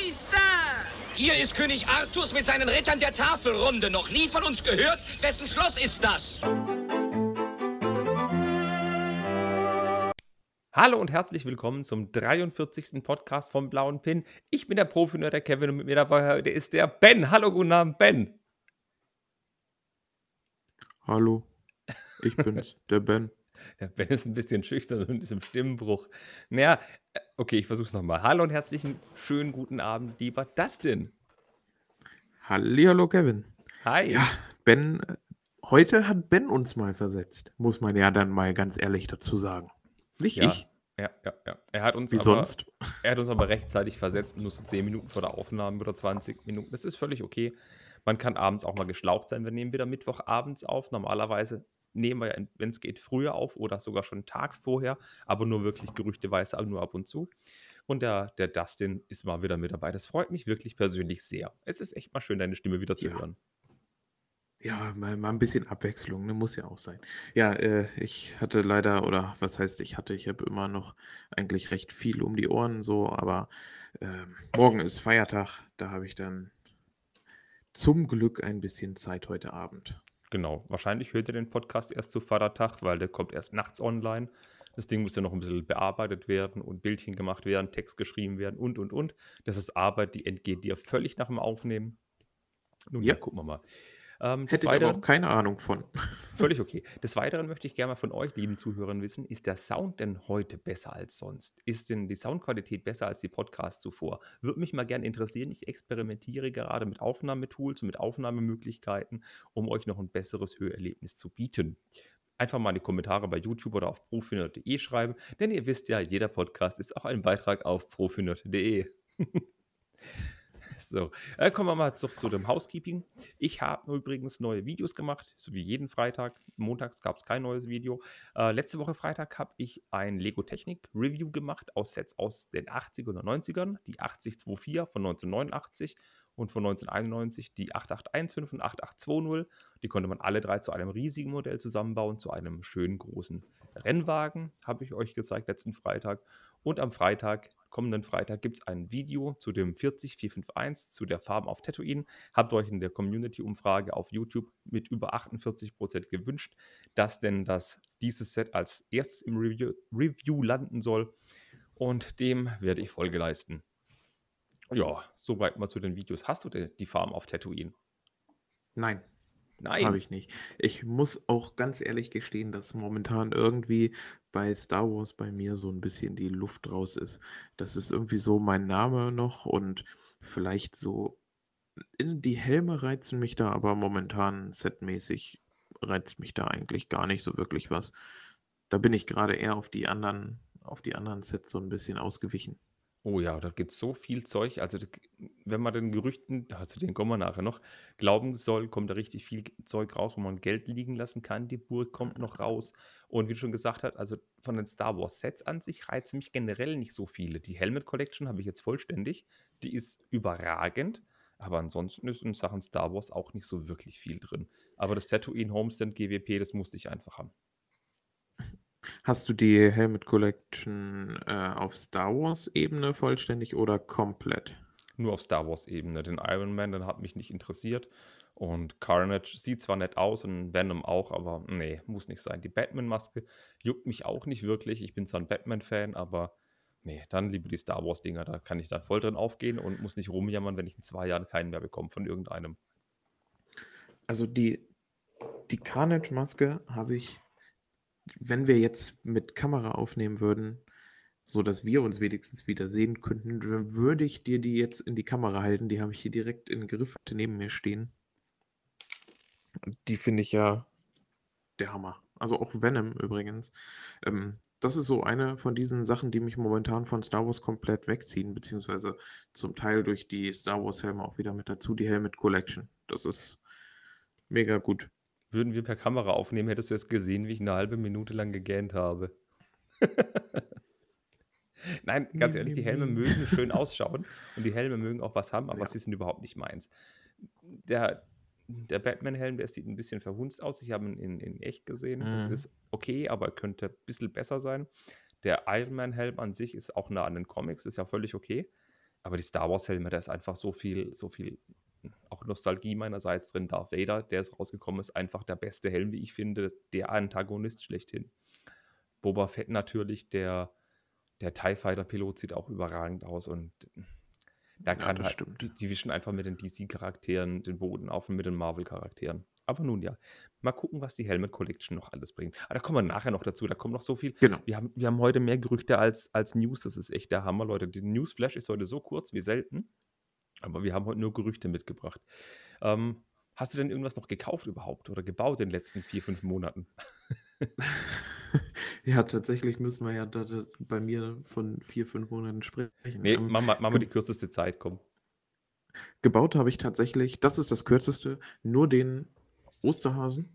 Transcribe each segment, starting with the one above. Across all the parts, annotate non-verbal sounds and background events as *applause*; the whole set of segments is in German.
Maristar! Hier ist König Artus mit seinen Rittern der Tafelrunde. Noch nie von uns gehört? Wessen Schloss ist das? Hallo und herzlich willkommen zum 43. Podcast vom Blauen Pin. Ich bin der Profi-Nerd, der Kevin, und mit mir dabei heute ist der Ben. Hallo, guten Abend, Ben. Hallo, ich bin's, *laughs* der Ben. Der Ben ist ein bisschen schüchtern und ist im Stimmbruch. Naja, äh, okay, ich versuch's nochmal. Hallo und herzlichen schönen guten Abend, lieber Dustin. Hallihallo, Kevin. Hi. Ja, Ben, äh, heute hat Ben uns mal versetzt, muss man ja dann mal ganz ehrlich dazu sagen. Nicht Ja, ich, Ja, ja, ja. Er hat uns wie aber, sonst. Er hat uns aber rechtzeitig versetzt, nur so 10 Minuten vor der Aufnahme oder 20 Minuten. Das ist völlig okay. Man kann abends auch mal geschlaucht sein. Wir nehmen wieder Mittwochabends auf. Normalerweise nehmen wir ja, wenn es geht, früher auf oder sogar schon einen Tag vorher, aber nur wirklich gerüchteweise, aber nur ab und zu. Und der, der Dustin ist mal wieder mit dabei. Das freut mich wirklich persönlich sehr. Es ist echt mal schön, deine Stimme wieder zu Ja. hören. Ja, mal, mal ein bisschen Abwechslung, ne, muss ja auch sein. Ja, äh, ich hatte leider, oder was heißt ich hatte, ich habe immer noch eigentlich recht viel um die Ohren so, aber ähm, morgen ist Feiertag, da habe ich dann zum Glück ein bisschen Zeit heute Abend. Genau. Wahrscheinlich hört ihr den Podcast erst zu Vatertag, weil der kommt erst nachts online. Das Ding muss ja noch ein bisschen bearbeitet werden und Bildchen gemacht werden, Text geschrieben werden und, und, und. Das ist Arbeit, die entgeht dir völlig nach dem Aufnehmen. Nun, ja, Ja. gucken wir mal. Ähm, Hätte ich aber Weiteren, auch keine Ahnung von. *laughs* *laughs* völlig okay. Des Weiteren möchte ich gerne mal von euch, lieben Zuhörern, wissen, ist der Sound denn heute besser als sonst? Ist denn die Soundqualität besser als die Podcasts zuvor? Würde mich mal gerne interessieren. Ich experimentiere gerade mit Aufnahmetools und mit Aufnahmemöglichkeiten, um euch noch ein besseres Hörerlebnis zu bieten. Einfach mal in die Kommentare bei YouTube oder auf profinerd.de schreiben, denn ihr wisst ja, jeder Podcast ist auch ein Beitrag auf profinerd.de. *laughs* So, äh, kommen wir mal zu, zu dem Housekeeping. Ich habe übrigens neue Videos gemacht, so wie jeden Freitag. Montags gab es kein neues Video. Äh, letzte Woche Freitag habe ich ein Lego Technik Review gemacht aus Sets aus den 80ern und 90ern. Die 8024 von 1989 und von 1991 die 8815 und 8820. Die konnte man alle drei zu einem riesigen Modell zusammenbauen, zu einem schönen großen Rennwagen, habe ich euch gezeigt letzten Freitag. Und am Freitag, kommenden Freitag, gibt es ein Video zu dem 40451, zu der Farben auf Tatooine. Habt euch in der Community-Umfrage auf YouTube mit über 48% gewünscht, dass denn das, dieses Set als erstes im Review, Review landen soll. Und dem werde ich Folge leisten. Ja, soweit mal zu den Videos. Hast du denn die Farben auf Tatooine? Nein, Nein. habe ich nicht. Ich muss auch ganz ehrlich gestehen, dass momentan irgendwie bei Star Wars bei mir so ein bisschen die Luft raus ist. Das ist irgendwie so mein Name noch und vielleicht so in die Helme reizen mich da, aber momentan setmäßig reizt mich da eigentlich gar nicht so wirklich was. Da bin ich gerade eher auf die anderen, auf die anderen Sets so ein bisschen ausgewichen. Oh ja, da gibt es so viel Zeug. Also, d- wenn man den Gerüchten, zu denen kommen wir nachher noch, glauben soll, kommt da richtig viel Zeug raus, wo man Geld liegen lassen kann. Die Burg kommt noch raus. Und wie du schon gesagt hast, also von den Star Wars Sets an sich reizen mich generell nicht so viele. Die Helmet Collection habe ich jetzt vollständig. Die ist überragend. Aber ansonsten ist in Sachen Star Wars auch nicht so wirklich viel drin. Aber das Tatooine Homestand GWP, das musste ich einfach haben. Hast du die Helmet Collection äh, auf Star Wars Ebene vollständig oder komplett? Nur auf Star Wars-Ebene. Den Iron Man, den hat mich nicht interessiert. Und Carnage sieht zwar nett aus und Venom auch, aber nee, muss nicht sein. Die Batman-Maske juckt mich auch nicht wirklich. Ich bin zwar ein Batman-Fan, aber nee, dann lieber die Star Wars-Dinger. Da kann ich dann voll drin aufgehen und muss nicht rumjammern, wenn ich in zwei Jahren keinen mehr bekomme von irgendeinem. Also die, die Carnage-Maske habe ich, wenn wir jetzt mit Kamera aufnehmen würden, so dass wir uns wenigstens wieder sehen könnten, dann würde ich dir die jetzt in die Kamera halten. Die habe ich hier direkt in Griff neben mir stehen. Die finde ich ja der Hammer. Also auch Venom übrigens. Ähm, das ist so eine von diesen Sachen, die mich momentan von Star Wars komplett wegziehen, beziehungsweise zum Teil durch die Star Wars Helme auch wieder mit dazu, die Helmet Collection. Das ist mega gut. Würden wir per Kamera aufnehmen, hättest du jetzt gesehen, wie ich eine halbe Minute lang gegähnt habe. *laughs* Nein, ganz ehrlich, die Helme mögen *laughs* schön ausschauen und die Helme mögen auch was haben, aber Ja. sie sind überhaupt nicht meins. Der, der Batman-Helm, der sieht ein bisschen verhunzt aus. Ich habe ihn in, in echt gesehen. Das Mhm. ist okay, aber er könnte ein bisschen besser sein. Der Iron Man-Helm an sich ist auch nah an den Comics, ist ja völlig okay. Aber die Star Wars-Helme, da ist einfach so viel, so viel auch Nostalgie meinerseits drin. Darth Vader, der ist rausgekommen, ist einfach der beste Helm, wie ich finde, der Antagonist schlechthin. Boba Fett natürlich, der, der TIE Fighter-Pilot sieht auch überragend aus und da Ja, kann das halt, stimmt. die, die wischen einfach mit den DC-Charakteren den Boden auf und mit den Marvel-Charakteren. Aber nun ja, mal gucken, was die Helmet Collection noch alles bringt. Aber da kommen wir nachher noch dazu, da kommt noch so viel. Genau. Wir haben, wir haben heute mehr Gerüchte als, als News, das ist echt der Hammer, Leute. Die Newsflash ist heute so kurz wie selten, aber wir haben heute nur Gerüchte mitgebracht. Ähm, hast du denn irgendwas noch gekauft überhaupt oder gebaut in den letzten vier, fünf Monaten? *laughs* Ja, tatsächlich müssen wir ja da, da bei mir von vier, fünf Monaten sprechen. Nee, Ähm, machen wir, machen wir ge- die kürzeste Zeit, komm. gebaut habe ich tatsächlich, das ist das kürzeste, nur den Osterhasen,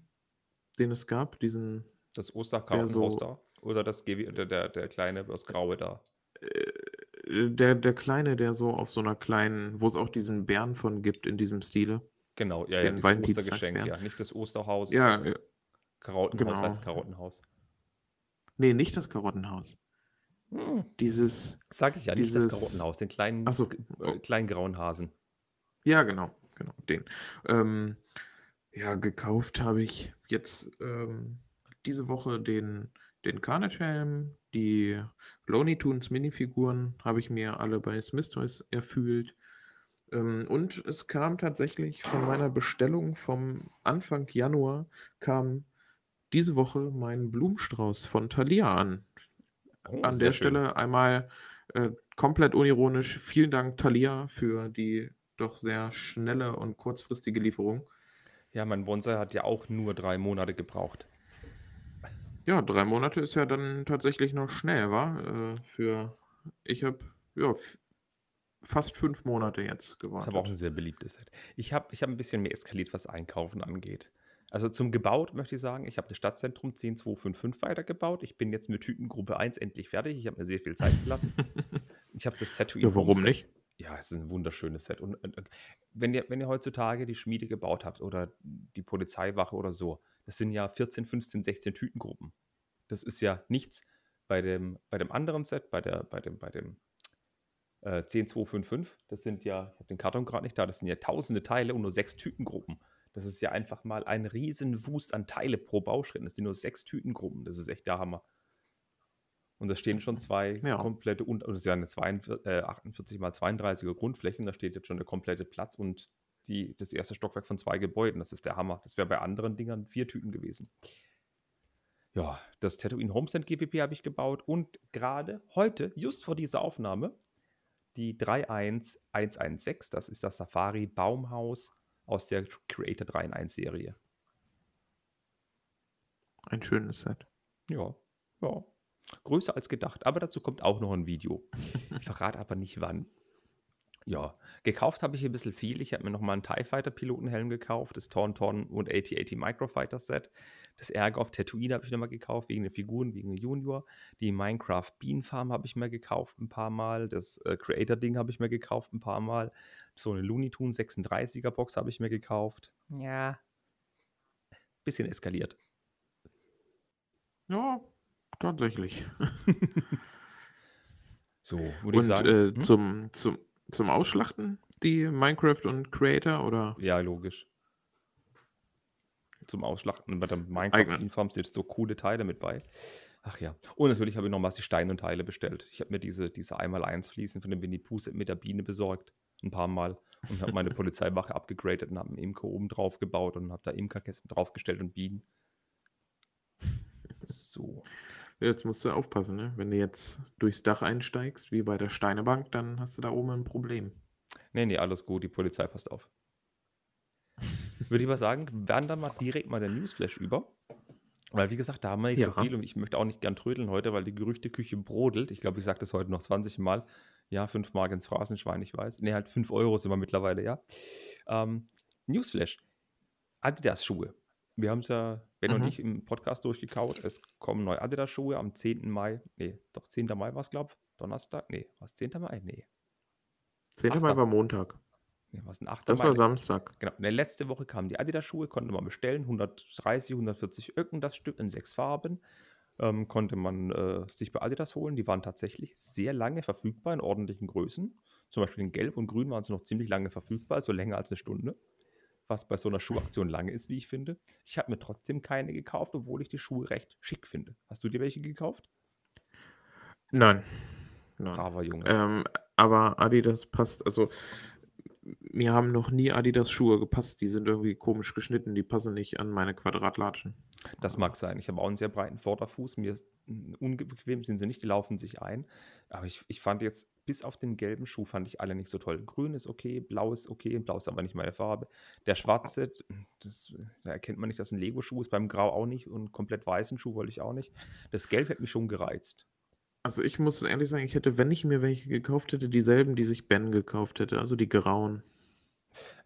den es gab, diesen Das Osterkartenhaus so- da oder das GW, der, der, der kleine, das graue da. äh, der, der kleine, der so auf so einer kleinen, wo es auch diesen Bären von gibt in diesem Stile. Genau, ja, ja, das. Ostergeschenk, ja. Nicht das Osterhaus. Ja, äh, äh, Karottenhaus genau. heißt Karottenhaus. nee, nicht das Karottenhaus. Hm, Dieses, sag ich ja, nicht das Dieses- Karottenhaus, den kleinen, so, äh, kleinen grauen Hasen. Ja, genau, genau, den. Ähm, ja, gekauft habe ich jetzt ähm, diese Woche den, den Carnage-Helm, die Looney Tunes Minifiguren habe ich mir alle bei Smith Toys erfüllt. Ähm, und es kam tatsächlich von meiner Bestellung vom Anfang Januar, kam diese Woche mein Blumenstrauß von Thalia an. Oh, An der schön. Stelle einmal äh, komplett unironisch vielen Dank, Thalia, für die doch sehr schnelle und kurzfristige Lieferung. Ja, mein Bonsai hat ja auch nur drei Monate gebraucht. Ja, drei Monate ist ja dann tatsächlich noch schnell, wa? Äh, für ich habe ja f- fast fünf Monate jetzt Ist aber auch ein gewartet. sehr beliebtes Set. Ich habe ich hab ein bisschen mehr eskaliert, was Einkaufen angeht. Also zum gebaut möchte ich sagen, ich habe das Stadtzentrum 10255 weitergebaut. Ich bin jetzt mit Tütengruppe 1 endlich fertig. Ich habe mir sehr viel Zeit gelassen. *laughs* Ich habe das Tattoo Ja, warum nicht? Ja, es ist ein wunderschönes Set. Und, und wenn, ihr, wenn ihr heutzutage die Schmiede gebaut habt oder die Polizeiwache oder so, das sind ja 14, 15, 16 Tütengruppen. Das ist ja nichts. Bei dem, bei dem anderen Set, bei, der, bei dem, bei dem äh, 10255, das sind ja, ich habe den Karton gerade nicht da, das sind ja tausende Teile und nur sechs Tütengruppen. Das ist ja einfach mal ein riesen Wust an Teile pro Bauschritt. Das sind nur sechs Tütengruppen. Das ist echt der Hammer. Und da stehen schon zwei Ja. komplette, und das ist ja eine 42, äh, 48 mal 32er Grundflächen, da steht jetzt schon der komplette Platz und die, das erste Stockwerk von zwei Gebäuden. Das ist der Hammer. Das wäre bei anderen Dingern vier Tüten gewesen. Ja, das Tatooine Homestead GPP habe ich gebaut und gerade heute, just vor dieser Aufnahme, die 31116, das ist das Safari Baumhaus aus der Creator 3 in 1 Serie. Ein schönes Set. Ja, ja. Größer als gedacht, aber dazu kommt auch noch ein Video. Ich verrate aber nicht wann. Ja, gekauft habe ich ein bisschen viel. Ich habe mir nochmal einen TIE Fighter Pilotenhelm gekauft, das Tauntaun und AT-AT Microfighter Set. Das Ärger auf Tatooine habe ich nochmal gekauft, wegen den Figuren, wegen der Junior. Die Minecraft Bean Farm habe ich mir gekauft ein paar Mal. Das äh, Creator Ding habe ich mir gekauft ein paar Mal. So eine Looney Tunes 36er Box habe ich mir gekauft. Ja, bisschen eskaliert. Ja, tatsächlich. *laughs* So, würde ich sagen. äh, hm? zum, zum, zum Ausschlachten, die Minecraft und Creator oder? Ja, logisch. Zum Ausschlachten bei der Eigene. Minecraft-Farm sind so coole Teile mit bei. Ach ja. Und natürlich habe ich noch massig Steine und Teile bestellt. Ich habe mir diese, diese 1x1 Fliesen von dem Winnie Pooh mit der Biene besorgt. Ein paar Mal. Und habe meine *laughs* Polizeiwache abgegradet und habe einen Imker oben drauf gebaut und habe da Imkerkästen draufgestellt und Bienen. So. Jetzt musst du aufpassen, ne? Wenn du jetzt durchs Dach einsteigst, wie bei der Steinebank, dann hast du da oben ein Problem. Nee, nee, alles gut. Die Polizei passt auf. Würde ich mal sagen, werden dann mal direkt mal der Newsflash über. Weil, wie gesagt, da haben wir nicht so Ja. viel und ich möchte auch nicht gern trödeln heute, weil die Gerüchteküche brodelt. Ich glaube, ich sage das heute noch 20 Mal. Ja, 5 Mark ins Phrasenschwein, ich weiß. Ne, halt 5 Euro sind wir mittlerweile, ja. Ähm, Newsflash. Adidas-Schuhe. Wir haben es ja, wenn noch Mhm. nicht, im Podcast durchgekaut. Es kommen neue Adidas-Schuhe am 10. Mai. Nee, doch 10. Mai war es, glaube ich. Donnerstag? Nee, was 10. Mai? Nee. 10. Ach, Mai da- war Montag. nee was ein 8. Das Mai? war Samstag. Genau. In der letzte Woche kamen die Adidas-Schuhe, konnte man bestellen. 130, 140 Öcken das Stück in sechs Farben. Ähm, konnte man äh, sich bei Adidas holen. Die waren tatsächlich sehr lange verfügbar in ordentlichen Größen. Zum Beispiel in Gelb und Grün waren sie noch ziemlich lange verfügbar, also länger als eine Stunde. Was bei so einer Schuhaktion lange ist, wie ich finde. Ich habe mir trotzdem keine gekauft, obwohl ich die Schuhe recht schick finde. Hast du dir welche gekauft? Nein. Nein. Braver Junge. Ähm, aber Adidas passt, also mir haben noch nie Adidas Schuhe gepasst. Die sind irgendwie komisch geschnitten, die passen nicht an meine Quadratlatschen. Das mag sein. Ich habe auch einen sehr breiten Vorderfuß. Mir unbequem sind sie nicht, die laufen sich ein. Aber ich, ich fand jetzt, bis auf den gelben Schuh, fand ich alle nicht so toll. Grün ist okay, blau ist okay, blau ist aber nicht meine Farbe. Der schwarze, das, da erkennt man nicht, dass ein Lego-Schuh ist, beim Grau auch nicht und komplett weißen Schuh wollte ich auch nicht. Das Gelb hat mich schon gereizt. Also ich muss ehrlich sagen, ich hätte, wenn ich mir welche gekauft hätte, dieselben, die sich Ben gekauft hätte, also die grauen.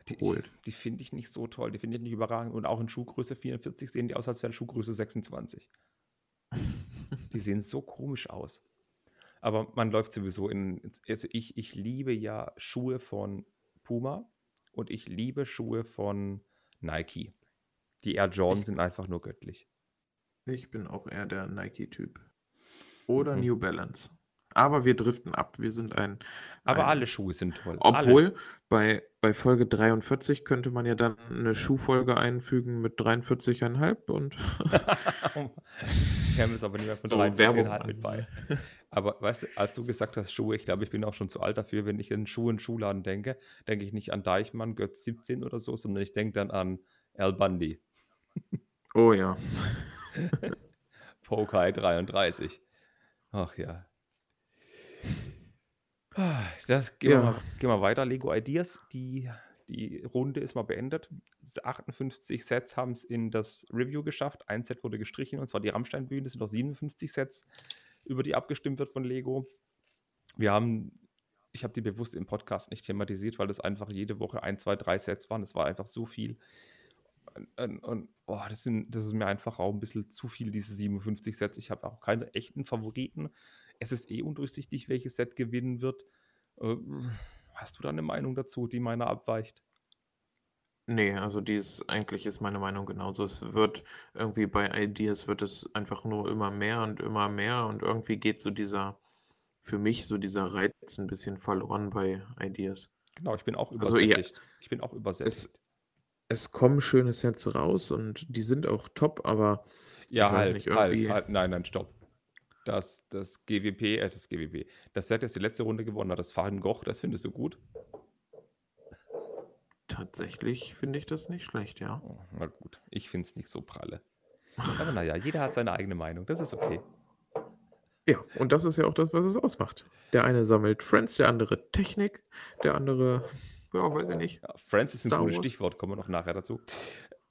Die, Holt. die finde ich nicht so toll, die finde ich nicht überragend. Und auch in Schuhgröße 44 sehen die aus, als wäre Schuhgröße 26. *laughs* Die sehen so komisch aus. Aber man läuft sowieso in. Also ich, ich liebe ja Schuhe von Puma und ich liebe Schuhe von Nike. Die Air Jordan Ich- sind einfach nur göttlich. Ich bin auch eher der Nike-Typ. Oder Mhm. New Balance. Aber wir driften ab. Wir sind ein. Aber ein alle Schuhe sind toll. alle. Obwohl, bei, bei Folge 43 könnte man ja dann eine Schuhfolge einfügen mit 43,5 und Wir haben es aber nicht mehr von So, 43,5 Werbung mit bei. Aber weißt du, als du gesagt hast Schuhe, ich glaube, ich bin auch schon zu alt dafür, wenn ich an Schuhe in Schuhladen denke, denke ich nicht an Deichmann, Götz 17 oder so, sondern ich denke dann an Al Bundy, oh ja. *laughs* Pokai 33. Ach ja. Das gehen, wir Ja. mal, gehen wir weiter. Lego Ideas. Die, die Runde ist mal beendet. 58 Sets haben es in das Review geschafft. Ein Set wurde gestrichen, und zwar die Rammstein-Bühne. Es sind noch 57 Sets, über die abgestimmt wird von Lego. Wir haben, ich habe die bewusst im Podcast nicht thematisiert, weil das einfach jede Woche ein, zwei, drei Sets waren. Es war einfach so viel. Und, und, und oh, das, sind, das ist mir einfach auch ein bisschen zu viel, diese 57 Sets. Ich habe auch keine echten Favoriten. Es ist eh undurchsichtig, welches Set gewinnen wird. Äh, hast du da eine Meinung dazu, die meiner abweicht? Nee, also die ist, eigentlich ist meine Meinung genauso. Es wird irgendwie bei Ideas wird es einfach nur immer mehr und immer mehr und irgendwie geht so dieser, für mich so dieser Reiz ein bisschen verloren bei Ideas. Genau, ich bin auch Also, ja. übersättigt. Ich bin auch übersättigt. Es kommen schöne Sets raus und die sind auch top, aber ja, ich weiß halt, nicht, halt, irgendwie- halt, nein, nein, stopp. Das, das GWP, äh, das GWP, das Set, das die letzte Runde gewonnen hat, das Van Gogh, das findest du gut? tatsächlich finde ich das nicht schlecht, ja. Oh, na gut, ich finde es nicht so pralle. Aber naja, jeder hat seine eigene Meinung, das ist okay. Ja, und das ist ja auch das, was es ausmacht. Der eine sammelt Friends, der andere Technik, der andere, ja, weiß ich nicht. Ja, Friends ist ein Star gutes Wars. Stichwort, kommen wir noch nachher dazu.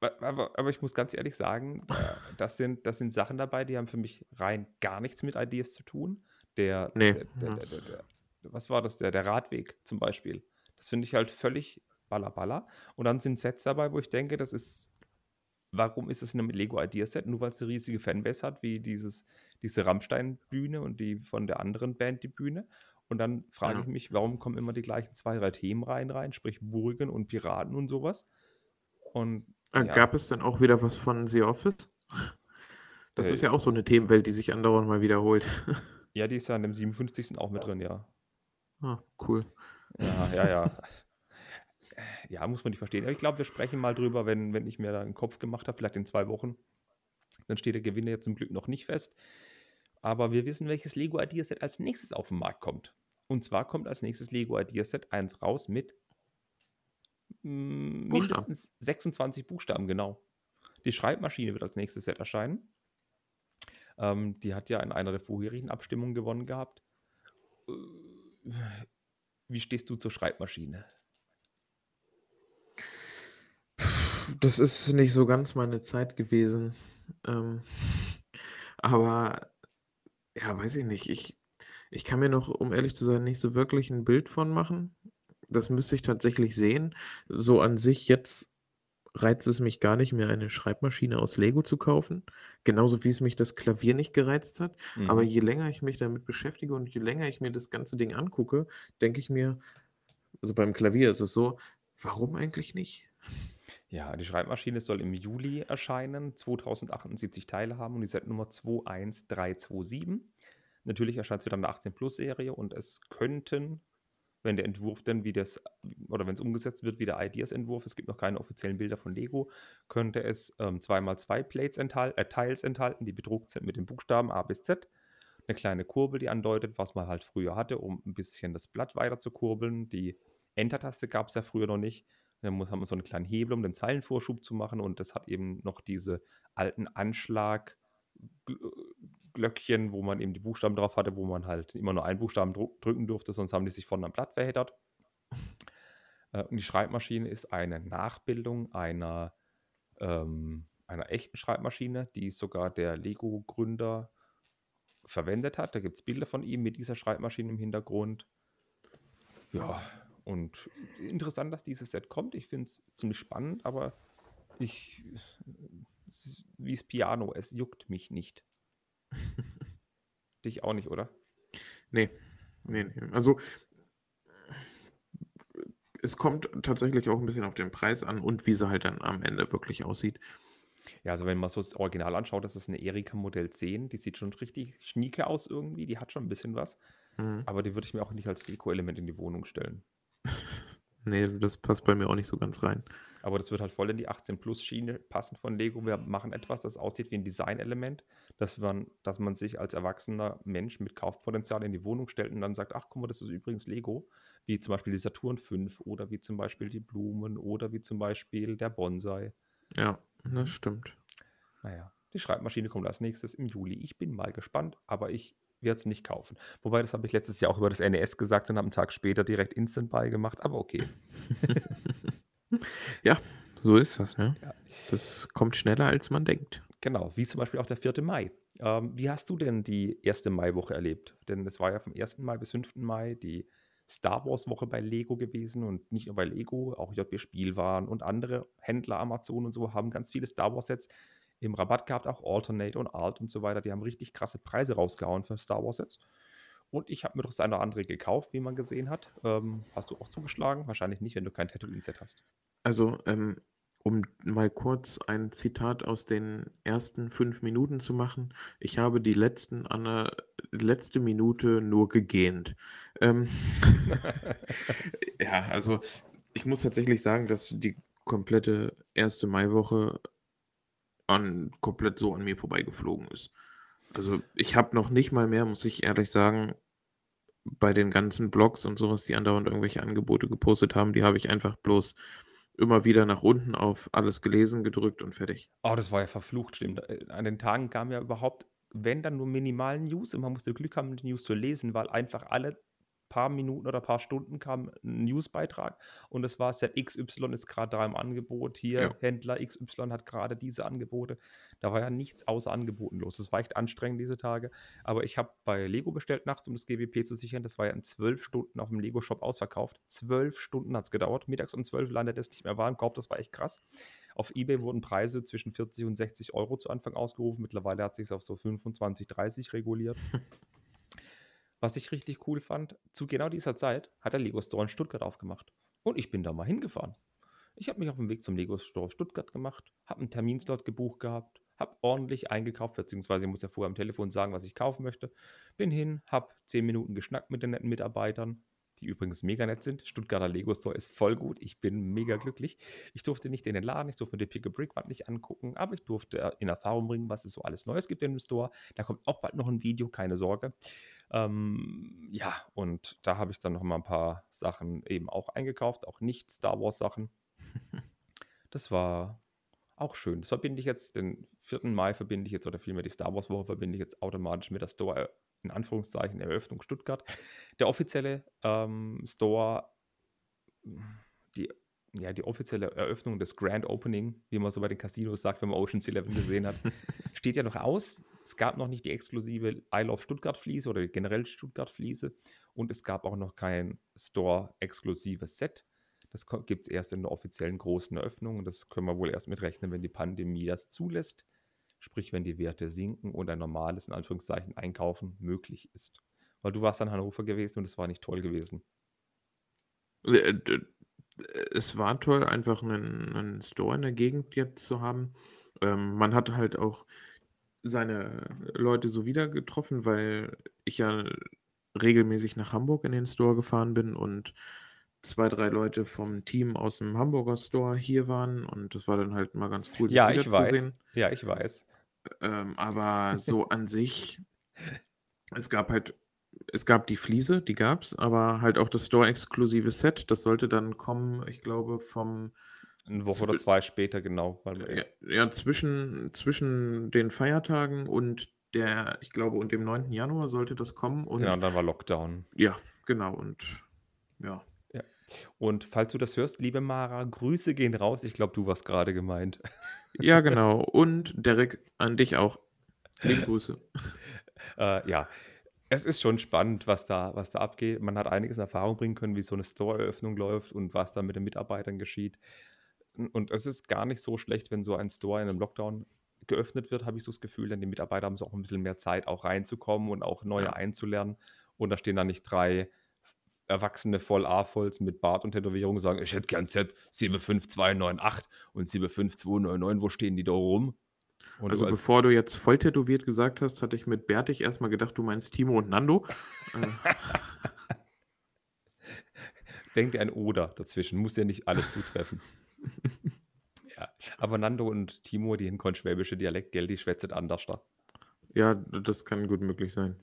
Aber, aber, ich muss ganz ehrlich sagen, äh, das, sind, das sind Sachen dabei, die haben für mich rein gar nichts mit Ideas zu tun. Der, Nee, der, der, der, der, was war das? Der, der Radweg zum Beispiel. Das finde ich halt völlig balla balla. Und dann sind Sets dabei, wo ich denke, das ist, warum ist es ein Lego Ideas Set? Nur weil es eine riesige Fanbase hat, wie dieses, diese Rammstein-Bühne und die von der anderen Band die Bühne. Und dann frage Ja. ich mich, warum kommen immer die gleichen zwei, drei Themen rein, rein, sprich Burgen und Piraten und sowas. Und ja, Gab es dann auch wieder was von The Office? Das Äh, ist ja auch so eine Themenwelt, die sich andauernd mal wiederholt. *laughs* ja, die ist ja an dem 57. auch mit drin, ja. Ah, cool. Ja, ja, ja. *laughs* Ja, muss man nicht verstehen. Aber ich glaube, wir sprechen mal drüber, wenn, wenn ich mir da einen Kopf gemacht habe, vielleicht in zwei Wochen. Dann steht der Gewinner jetzt zum Glück noch nicht fest. Aber wir wissen, welches Lego Ideas Set als nächstes auf den Markt kommt. Und zwar kommt als nächstes Lego Ideas Set 1 raus mit Buchstaben. mindestens 26 Buchstaben, genau. Die Schreibmaschine wird als nächstes Set erscheinen. Ähm, die hat ja in einer der vorherigen Abstimmungen gewonnen gehabt. Äh, Wie stehst du zur Schreibmaschine? Das ist nicht so ganz meine Zeit gewesen. Ähm, aber ja, weiß ich nicht. Ich, ich kann mir noch, um ehrlich zu sein, nicht so wirklich ein Bild von machen. Das müsste ich tatsächlich sehen. So an sich jetzt reizt es mich gar nicht mehr, eine Schreibmaschine aus Lego zu kaufen. Genauso wie es mich das Klavier nicht gereizt hat. Aber Mhm. je länger ich mich damit beschäftige und je länger ich mir das ganze Ding angucke, denke ich mir, also beim Klavier ist es so, warum eigentlich nicht? Ja, die Schreibmaschine soll im Juli erscheinen, 2078 Teile haben und die Setnummer 21327. Natürlich erscheint es wieder in der 18 Plus Serie und es könnten wenn der Entwurf dann wie das, oder wenn es umgesetzt wird, wie der Ideas-Entwurf, es gibt noch keine offiziellen Bilder von Lego, könnte es ähm, 2x2 Plates enthal äh, Tiles enthalten, die bedruckt sind mit den Buchstaben A bis Z. Eine kleine Kurbel, die andeutet, was man halt früher hatte, um ein bisschen das Blatt weiter zu kurbeln. Die Enter-Taste gab es ja früher noch nicht. Dann muss, haben wir so einen kleinen Hebel, um den Zeilenvorschub zu machen. Und das hat eben noch diese alten Anschlag-Glöckchen, wo man eben die Buchstaben drauf hatte, wo man halt immer nur einen Buchstaben drücken durfte, sonst haben die sich von einem Blatt verheddert. *laughs* Äh, und die Schreibmaschine ist eine Nachbildung einer, ähm, einer echten Schreibmaschine, die sogar der Lego-Gründer verwendet hat. Da gibt es Bilder von ihm mit dieser Schreibmaschine im Hintergrund. Ja, und interessant, dass dieses Set kommt. Ich finde es ziemlich spannend, aber ich, wie das Piano, es juckt mich nicht. *laughs* Dich auch nicht, oder? Nee. Nee, nee. Also es kommt tatsächlich auch ein bisschen auf den Preis an und wie sie halt dann am Ende wirklich aussieht. Ja, also wenn man so das Original anschaut, das ist eine Erika Modell 10. Die sieht schon richtig schnieke aus irgendwie. Die hat schon ein bisschen was. Mhm. Aber die würde ich mir auch nicht als Deko-Element in die Wohnung stellen. Nee, das passt bei mir auch nicht so ganz rein. Aber das wird halt voll in die 18-Plus-Schiene passen von Lego. Wir machen etwas, das aussieht wie ein Design-Element, dass man, dass man sich als erwachsener Mensch mit Kaufpotenzial in die Wohnung stellt und dann sagt, ach guck mal, das ist übrigens Lego, wie zum Beispiel die Saturn 5 oder wie zum Beispiel die Blumen oder wie zum Beispiel der Bonsai. Ja, das stimmt. Naja, die Schreibmaschine kommt als nächstes im Juli. Ich bin mal gespannt, aber ich werde es nicht kaufen. Wobei, das habe ich letztes Jahr auch über das NES gesagt und habe einen Tag später direkt Instant Buy gemacht, aber okay. *laughs* ja, so ist das, ne? Ja. Das kommt schneller, als man denkt. Genau, wie zum Beispiel auch der 4. Mai. Ähm, wie hast du denn die erste Maiwoche erlebt? Denn es war ja vom 1. Mai bis 5. Mai die Star Wars Woche bei Lego gewesen und nicht nur bei Lego, auch JB Spielwaren und andere Händler, Amazon und so, haben ganz viele Star Wars Sets im Rabatt gehabt, auch Alternate und Alt und so weiter. Die haben richtig krasse Preise rausgehauen für Star Wars Sets. Und ich habe mir doch das eine oder andere gekauft, wie man gesehen hat. Ähm, hast du auch zugeschlagen? Wahrscheinlich nicht, wenn du kein Tatooine-Set hast. Also, ähm, um mal kurz ein Zitat aus den ersten fünf Minuten zu machen. Ich habe die letzten eine, letzte Minute nur gegähnt. Ähm, *laughs* *laughs* ja, also ich muss tatsächlich sagen, dass die komplette erste Maiwoche an, komplett so an mir vorbeigeflogen ist. Also ich habe noch nicht mal mehr, muss ich ehrlich sagen, bei den ganzen Blogs und sowas, die andauernd irgendwelche Angebote gepostet haben, die habe ich einfach bloß immer wieder nach unten auf alles gelesen, gedrückt und fertig. Oh, das war ja verflucht, stimmt. Äh, an den Tagen kam ja überhaupt, wenn dann nur minimal News und man musste Glück haben, die News zu lesen, weil einfach alle paar Minuten oder paar Stunden kam ein Newsbeitrag und es war Set XY ist gerade da im Angebot. Hier, ja. Händler XY hat gerade diese Angebote. Da war ja nichts außer Angeboten los. Es war echt anstrengend diese Tage. Aber ich habe bei Lego bestellt nachts, um das GWP zu sichern. Das war ja in zwölf Stunden auf dem Lego-Shop ausverkauft. Zwölf Stunden hat es gedauert. Mittags um zwölf landet es nicht mehr warm. Korb, das war echt krass. Auf Ebay wurden Preise zwischen 40 und 60 Euro zu Anfang ausgerufen. Mittlerweile hat sich auf so 25, 30 reguliert. *laughs* Was ich richtig cool fand, zu genau dieser Zeit hat der Lego Store in Stuttgart aufgemacht. Und ich bin da mal hingefahren. Ich habe mich auf dem Weg zum Lego Store Stuttgart gemacht, habe einen Terminslot gebucht gehabt, habe ordentlich eingekauft, beziehungsweise ich muss ja vorher am Telefon sagen, was ich kaufen möchte. Bin hin, habe zehn Minuten geschnackt mit den netten Mitarbeitern, die übrigens mega nett sind. Stuttgarter Lego Store ist voll gut. Ich bin mega glücklich. Ich durfte nicht in den Laden, ich durfte mir die Pick a Brick Wand nicht angucken, aber ich durfte in Erfahrung bringen, was es so alles Neues gibt in dem Store. Da kommt auch bald noch ein Video, keine Sorge. Ähm, ja, und da habe ich dann noch mal ein paar Sachen eben auch eingekauft, auch nicht Star Wars Sachen. *laughs* Das war auch schön. Das verbinde ich jetzt, den 4. Mai verbinde ich jetzt, oder vielmehr die Star Wars Woche verbinde ich jetzt automatisch mit der Store, in Anführungszeichen, Eröffnung Stuttgart. Der offizielle ähm, Store, ja, die offizielle Eröffnung des Grand Opening, wie man so bei den Casinos sagt, wenn man Ocean's Eleven gesehen hat, *laughs* steht ja noch aus. Es gab noch nicht die exklusive I Love Stuttgart-Fliese oder generell Stuttgart-Fliese und es gab auch noch kein Store-exklusives Set. Das gibt es erst in der offiziellen großen Eröffnung und das können wir wohl erst mitrechnen, wenn die Pandemie das zulässt. Sprich, wenn die Werte sinken und ein normales, in Anführungszeichen, Einkaufen möglich ist. Weil du warst in Hannover gewesen und es war nicht toll gewesen. Es war toll, einfach einen, einen Store in der Gegend jetzt zu haben. Ähm, man hat halt auch seine Leute so wieder getroffen, weil ich ja regelmäßig nach Hamburg in den Store gefahren bin und zwei, drei Leute vom Team aus dem Hamburger Store hier waren und das war dann halt mal ganz cool, Ja, ich weiß. wiederzusehen. Ja, ich weiß. Ähm, aber so an sich, es gab halt, es gab die Fliese, die gab's, aber halt auch das Store-exklusive Set, das sollte dann kommen, ich glaube, vom Eine Woche oder zw- zwei später, genau. Ja, ja, zwischen, zwischen den Feiertagen und der, ich glaube, und dem 9. Januar sollte das kommen genau, und und dann war Lockdown. ja, genau und ja. Ja. Und falls du das hörst, liebe Mara, Grüße gehen raus. Ich glaube, du warst gerade gemeint. Ja, *laughs* genau. Und Derek, an dich auch. Liebe Grüße. Äh, ja, es ist schon spannend, was da, was da abgeht. Man hat einiges in Erfahrung bringen können, wie so eine Store-Eröffnung läuft und was da mit den Mitarbeitern geschieht. Und es ist gar nicht so schlecht, wenn so ein Store in einem Lockdown geöffnet wird, habe ich so das Gefühl, denn die Mitarbeiter haben so auch ein bisschen mehr Zeit, auch reinzukommen und auch neue Ja. einzulernen. Und da stehen da nicht drei Erwachsene voll A-Volls mit Bart und Tätowierung und sagen, ich hätte gern Z 75298 und 75299, wo stehen die da rum? Und Also du als bevor du jetzt voll tätowiert gesagt hast, hatte ich mit Bärtig erstmal gedacht, du meinst Timo und Nando. Äh, *laughs* Denk dir ein Oder dazwischen, muss ja nicht alles zutreffen. *laughs* ja, aber Nando und Timo, die hinkommen schwäbische Dialekt, gell, die schwätzen anders da. ja, das kann gut möglich sein.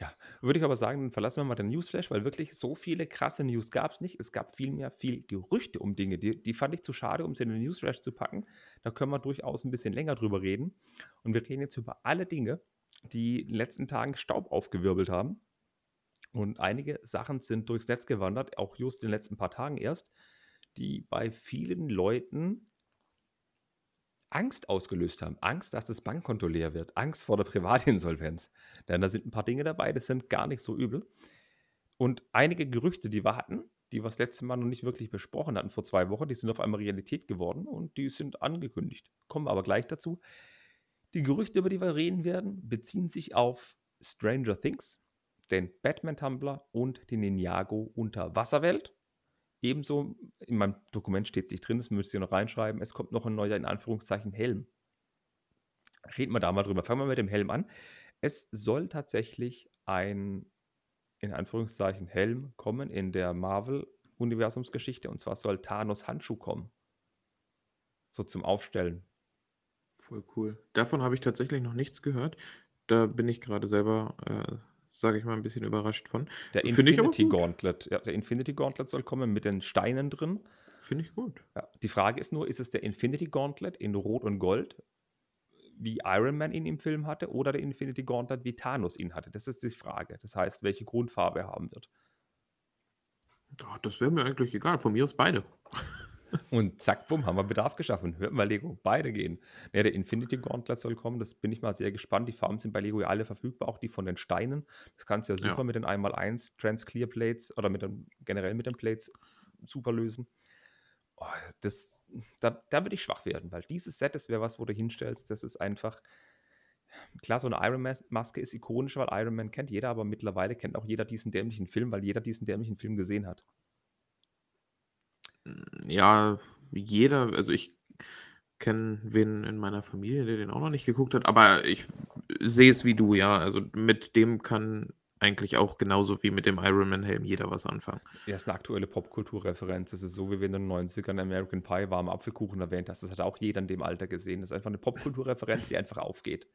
Ja, würde ich aber sagen, dann verlassen wir mal den Newsflash, weil wirklich so viele krasse News gab es nicht. Es gab vielmehr viel Gerüchte um Dinge. Die, die fand ich zu schade, um sie in den Newsflash zu packen. Da können wir durchaus ein bisschen länger drüber reden. Und wir reden jetzt über alle Dinge, die in den letzten Tagen Staub aufgewirbelt haben. Und einige Sachen sind durchs Netz gewandert, auch just in den letzten paar Tagen erst, die bei vielen Leuten Angst ausgelöst haben. Angst, dass das Bankkonto leer wird. Angst vor der Privatinsolvenz. *laughs* Denn da sind ein paar Dinge dabei, das sind gar nicht so übel. Und einige Gerüchte, die wir hatten, die wir das letzte Mal noch nicht wirklich besprochen hatten vor zwei Wochen, die sind auf einmal Realität geworden und die sind angekündigt. Kommen wir aber gleich dazu. Die Gerüchte, über die wir reden werden, beziehen sich auf Stranger Things, den Batman-Tumblr und die Ninjago Unterwasserwelt. Ebenso, in meinem Dokument steht sich drin, das müsst ihr noch reinschreiben, es kommt noch ein neuer, in Anführungszeichen, Helm. Reden wir da mal drüber. Fangen wir mit dem Helm an. Es soll tatsächlich ein, in Anführungszeichen, Helm kommen in der Marvel-Universumsgeschichte. Und zwar soll Thanos Handschuh kommen. So zum Aufstellen. Voll cool. Davon habe ich tatsächlich noch nichts gehört. Da bin ich gerade selber, äh, sage ich mal, ein bisschen überrascht von. Der Infinity. Gauntlet. Ja, der Infinity Gauntlet soll kommen mit den Steinen drin. Finde ich gut. Ja, die Frage ist nur, ist es der Infinity Gauntlet in Rot und Gold, wie Iron Man ihn im Film hatte, oder der Infinity Gauntlet, wie Thanos ihn hatte? Das ist die Frage. Das heißt, welche Grundfarbe er haben wird. Das wäre mir eigentlich egal. Von mir aus beide. Und zack, bumm, haben wir Bedarf geschaffen. Hört mal Lego, beide gehen. Ja, der Infinity Gauntlet soll kommen, das bin ich mal sehr gespannt. Die Farben sind bei Lego ja alle verfügbar, auch die von den Steinen. Das kannst du ja super Ja. mit den 1x1 Trans Clear Plates oder mit den, generell mit den Plates super lösen. Oh, das, da, da würde ich schwach werden, weil dieses Set, das wäre was, wo du hinstellst, das ist einfach. Klar, so eine Iron Man-Maske ist ikonisch, weil Iron Man kennt jeder, aber mittlerweile kennt auch jeder diesen dämlichen Film, weil jeder diesen dämlichen Film gesehen hat. Ja, jeder, also ich kenne wen in meiner Familie, der den auch noch nicht geguckt hat, aber ich sehe es wie du, ja. Also mit dem kann eigentlich auch genauso wie mit dem Iron Man Helm jeder was anfangen. Ja, ist eine aktuelle Popkulturreferenz. Es ist so, wie wir in den 90ern American Pie warmen Apfelkuchen erwähnt hast. Das hat auch jeder in dem Alter gesehen. Das ist einfach eine Popkulturreferenz, die einfach aufgeht.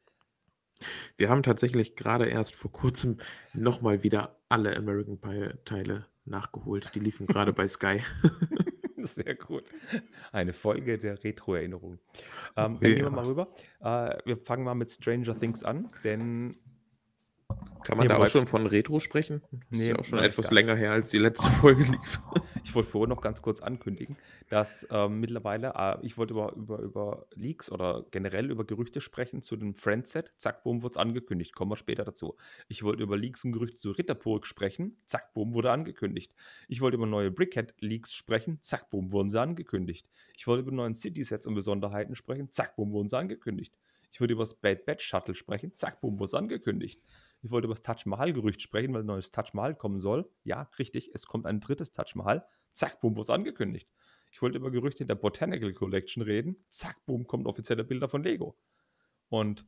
Wir haben tatsächlich gerade erst vor kurzem nochmal wieder alle American Pie Teile nachgeholt. Die liefen gerade bei *laughs* Sky. *laughs* Sehr gut. Eine Folge der Retro-Erinnerung. Ähm, dann Ja. gehen wir mal rüber. Äh, wir fangen mal mit Stranger Things an, denn Kann man Nee, da auch schon von Retro sprechen? Das ist Nee, ja auch schon etwas ganz. länger her, als die letzte *laughs* Folge lief. ich wollte vorher noch ganz kurz ankündigen, dass ähm, mittlerweile, äh, ich wollte über, über, über Leaks oder generell über Gerüchte sprechen zu dem Friendset. Zack, boom, wurde es angekündigt. Kommen wir später dazu. Ich wollte über Leaks und Gerüchte zu Ritterburg sprechen. Zack, boom, wurde angekündigt. Ich wollte über neue Brickhead-Leaks sprechen. Zack, boom, wurden sie angekündigt. Ich wollte über neuen City-Sets und Besonderheiten sprechen. Zack, boom, wurden sie angekündigt. Ich wollte über das Bad Batch Shuttle sprechen. Zack, boom, wurde es angekündigt. Ich wollte über das Taj Mahal-Gerücht sprechen, weil ein neues Taj Mahal kommen soll. Ja, richtig, es kommt ein drittes Taj Mahal. Zack, boom, wurde es angekündigt. Ich wollte über Gerüchte in der Botanical Collection reden. Zack, boom, kommt offizielle Bilder von Lego. Und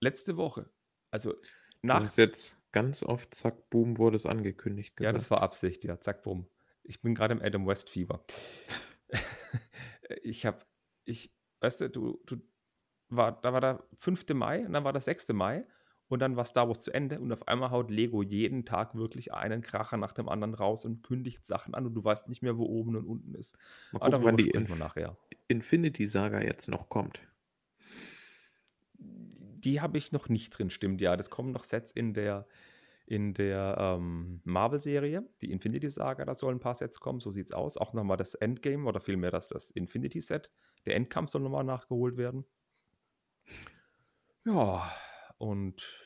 letzte Woche, also nach Das ist jetzt ganz oft, zack, boom, wurde es angekündigt Ja, das gesagt. war Absicht, ja, zack, bumm. Ich bin gerade im Adam West Fieber. *laughs* Ich habe ich weißt du, du du war da war der 5. Mai und dann war der 6. Mai und dann war Star Wars zu Ende und auf einmal haut Lego jeden Tag wirklich einen Kracher nach dem anderen raus und kündigt Sachen an und du weißt nicht mehr, wo oben und unten ist. Mal Aber gucken, wann darüber die Inf nachher. Infinity-Saga jetzt noch kommt. Die habe ich noch nicht drin, stimmt, ja. Das kommen noch Sets in der in der, ähm, Marvel-Serie, die Infinity-Saga, da sollen 'n paar Sets kommen, so sieht's aus. Auch noch mal das Endgame oder vielmehr das das Infinity-Set. Der Endkampf soll noch mal nachgeholt werden. Ja, und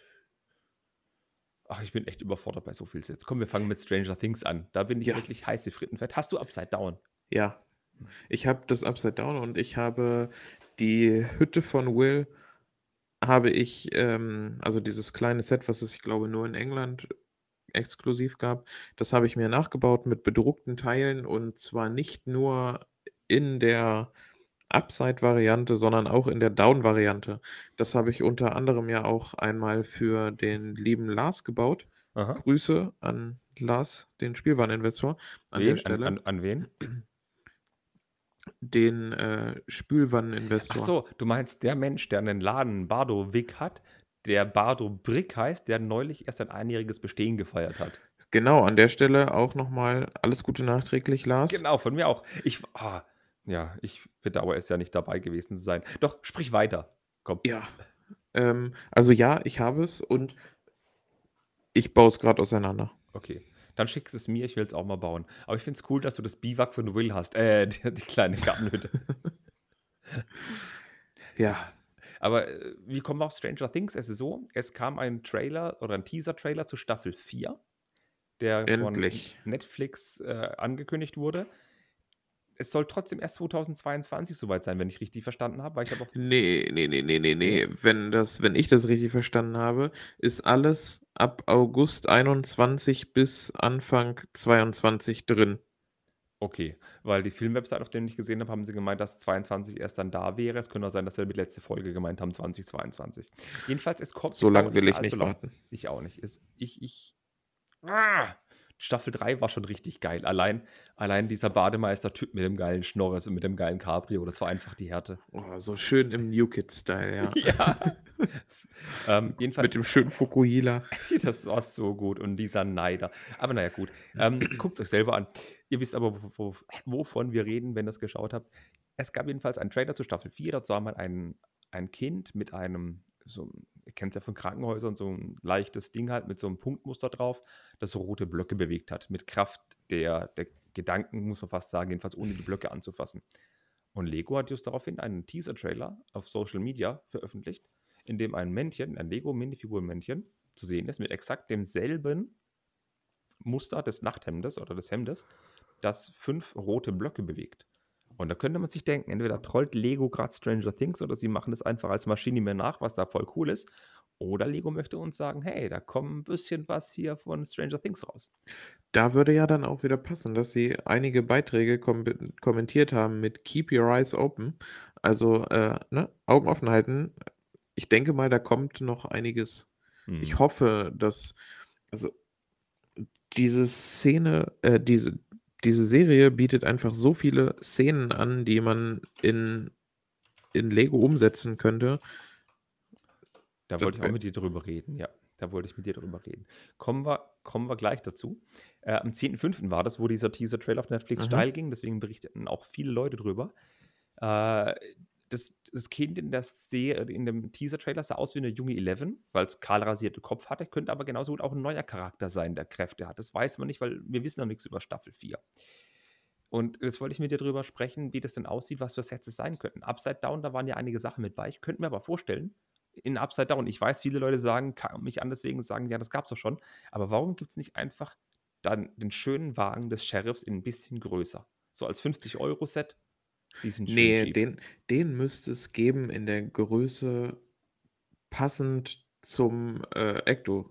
ach, ich bin echt überfordert bei so viel Sets. Komm, wir fangen mit Stranger Things an. Da bin ich Ja. wirklich heiß wie Frittenfett. Hast du Upside Down? Ja. Ich habe das Upside Down und ich habe die Hütte von Will habe ich, ähm also dieses kleine Set, was es, ich glaube, nur in England exklusiv gab, das habe ich mir nachgebaut mit bedruckten Teilen und zwar nicht nur in der Upside-Variante, sondern auch in der Down-Variante. Das habe ich unter anderem ja auch einmal für den lieben Lars gebaut. Aha. Grüße an Lars, den Spielwareninvestor an der Wen? An Stelle. an an wen? *clears throat* Den, äh, Ach Spülwanneninvestor. so, du meinst der Mensch, der 'nen Laden Bardo Wick hat, der Bardo Brick heißt, der neulich erst sein einjähriges Bestehen gefeiert hat. Genau, an der Stelle auch noch mal alles Gute nachträglich, Lars. Genau, von mir auch. Ich ah, ja, ich bedauere es ja nicht dabei gewesen zu sein. Doch, sprich weiter. Komm. Ja. Ähm, also ja, ich habe es und ich baue es grad auseinander. Okay. Dann schickst es mir, ich will es auch mal bauen. Aber ich finde es cool, dass du das Biwak von Will hast. Äh, *laughs* die die kleine Gartenhütte. *laughs* Ja. Aber, äh, wie kommen wir auf Stranger Things? Es ist so, es kam ein Trailer oder ein Teaser-Trailer zu Staffel 4, der Endlich. von Netflix, äh, angekündigt wurde. Es soll trotzdem erst 2022 soweit sein, wenn ich richtig verstanden habe, weil ich habe auch Ne, ne, ne, ne, ne, Ne? ne. Wenn das wenn ich das richtig verstanden habe, ist alles ab August 21 bis Anfang 22 drin. Okay, weil die Filmwebsite, auf der ich gesehen habe, haben sie gemeint, dass 22 erst dann da wäre. Es könnte auch sein, dass sie mit letzte Folge gemeint haben, 2022. Jedenfalls, es kommt So lang dauert will ich nicht warten. Ich auch nicht. Es ich ich ah, Staffel 3 war schon richtig geil. Allein allein dieser Bademeister-Typ mit dem geilen Schnorres und mit dem geilen Cabrio, das war einfach die Härte. Oh, so schön im New Kid-Style, ja. *laughs* Ja. Ähm, Mit jedenfalls dem schönen Fukuhila. *laughs* Das war so gut und dieser Neider. Aber na ja, gut. Ähm, guckt's euch selber an. Ihr wisst aber, wo wo wovon wir reden, wenn ihr's geschaut habt. Es gab jedenfalls einen Trailer zu Staffel 4, dort sah man ein ein Kind mit einem so 'n ihr kennt's ja von Krankenhäusern, so 'n leichtes Ding halt mit so 'nem Punktmuster drauf, das so rote Blöcke bewegt hat, mit Kraft der der Gedanken, muss man fast sagen, jedenfalls ohne die Blöcke *laughs* anzufassen. Und Lego hat just daraufhin einen Teaser-Trailer auf Social Media veröffentlicht, in dem ein Männchen, ein Lego-Minifiguren-Männchen zu sehen ist mit exakt demselben Muster des Nachthemdes oder des Hemdes, das 5 rote Blöcke bewegt. Und da könnte man sich denken, entweder trollt Lego grad Stranger Things oder sie machen das einfach als Maschine mehr nach, was da voll cool ist. Oder Lego möchte uns sagen: „Hey, da kommt 'n bisschen was hier von Stranger Things raus.“ Da würde ja dann auch wieder passen, dass sie einige Beiträge kom kommentiert haben mit „Keep your eyes open“. Also, äh, ne, Augen offen halten. Ich denke mal, da kommt noch einiges. Ich Mhm. hoffe, dass also, diese Szene äh, diese diese Serie bietet einfach so viele Szenen an, die man in in Lego umsetzen könnte. Da Das wollte ich auch wär mit dir drüber reden, ja. Da wollte ich mit dir drüber reden. Kommen wir kommen wir gleich dazu. Äh, am 10.05. war das, wo dieser Teaser-Trailer auf Netflix Mhm. steil ging, deswegen berichteten auch viele Leute drüber. Äh, das das Kind in der Se in dem Teaser-Trailer sah aus wie 'ne junge Eleven, weil's kahl rasierten Kopf hatte, könnte aber genauso gut auch 'n neuer Charakter sein, der Kräfte hat. Das weiß man nicht, weil wir wissen noch nix über Staffel 4. Und jetzt wollte ich mit dir drüber sprechen, wie das denn aussieht, was für Sets es sein könnten. Upside Down, da waren ja einige Sachen mit bei. Ich könnte mir aber vorstellen, in Upside Down ich weiß, viele Leute sagen kacken mich an deswegen sagen: „Ja, das gab's doch schon.“ Aber warum gibt's nicht einfach dann den schönen Wagen des Sheriffs in 'n bisschen größer? So als 50 € Set, die sind Ne, cheap. den den müsste es geben in der Größe passend zum, äh, Ecto.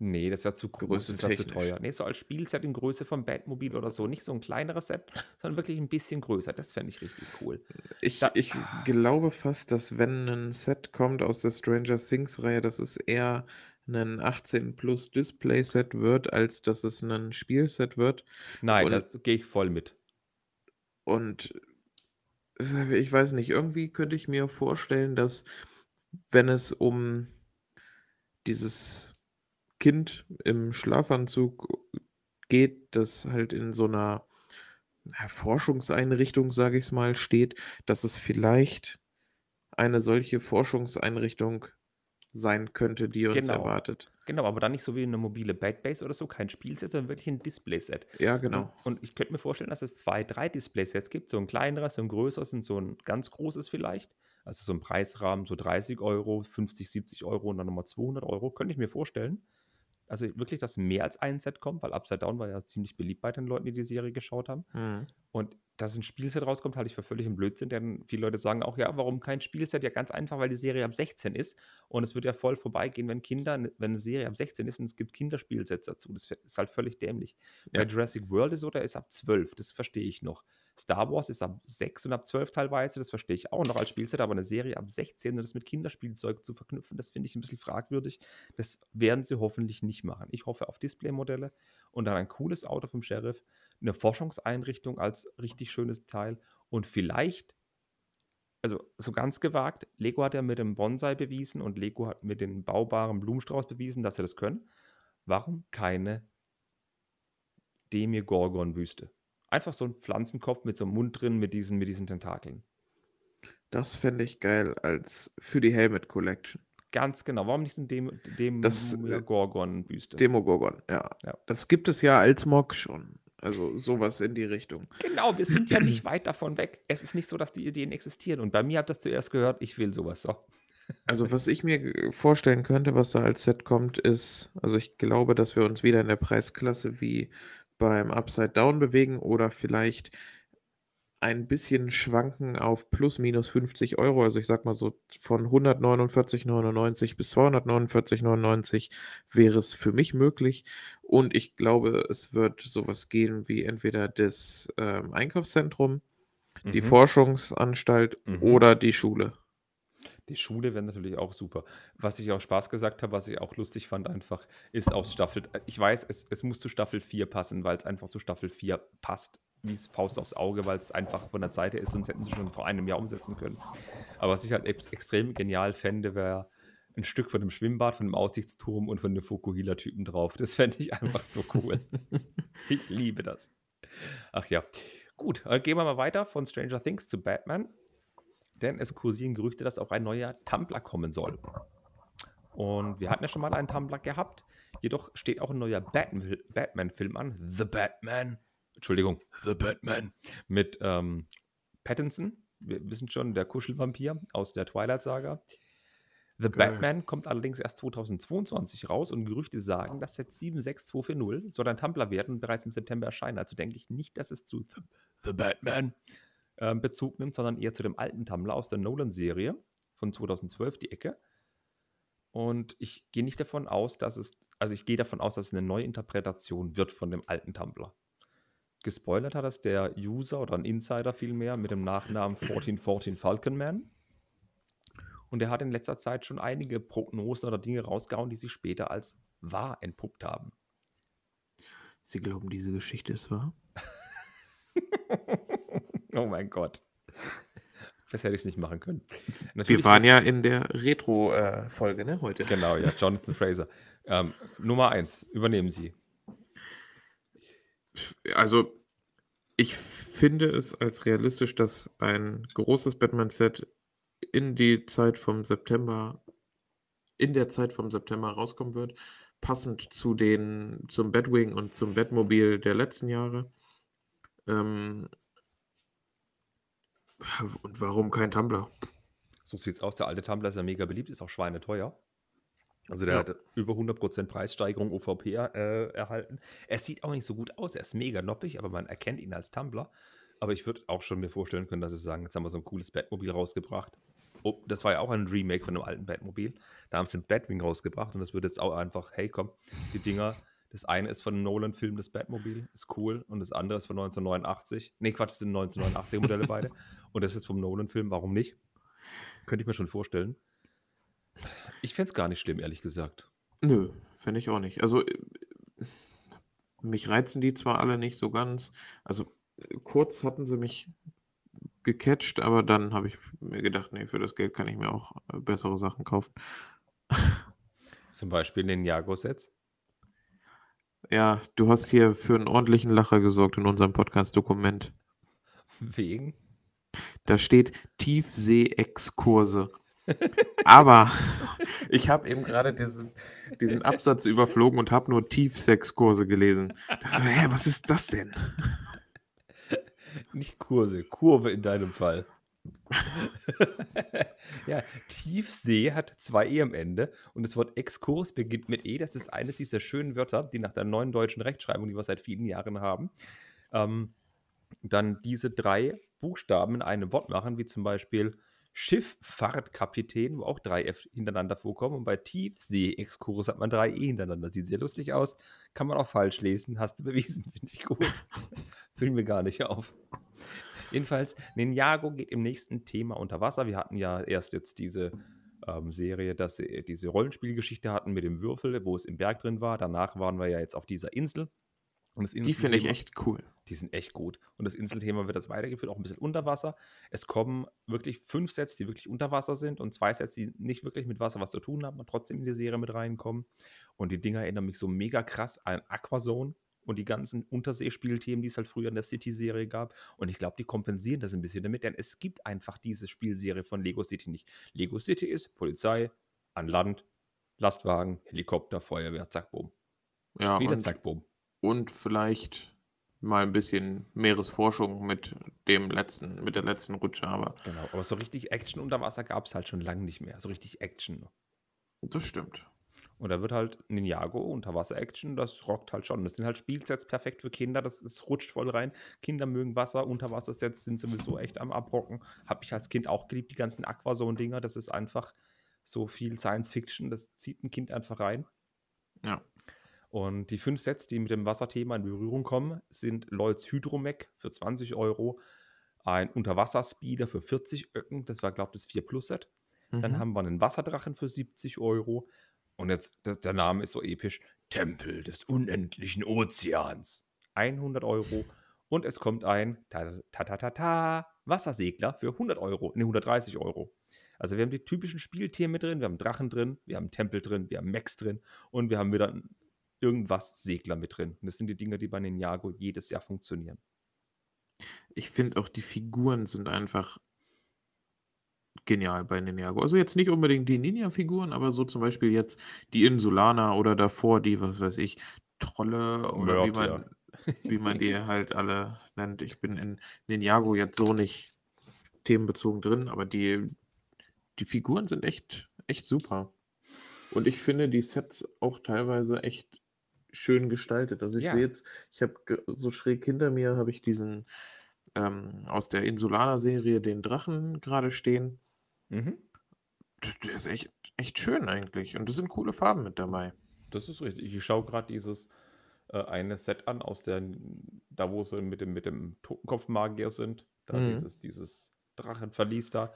Ne, das wäre zu groß, das wäre zu teuer. Ne, so als Spielset in Größe vom Batmobil oder so, nicht so 'n kleineres Set, sondern wirklich 'n bisschen größer. Das fände ich richtig cool. Ich Da ich glaube fast, dass wenn 'nen Set kommt aus der Stranger Things Reihe, dass es eher ein 18 Plus Display-Set wird, als dass es ein Spielset wird. Nein, da gehe ich voll mit. Und ich weiß nicht, irgendwie könnte ich mir vorstellen, dass wenn es um dieses Kind im Schlafanzug geht, das halt in so einer Forschungseinrichtung, sage ich es mal, steht, dass es vielleicht eine solche Forschungseinrichtung sein könnte, die uns Genau. erwartet. Genau, aber dann nicht so wie eine mobile Backbase oder so, kein Spielset, sondern wirklich ein Displayset. Ja, genau. Und, und ich könnte mir vorstellen, dass es zwei, drei Displaysets gibt, so ein kleineres, so ein größeres und so ein ganz großes vielleicht. Also so ein Preisrahmen, so 30 Euro, 50, 70 Euro und dann nochmal 200 Euro, könnte ich mir vorstellen. Also wirklich, dass mehr als ein Set kommt, weil Upside Down war ja ziemlich beliebt bei den Leuten, die die Serie geschaut haben. Mhm. Und dass ein Spielset rauskommt, halte ich für völlig im Blödsinn, denn viele Leute sagen auch, ja, warum kein Spielset? Ja, ganz einfach, weil die Serie ab 16 ist und es wird ja voll vorbeigehen, wenn Kinder, wenn eine Serie ab 16 ist und es gibt Kinderspielsets dazu. Das ist halt völlig dämlich. Bei Ja. Jurassic World ist so, der ist ab 12, das verstehe ich noch. Star Wars ist ab 6 und ab 12 teilweise, das verstehe ich auch noch als Spielset, aber eine Serie ab 16 und das mit Kinderspielzeug zu verknüpfen, das finde ich ein bisschen fragwürdig. Das werden sie hoffentlich nicht machen. Ich hoffe auf Displaymodelle und dann ein cooles Auto vom Sheriff, eine Forschungseinrichtung als richtig schönes Teil und vielleicht, also so ganz gewagt, Lego hat ja mit dem Bonsai bewiesen und Lego hat mit dem baubaren Blumenstrauß bewiesen, dass sie das können. Warum keine Demigorgon-Büste? Einfach so ein Pflanzenkopf mit so einem Mund drin, mit diesen, mit diesen Tentakeln. Das fände ich geil als für die Helmet Collection. Ganz genau. Warum nicht so ein Dem Das, äh, Demogorgon-Büste? Demogorgon, ja. Ja. Das gibt es ja als Mock schon. Also sowas in die Richtung. Genau, wir sind ja nicht *clears throat* weit davon weg. Es ist nicht so, dass die Ideen existieren. Und bei mir habt ihr das zuerst gehört, ich will sowas. So. *laughs* Also was ich mir g- vorstellen könnte, was da als Set kommt, ist, also ich glaube, dass wir uns wieder in der Preisklasse wie beim Upside Down bewegen oder vielleicht ein bisschen schwanken auf plus minus 50 Euro. Also ich sag mal so von 149,99 bis 249,99 wäre es für mich möglich. Und ich glaube, es wird sowas gehen wie entweder das ähm, Einkaufszentrum, die Mhm. Forschungsanstalt Mhm. oder die Schule. Die Schule wäre natürlich auch super. Was ich auch Spaß gesagt habe, was ich auch lustig fand, einfach, ist aus Staffel. Ich weiß, es, es muss zu Staffel 4 passen, weil es einfach zu Staffel 4 passt, wie es Faust aufs Auge, weil es einfach von der Seite ist, sonst hätten sie schon vor einem Jahr umsetzen können. Aber was ich halt ex extrem genial fände, wäre ein Stück von dem Schwimmbad, von dem Aussichtsturm und von dem Fukuhila-Typen drauf. Das fände ich einfach so cool. *laughs* ich liebe das. Ach ja. Gut, gehen wir mal weiter von Stranger Things zu Batman. Denn es kursieren Gerüchte, dass auch ein neuer Tumblr kommen soll. Und wir hatten ja schon mal einen Tumblr gehabt. Jedoch steht auch ein neuer Batman- Batman-Film an. The Batman. Entschuldigung, The Batman. Mit ähm, Pattinson. Wir wissen schon, der Kuschelvampir aus der Twilight-Saga. The Geil. Batman kommt allerdings erst 2022 raus und Gerüchte sagen, dass Set 76240 soll ein Tumblr werden und bereits im September erscheinen. Also denke ich nicht, dass es zu The, The Batman ähm, Bezug nimmt, sondern eher zu dem alten Tumblr aus der Nolan-Serie von 2012, die Ecke. Und ich gehe nicht davon aus, dass es, also ich gehe davon aus, dass es eine neue Interpretation wird von dem alten Tumblr. Gespoilert hat das der User oder ein Insider vielmehr mit dem Nachnamen 1414 Falcon Man. Und er hat in letzter Zeit schon einige Prognosen oder Dinge rausgehauen, die sich später als wahr entpuppt haben. Sie glauben, diese Geschichte ist wahr? *laughs* oh mein Gott. Besser hätte ich es nicht machen können. Wir Natürlich waren wird's- ja in der Retro-Folge, ne, heute. Genau, ja, Jonathan Fraser. Ähm, Nummer eins, übernehmen Sie. Also, ich finde es als realistisch, dass ein großes Batman-Set in die Zeit vom September, in der Zeit vom September rauskommen wird, passend zu den, zum Batwing und zum Batmobil der letzten Jahre. Ähm, und warum kein Tumblr? So sieht's aus. Der alte Tumblr ist ja mega beliebt, ist auch schweineteuer. Also der Ja. hat über 100% Preissteigerung OVP äh, erhalten. Er sieht auch nicht so gut aus. Er ist mega noppig, aber man erkennt ihn als Tumblr. Aber ich würde auch schon mir vorstellen können, dass sie sagen, jetzt haben wir so ein cooles Batmobil rausgebracht. Oh, das war ja auch ein Remake von dem alten Batmobil. Da haben sie ein Batwing rausgebracht und das wird jetzt auch einfach, hey komm, die Dinger, das eine ist von einem Nolan-Film, das Batmobil, ist cool. Und das andere ist von 1989. Nee, Quatsch, das sind 1989 Modelle beide. Und das ist vom Nolan-Film, warum nicht? Könnte ich mir schon vorstellen. Ich fände es gar nicht schlimm, ehrlich gesagt. Nö, finde ich auch nicht. Also, äh, mich reizen die zwar alle nicht so ganz. Also, äh, kurz hatten sie mich gecatcht, aber dann habe ich mir gedacht, nee, für das Geld kann ich mir auch äh, bessere Sachen kaufen. Zum Beispiel den Jago-Sets. Ja, du hast hier für einen ordentlichen Lacher gesorgt in unserem Podcast-Dokument. Wegen? Da steht Tiefsee-Exkurse. Aber *laughs* ich habe eben gerade diesen, diesen Absatz überflogen und habe nur Tiefsexkurse gelesen. Da so, hä, was ist das denn? Nicht Kurse, Kurve in deinem Fall. *laughs* ja, Tiefsee hat zwei E am Ende und das Wort Exkurs beginnt mit E. Das ist eines dieser schönen Wörter, die nach der neuen deutschen Rechtschreibung, die wir seit vielen Jahren haben, ähm, dann diese drei Buchstaben in einem Wort machen, wie zum Beispiel Schifffahrtkapitän, wo auch drei F hintereinander vorkommen. Und bei Tiefsee-Exkurs hat man drei E hintereinander. Sieht sehr lustig aus. Kann man auch falsch lesen. Hast du bewiesen, *laughs* finde ich gut. Fiel mir gar nicht auf. Jedenfalls, Ninjago geht im nächsten Thema unter Wasser. Wir hatten ja erst jetzt diese ähm, Serie, dass sie diese Rollenspielgeschichte hatten mit dem Würfel, wo es im Berg drin war. Danach waren wir ja jetzt auf dieser Insel. Und das die finde ich echt cool. Die sind echt gut. Und das Inselthema wird das weitergeführt, auch ein bisschen unter Wasser. Es kommen wirklich fünf Sets, die wirklich unter Wasser sind und zwei Sets, die nicht wirklich mit Wasser was zu tun haben, aber trotzdem in die Serie mit reinkommen. Und die Dinger erinnern mich so mega krass an Aquazone und die ganzen Unterseespielthemen, die es halt früher in der City-Serie gab. Und ich glaube, die kompensieren das ein bisschen damit, denn es gibt einfach diese Spielserie von Lego City nicht. Lego City ist Polizei, an Land, Lastwagen, Helikopter, Feuerwehr, zack, boom. Ja, Wieder zack, boom und vielleicht mal ein bisschen Meeresforschung mit dem letzten, mit der letzten Rutsche, aber. Genau, aber so richtig Action unter Wasser gab es halt schon lange nicht mehr. So richtig Action. Das stimmt. Und da wird halt Ninjago Unterwasser-Action, das rockt halt schon. Das sind halt Spielsets perfekt für Kinder, das, das rutscht voll rein. Kinder mögen Wasser, Unterwassersets sind sowieso echt am Abrocken. Habe ich als Kind auch geliebt, die ganzen Aquazone-Dinger. Das ist einfach so viel Science-Fiction, das zieht ein Kind einfach rein. Ja. Und die fünf Sets, die mit dem Wasserthema in Berührung kommen, sind Lloyds Hydromech für 20 Euro, ein Unterwasserspeeder für 40 Öcken, das war, glaube ich, das 4 Plus Set. Mhm. Dann haben wir einen Wasserdrachen für 70 Euro. Und jetzt, der, Name ist so episch: Tempel des unendlichen Ozeans. 100 Euro. Und es kommt ein ta ta ta ta, ta Wassersegler für 100 Euro, ne 130 Euro. Also wir haben die typischen Spielthemen drin, wir haben Drachen drin, wir haben Tempel drin, wir haben Mechs drin und wir haben wieder einen irgendwas Segler mit drin. Und das sind die Dinge, die bei Ninjago jedes Jahr funktionieren. Ich finde auch die Figuren sind einfach genial bei Ninjago. Also jetzt nicht unbedingt die Ninja-Figuren, aber so zum Beispiel jetzt die Insulaner oder davor die, was weiß ich, Trolle oder Mörd, wie man, ja. wie man die *laughs* halt alle nennt. Ich bin in Ninjago jetzt so nicht themenbezogen drin, aber die, die Figuren sind echt, echt super. Und ich finde die Sets auch teilweise echt schön gestaltet. Also ich ja. sehe jetzt, ich habe so schräg hinter mir habe ich diesen ähm, aus der Insulaner-Serie den Drachen gerade stehen. Mhm. Der ist echt, echt schön eigentlich. Und es sind coole Farben mit dabei. Das ist richtig. Ich schaue gerade dieses äh, eine Set an, aus der, da wo sie mit dem, mit dem Totenkopfmagier sind. Da mhm. dieses, dieses Drachenverlies da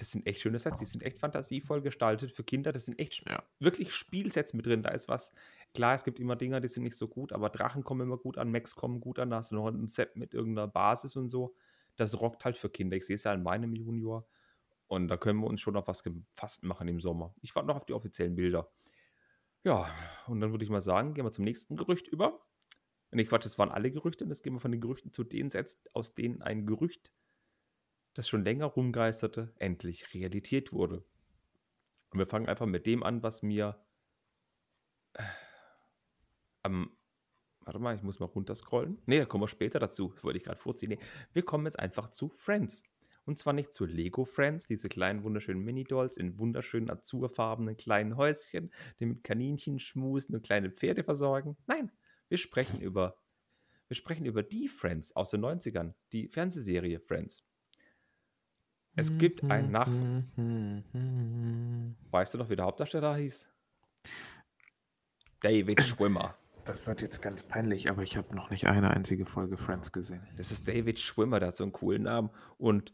das sind echt schöne Sets, die sind echt fantasievoll gestaltet für Kinder. Das sind echt ja. wirklich Spielsets mit drin. Da ist was, klar, es gibt immer Dinger, die sind nicht so gut, aber Drachen kommen immer gut an, Max kommen gut an, da hast du noch ein Set mit irgendeiner Basis und so. Das rockt halt für Kinder. Ich sehe es ja in meinem Junior. Und da können wir uns schon auf was gefasst machen im Sommer. Ich warte noch auf die offiziellen Bilder. Ja, und dann würde ich mal sagen, gehen wir zum nächsten Gerücht über. Nee, Quatsch, das waren alle Gerüchte. Und jetzt gehen wir von den Gerüchten zu den Sets, aus denen ein Gerücht das schon länger rumgeisterte, endlich Realität wurde. Und wir fangen einfach mit dem an, was mir äh, am. Warte mal, ich muss mal runterscrollen. Ne, da kommen wir später dazu. Das wollte ich gerade vorziehen. Nee, wir kommen jetzt einfach zu Friends. Und zwar nicht zu Lego Friends, diese kleinen wunderschönen Mini-Dolls in wunderschönen azurfarbenen kleinen Häuschen, die mit Kaninchen schmusen und kleine Pferde versorgen. Nein, wir sprechen *laughs* über, wir sprechen über die Friends aus den 90ern, die Fernsehserie Friends. Es gibt einen Nach... Weißt du noch, wie der Hauptdarsteller hieß? David Schwimmer. Das wird jetzt ganz peinlich, aber ich habe noch nicht eine einzige Folge Friends gesehen. Das ist David Schwimmer, der hat so einen coolen Namen. Und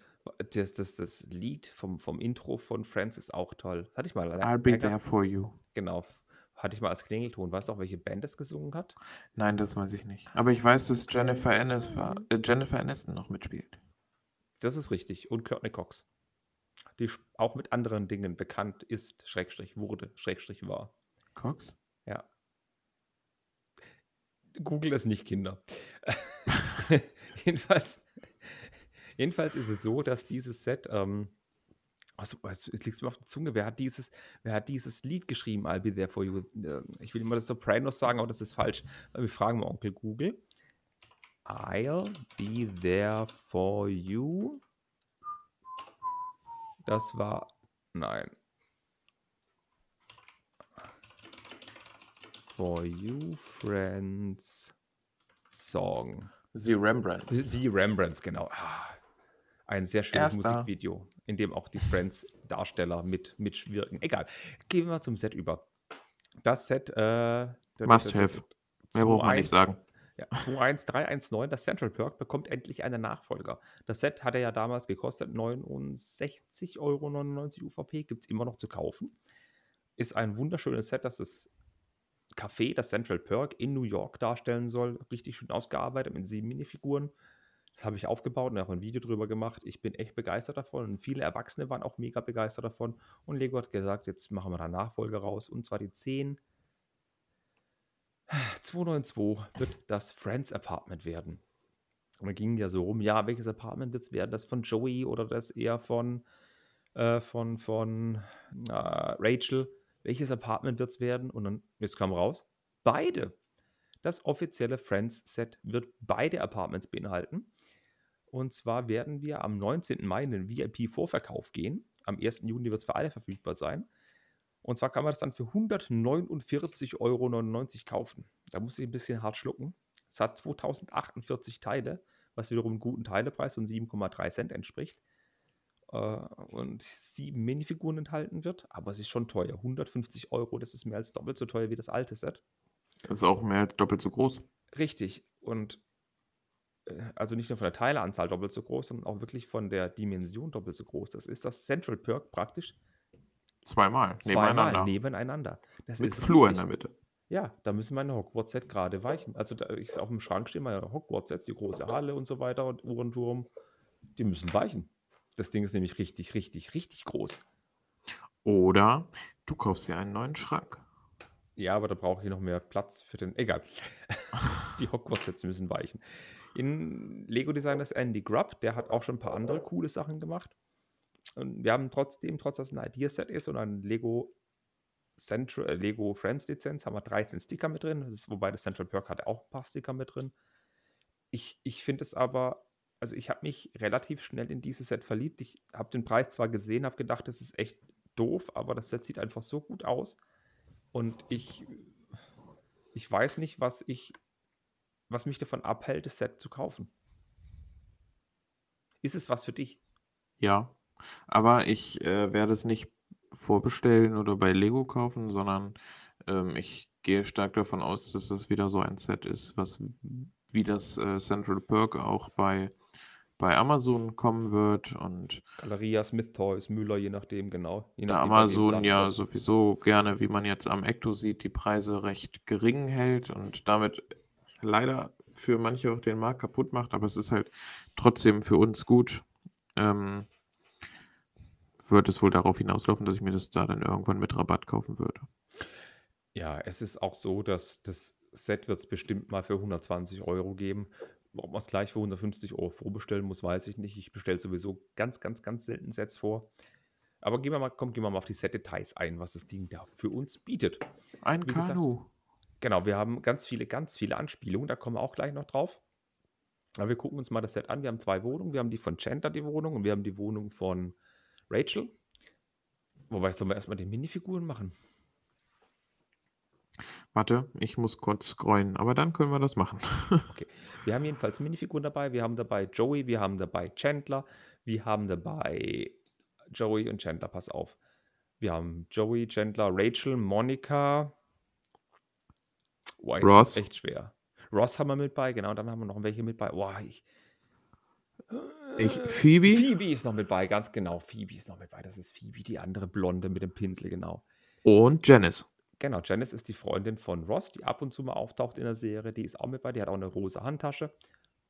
das, das, das Lied vom, vom Intro von Friends ist auch toll. Hatte ich mal. I'll be there for you. Genau. hatte ich mal als Klingelton. Weißt du auch, welche Band das gesungen hat? Nein, das weiß ich nicht. Aber ich weiß, dass Jennifer Aniston, äh, Jennifer Aniston noch mitspielt. Das ist richtig. Und Courtney Cox. Die auch mit anderen Dingen bekannt ist, Schrägstrich wurde, Schrägstrich war. Cox? Google es nicht, Kinder. *laughs* jedenfalls, jedenfalls ist es so, dass dieses Set, ähm, also, es liegt mir auf der Zunge, wer hat dieses, wer hat dieses Lied geschrieben, I'll be there for you? Äh, Ich will immer das Sopranos sagen, aber das ist falsch. Wir fragen mal Onkel Google. I'll be there for you. Das war, nein. For You Friends Song. The Rembrandts. Die Rembrandts, genau. Ah, Ein sehr schönes Erster. Musikvideo, in dem auch die Friends-Darsteller mit mitwirken. Egal. Gehen wir mal zum Set über. Das Set, äh, Must have. Mehr braucht man nicht 2.1 sagen. ja, 21319, das Central Perk, bekommt endlich einen Nachfolger. Das Set hatte ja damals gekostet 69,99 Euro UVP, gibt es immer noch zu kaufen. Ist ein wunderschönes Set, das das Café, das Central Perk in New York darstellen soll. Richtig schön ausgearbeitet mit sieben Minifiguren. Das habe ich aufgebaut und habe ein Video drüber gemacht. Ich bin echt begeistert davon und viele Erwachsene waren auch mega begeistert davon. Und Lego hat gesagt, jetzt machen wir da Nachfolger raus und zwar die 10 292 wird das Friends Apartment werden. Und da ging ja so rum, ja, welches Apartment wird es werden? Das von Joey oder das eher von, äh, von, von äh, Rachel? Welches Apartment wird es werden? Und dann, jetzt kam raus, beide. Das offizielle Friends-Set wird beide Apartments beinhalten. Und zwar werden wir am 19. Mai in den VIP-Vorverkauf gehen. Am 1. Juni wird es für alle verfügbar sein. Und zwar kann man das dann für 149,99 Euro kaufen. Da muss ich ein bisschen hart schlucken. Es hat 2048 Teile, was wiederum einen guten Teilepreis von 7,3 Cent entspricht. Äh, und sieben Minifiguren enthalten wird. Aber es ist schon teuer. 150 Euro, das ist mehr als doppelt so teuer wie das alte Set. Das ist auch mehr als doppelt so groß. Richtig. Und äh, also nicht nur von der Teileanzahl doppelt so groß, sondern auch wirklich von der Dimension doppelt so groß. Das ist das Central Perk praktisch Zweimal. zweimal Nebeneinander. nebeneinander. Das Mit Flur in riesig. der Mitte. Ja, da müssen meine Hogwarts-Set gerade weichen. Also da ist auf dem Schrank stehen meine Hogwarts-Sets, die große Halle und so weiter und Uhrenturm. Die müssen weichen. Das Ding ist nämlich richtig, richtig, richtig groß. Oder du kaufst dir einen neuen Schrank. Ja, aber da brauche ich noch mehr Platz für den. Egal. *laughs* die Hogwarts-Sets müssen weichen. In Lego Design ist Andy Grubb, der hat auch schon ein paar andere coole Sachen gemacht. Und wir haben trotzdem, trotz dass es ein Idea-Set ist und ein Lego Central, äh, Lego Friends Lizenz, haben wir 13 Sticker mit drin. Das ist, wobei das Central Perk hat auch ein paar Sticker mit drin. Ich, ich finde es aber, also ich habe mich relativ schnell in dieses Set verliebt. Ich habe den Preis zwar gesehen, habe gedacht, das ist echt doof, aber das Set sieht einfach so gut aus. Und ich, ich weiß nicht, was ich, was mich davon abhält, das Set zu kaufen. Ist es was für dich? Ja. Aber ich äh, werde es nicht vorbestellen oder bei Lego kaufen, sondern ähm, ich gehe stark davon aus, dass das wieder so ein Set ist, was wie das äh, Central Perk auch bei, bei Amazon kommen wird und Galeria, Smith Toys, Müller, je nachdem, genau. Je da nachdem, es Amazon ja wird. sowieso gerne, wie man jetzt am Ecto sieht, die Preise recht gering hält und damit leider für manche auch den Markt kaputt macht, aber es ist halt trotzdem für uns gut. Ähm, wird es wohl darauf hinauslaufen, dass ich mir das da dann irgendwann mit Rabatt kaufen würde. Ja, es ist auch so, dass das Set wird es bestimmt mal für 120 Euro geben. Ob man es gleich für 150 Euro vorbestellen muss, weiß ich nicht. Ich bestelle sowieso ganz, ganz, ganz selten Sets vor. Aber gehen wir mal, komm, gehen wir mal auf die Set-Details ein, was das Ding da für uns bietet. Ein Wie gesagt, Kanu. Genau, wir haben ganz viele, ganz viele Anspielungen, da kommen wir auch gleich noch drauf. Aber wir gucken uns mal das Set an. Wir haben zwei Wohnungen. Wir haben die von Chandler, die Wohnung, und wir haben die Wohnung von Rachel. Wobei, sollen wir erstmal die Minifiguren machen? Warte, ich muss kurz scrollen, aber dann können wir das machen. *laughs* Okay. Wir haben jedenfalls Minifiguren dabei. Wir haben dabei Joey, wir haben dabei Chandler, wir haben dabei Joey und Chandler, pass auf. Wir haben Joey, Chandler, Rachel, Monika. Boah, Ross. ist echt schwer. Ross haben wir mit bei, genau, dann haben wir noch welche mit bei. Boah, ich, Ich, Phoebe? Phoebe ist noch mit bei, ganz genau. Phoebe ist noch mit bei. Das ist Phoebe, die andere Blonde mit dem Pinsel, genau. Und Janice. Genau, Janice ist die Freundin von Ross, die ab und zu mal auftaucht in der Serie. Die ist auch mit bei, die hat auch eine rosa Handtasche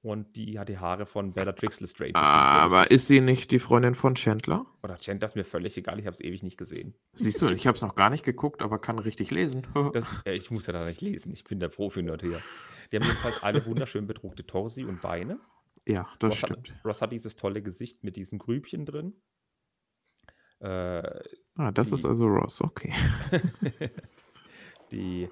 und die hat die Haare von Bellatrix Lestrange. Sehr Aber ist sie nicht die Freundin von Chandler? Oder Chandler ist mir völlig egal, ich habe es ewig nicht gesehen. Siehst du, ich habe es noch gar nicht geguckt, aber kann richtig lesen. *laughs* Das, äh, ich muss ja da nicht lesen, ich bin der Profi-Nerd hier. Die haben jedenfalls alle wunderschön bedruckte Torsi und Beine. ja, das Ross stimmt. Hat, Ross hat dieses tolle Gesicht mit diesen Grübchen drin. Äh, Ah, das ist die- also Ross, okay. *laughs* die,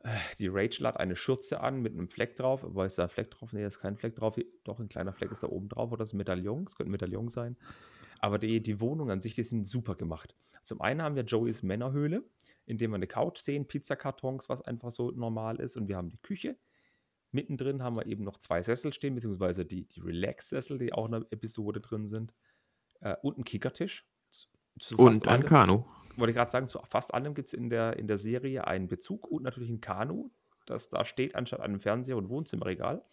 äh, die Rachel hat eine Schürze an mit einem Fleck drauf. Aber ist da ein Fleck drauf? Nee, da ist kein Fleck drauf. Doch, ein kleiner Fleck ist da oben drauf. Oder das ist ein Medaillon? Es könnte ein Medaillon sein. Aber die, die Wohnung an sich, die sind super gemacht. Zum einen haben wir Joeys Männerhöhle, in dem wir eine Couch sehen, Pizzakartons, was einfach so normal ist. Und wir haben die Küche. Mittendrin haben wir eben noch zwei Sessel stehen, beziehungsweise die, die Relax-Sessel, die auch in der Episode drin sind. Äh, und einen Kickertisch. Zu- zu Und ein allem- Kanu. wollte ich gerade sagen, zu fast allem gibt es in der, in der Serie einen Bezug und natürlich ein Kanu, das da steht anstatt einem Fernseher und Wohnzimmerregal.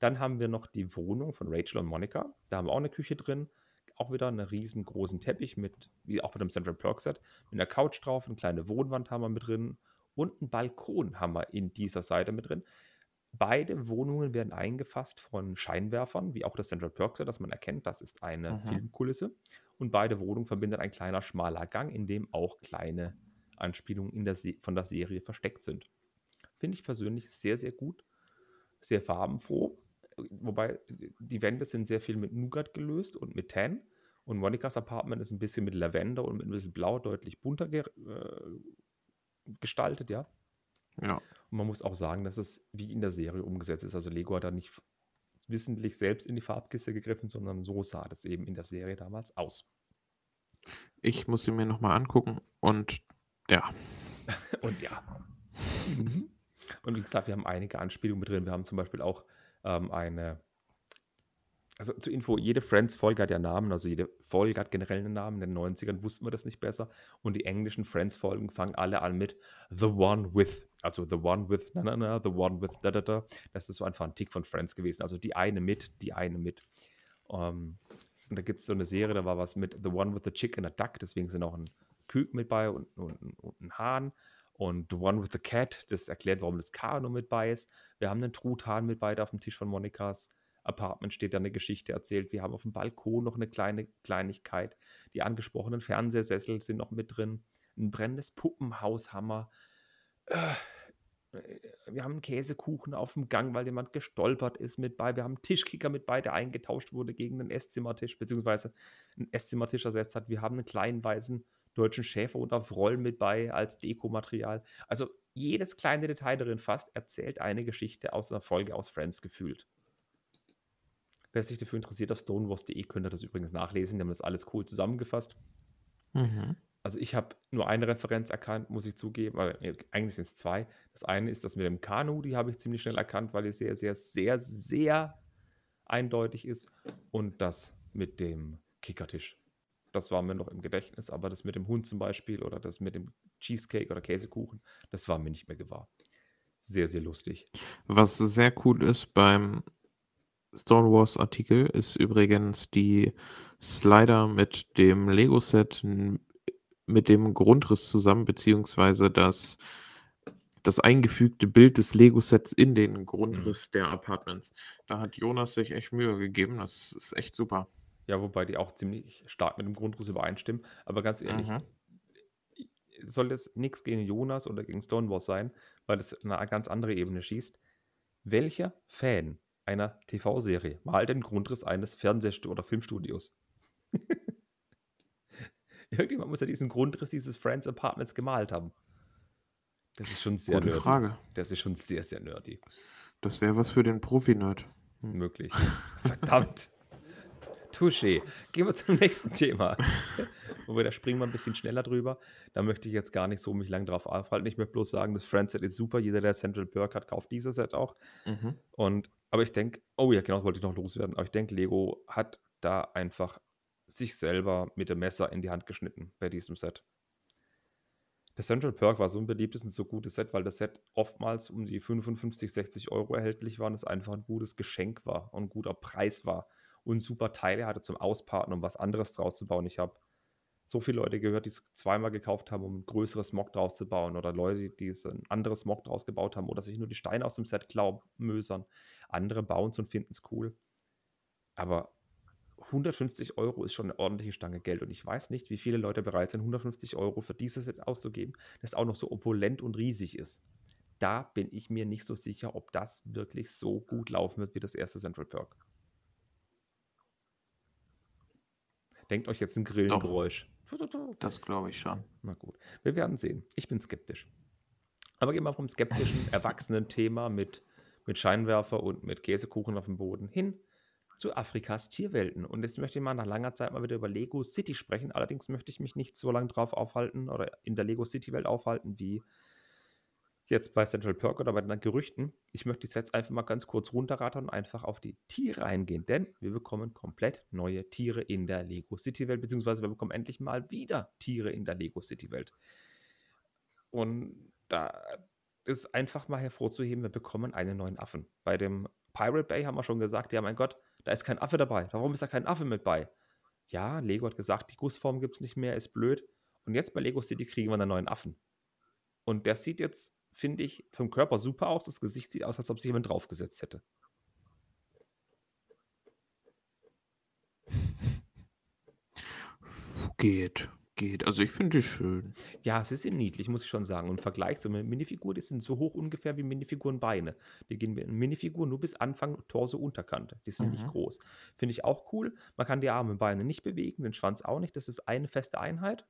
Dann haben wir noch die Wohnung von Rachel und Monica. Da haben wir auch eine Küche drin. Auch wieder einen riesengroßen Teppich mit, wie auch mit dem Central Perk Set, mit einer Couch drauf, eine kleine Wohnwand haben wir mit drin und einen Balkon haben wir in dieser Seite mit drin. Beide Wohnungen werden eingefasst von Scheinwerfern, wie auch das Central Perk Set, das man erkennt, das ist eine Mhm. Filmkulisse. Und beide Wohnungen verbindet ein kleiner schmaler Gang, in dem auch kleine Anspielungen der von der Serie versteckt sind. Finde ich persönlich sehr, sehr gut, sehr farbenfroh. Wobei die Wände sind sehr viel mit Nougat gelöst und mit Tan. Und Monikas Apartment ist ein bisschen mit Lavender und mit ein bisschen Blau deutlich bunter ge äh, gestaltet, ja. Ja. Und man muss auch sagen, dass es wie in der Serie umgesetzt ist. Also Lego hat da nicht wissentlich selbst in die Farbkiste gegriffen, sondern so sah das eben in der Serie damals aus. Ich muss sie mir nochmal angucken und ja. *laughs* Und ja. Mhm. Und wie gesagt, wir haben einige Anspielungen mit drin. Wir haben zum Beispiel auch ähm, eine, also zur Info, jede Friends-Folge hat ja Namen, also jede Folge hat generell einen Namen. In den 90ern wussten wir das nicht besser. Und die englischen Friends-Folgen fangen alle an mit The One With. Also The One With, na, na, na, The One With, da, da, da. Das ist so einfach ein Tick von Friends gewesen. Also die eine mit, die eine mit. Ähm, und da gibt es so eine Serie, da war was mit The One with the Chick and a Duck, deswegen sind auch ein Küken mit bei und, und, und ein Hahn. Und The One with the Cat, das erklärt, warum das Kano mit bei ist. Wir haben einen Truthahn mit bei, der auf dem Tisch von Monikas Apartment steht, da eine Geschichte erzählt. Wir haben auf dem Balkon noch eine kleine Kleinigkeit. Die angesprochenen Fernsehsessel sind noch mit drin. Ein brennendes Puppenhaus haben wir. Äh, wir haben einen Käsekuchen auf dem Gang, weil jemand gestolpert ist mit bei. Wir haben einen Tischkicker mit bei, der eingetauscht wurde gegen einen Esszimmertisch, beziehungsweise einen Esszimmertisch ersetzt hat. Wir haben einen kleinen weißen deutschen Schäferhund auf Rollen mit bei als Dekomaterial. Also jedes kleine Detail darin fast erzählt eine Geschichte aus einer Folge aus Friends gefühlt. Wer sich dafür interessiert, auf stonewars.de könnt ihr das übrigens nachlesen. Die haben das alles cool zusammengefasst. Mhm. Also ich habe nur eine Referenz erkannt, muss ich zugeben. Weil, nee, eigentlich sind es zwei. Das eine ist das mit dem Kanu, die habe ich ziemlich schnell erkannt, weil die sehr, sehr, sehr, sehr eindeutig ist. Und das mit dem Kickertisch. Das war mir noch im Gedächtnis, aber das mit dem Hund zum Beispiel oder das mit dem Cheesecake oder Käsekuchen, das war mir nicht mehr gewahr. Sehr, sehr lustig. Was sehr cool ist beim Star Wars Artikel, ist übrigens die Slider mit dem Lego-Set mit dem Grundriss zusammen, beziehungsweise das, das eingefügte Bild des Lego-Sets in den Grundriss der Apartments. Da hat Jonas sich echt Mühe gegeben. Das ist echt super. Ja, wobei die auch ziemlich stark mit dem Grundriss übereinstimmen. Aber ganz ehrlich, Mhm. soll jetzt nichts gegen Jonas oder gegen Stonewall sein, weil es eine ganz andere Ebene schießt. Welcher Fan einer TV-Serie malt den Grundriss eines Fernseh- oder Filmstudios? *laughs* Irgendjemand muss ja diesen Grundriss dieses Friends Apartments gemalt haben. Das ist schon sehr Gute nerdy. Frage. Das ist schon sehr, sehr nerdy. Das wäre was für den Profi-Nerd. Möglich. Verdammt. *laughs* Touché. Gehen wir zum nächsten Thema. *laughs* Wobei, da springen wir ein bisschen schneller drüber. Da möchte ich jetzt gar nicht so mich lang drauf aufhalten. Ich möchte bloß sagen, das Friends-Set ist super. Jeder, der Central Perk hat, kauft dieses Set auch. Mhm. Und, aber ich denke, oh ja, genau, das wollte ich noch loswerden. Aber ich denke, Lego hat da einfach sich selber mit dem Messer in die Hand geschnitten bei diesem Set. Das Central Perk war so ein beliebtes und so gutes Set, weil das Set oftmals um die 55, 60 Euro erhältlich war und es einfach ein gutes Geschenk war und ein guter Preis war und super Teile hatte zum Ausparten, um was anderes draus zu bauen. Ich habe so viele Leute gehört, die es zweimal gekauft haben, um ein größeres Mock draus zu bauen oder Leute, die es ein anderes Mock draus gebaut haben oder sich nur die Steine aus dem Set klauen, mösern. Andere bauen es und finden es cool. Aber 150 Euro ist schon eine ordentliche Stange Geld und ich weiß nicht, wie viele Leute bereit sind, 150 Euro für dieses Set auszugeben, das auch noch so opulent und riesig ist. Da bin ich mir nicht so sicher, ob das wirklich so gut laufen wird wie das erste Central Perk. Denkt euch jetzt ein Grillengeräusch. Das glaube ich schon. Na gut, wir werden sehen. Ich bin skeptisch. Aber gehen wir vom skeptischen, *laughs* erwachsenen Thema mit, mit Scheinwerfer und mit Käsekuchen auf dem Boden hin zu Afrikas Tierwelten. Und jetzt möchte ich mal nach langer Zeit mal wieder über Lego City sprechen. Allerdings möchte ich mich nicht so lange drauf aufhalten oder in der Lego City Welt aufhalten wie jetzt bei Central Perk oder bei den Gerüchten. Ich möchte die Sets einfach mal ganz kurz runterrattern und einfach auf die Tiere eingehen, denn wir bekommen komplett neue Tiere in der Lego City Welt, beziehungsweise wir bekommen endlich mal wieder Tiere in der Lego City Welt. Und da ist einfach mal hervorzuheben, wir bekommen einen neuen Affen. Bei dem Pirate Bay haben wir schon gesagt, ja mein Gott, da ist kein Affe dabei. Warum ist da kein Affe mit bei? Ja, Lego hat gesagt, die Gussform gibt es nicht mehr, ist blöd. Und jetzt bei Lego City kriegen wir einen neuen Affen. Und der sieht jetzt finde ich, vom Körper super aus. Das Gesicht sieht aus, als ob sich jemand draufgesetzt hätte. *laughs* Geht, geht. Also ich finde die schön. Ja, sie sind niedlich, muss ich schon sagen. Und im Vergleich zu einer Minifigur, die sind so hoch ungefähr wie Minifigurenbeine. Die gehen mit Minifigur nur bis Anfang Torso Unterkante. Die sind mhm. nicht groß. Finde ich auch cool. Man kann die Arme und Beine nicht bewegen, den Schwanz auch nicht. Das ist eine feste Einheit.